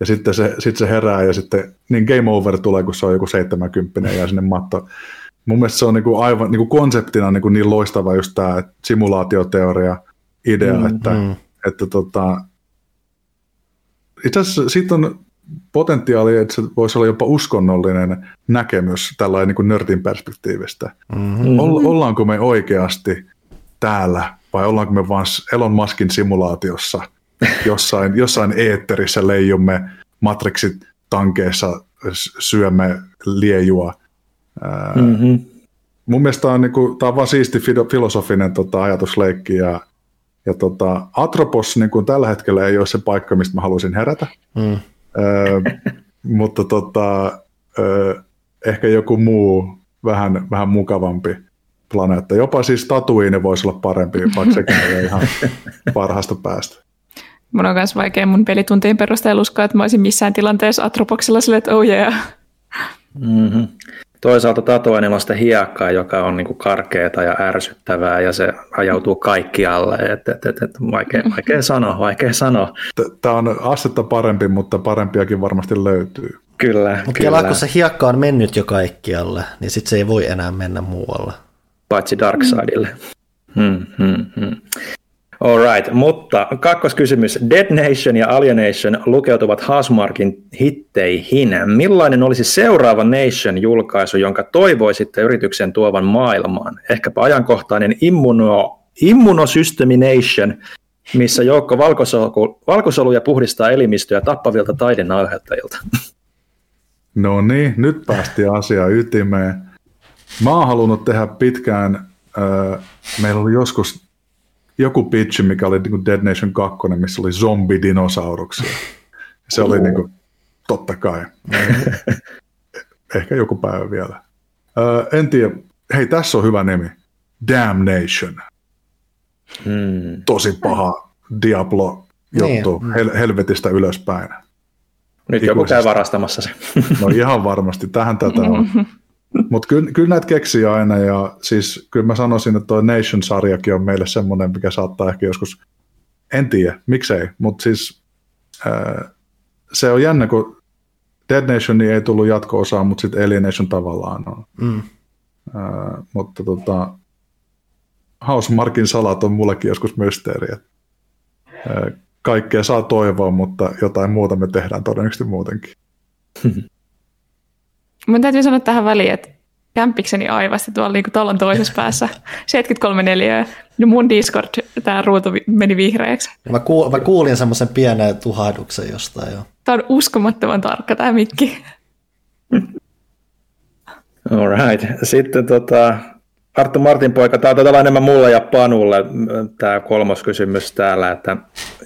Ja sitten se, sit se herää ja sitten niin game over tulee, kun se on joku 70 ja sinne matto. Mun mielestä se on niinku aivan niinku konseptina niinku niin loistava just tämä simulaatioteoria idea, mm, että, mm. että tota, itse asiassa siitä on potentiaali, että se voisi olla jopa uskonnollinen näkemys tällainen niin kuin nörtin perspektiivistä. Mm-hmm. Ollaanko me oikeasti täällä vai ollaanko me vain Elon Muskin simulaatiossa jossain, jossain eetterissä leijumme Matrixit tankeissa syömme liejua. Mm-hmm. Mun mielestä tämä on, niin kuin, tämä on vaan siisti filosofinen tota, ajatusleikki ja, ja tota, Atropos niin kuin tällä hetkellä ei ole se paikka, mistä mä haluaisin herätä. Mm. Öö, <laughs> mutta tota, öö, ehkä joku muu vähän, vähän mukavampi planeetta. Jopa siis Tatooine voisi olla parempi, vaikka sekin ei ihan <laughs> parhaasta päästä. Mun on myös vaikea mun pelituntien perusteella uskoa, että mä olisin missään tilanteessa Atropoksella sille, että oh yeah. Mm-hmm. Toisaalta Tatuainilla on sitä hiekkaa, joka on niinku karkeata ja ärsyttävää ja se ajautuu kaikkialle. Et, et, et, et, vaikea, vaikea <laughs> sanoa, vaikea sanoa. Tämä on astetta parempi, mutta parempiakin varmasti löytyy. Kyllä, Mutta kyllä. kun se hiekka on mennyt jo kaikkialle, niin sitten se ei voi enää mennä muualle. Paitsi Darksidelle. Hmm, hmm, hmm. Alright, mutta kakkoskysymys. Dead Nation ja Alienation lukeutuvat Hasmarkin hitteihin. Millainen olisi seuraava Nation-julkaisu, jonka toivoisitte yrityksen tuovan maailmaan? Ehkäpä ajankohtainen immuno, Immunosystemi Nation, missä joukko valkosolu, valkosoluja puhdistaa elimistöä tappavilta taiden aiheuttajilta. No niin, nyt päästiin asiaan ytimeen. Mä oon halunnut tehdä pitkään, äh, meillä oli joskus joku pitch, mikä oli niin Dead Nation 2, missä oli zombidinosauruksia. Se oli niin kuin, totta kai. <laughs> Ehkä joku päivä vielä. Öö, en tiedä. Hei, tässä on hyvä nimi. Damnation. Hmm. Tosi paha Diablo-juttu. Niin. Hel- helvetistä ylöspäin. Nyt joku käy varastamassa se. no ihan varmasti. Tähän tätä on. <laughs> Mutta kyllä, kyllä näitä keksii aina ja siis kyllä mä sanoisin, että tuo Nation-sarjakin on meille semmoinen, mikä saattaa ehkä joskus, en tiedä, miksei, mutta siis ää, se on jännä, kun Dead Nation ei tullut jatko-osaa, mutta sitten Alien Nation tavallaan on. Mm. Ää, mutta tota, Housemarkin salat on mullekin joskus mysteeri. Kaikkea saa toivoa, mutta jotain muuta me tehdään todennäköisesti muutenkin. <laughs> Mun täytyy sanoa tähän väliin, että kämpikseni aivasti tuolla niin talon toisessa päässä 73 neliöä. No mun Discord, tämä ruutu meni vihreäksi. Mä, kuul, mä kuulin semmoisen pienen tuhahduksen jostain jo. Tämä on uskomattoman tarkka tämä mikki. All right. Sitten tota, Arttu Martin poika, tämä on tätä enemmän mulle ja Panulle, tämä kolmas kysymys täällä, että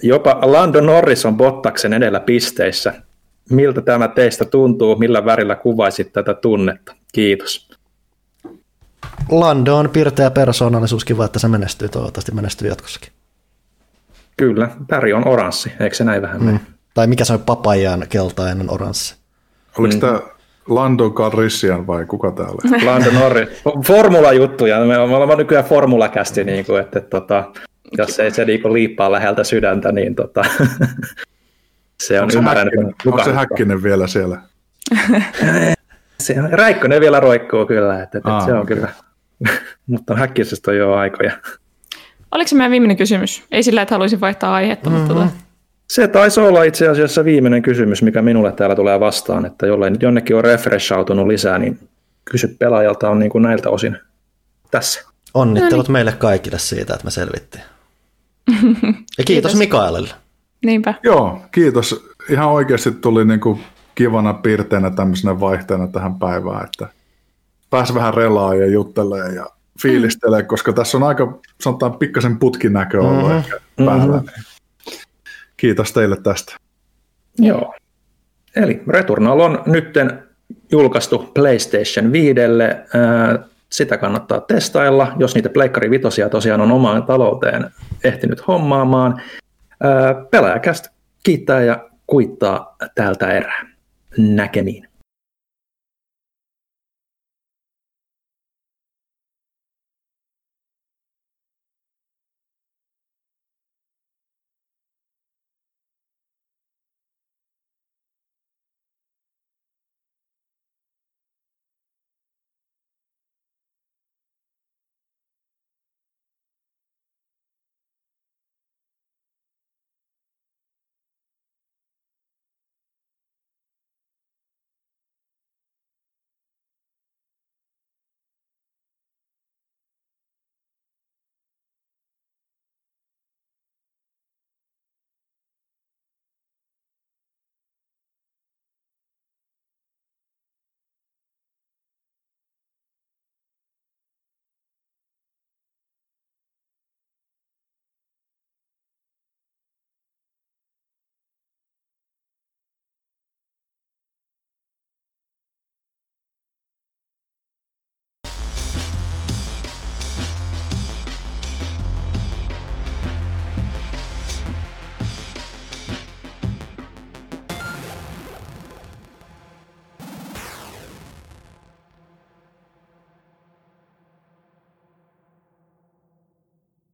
jopa Lando Norris on Bottaksen edellä pisteissä miltä tämä teistä tuntuu, millä värillä kuvaisit tätä tunnetta? Kiitos. Lando on pirteä persoonallisuus, kiva, että se menestyy, toivottavasti menestyy jatkossakin. Kyllä, väri on oranssi, eikö se näin vähän mm. Tai mikä se on papajan keltainen oranssi? Oliko mm. tämä Lando Calrissian vai kuka täällä? <laughs> Lando Norris. Formula-juttuja. Me olemme nykyään formulakästi, niin kuin, että, että tota, jos ei se niin liippaa läheltä sydäntä, niin tota, <laughs> se on Onko se, häkkinen, onko se häkkinen vielä siellä? <laughs> Se on, Räikkönen vielä roikkuu kyllä, että, että Aa, se on okei. kyllä. <laughs> Mutta häkkisestä on jo aikoja. Oliko se meidän viimeinen kysymys? Ei sillä, että haluaisin vaihtaa aihetta, mutta tota, Se taisi olla itse asiassa viimeinen kysymys, mikä minulle täällä tulee vastaan, että jollei nyt jonnekin on refreshautunut lisää, niin kysy pelaajalta on niin kuin näiltä osin tässä. Onnittelut meille kaikille siitä, että me selvittiin. <laughs> Ja kiitos, Kiitos. Mikaelille. Niinpä. Joo, kiitos. Ihan oikeasti tuli niin kuin kivana piirteinä tämmöisenä vaihteena tähän päivään, että pääsi vähän relaa ja juttelee ja fiilistelee, koska tässä on aika, sanotaan, pikkasen putkinäkö ollut Mhm. ehkä päällä. Niin. Kiitos teille tästä. Joo. Eli Returnal on nytten julkaistu PlayStation 5. Sitä kannattaa testailla, jos niitä Pleikkari Vitosia tosiaan on omaan talouteen ehtinyt hommaamaan. Pelaajakästä kiittää ja kuittaa täältä erää. Näkemiin.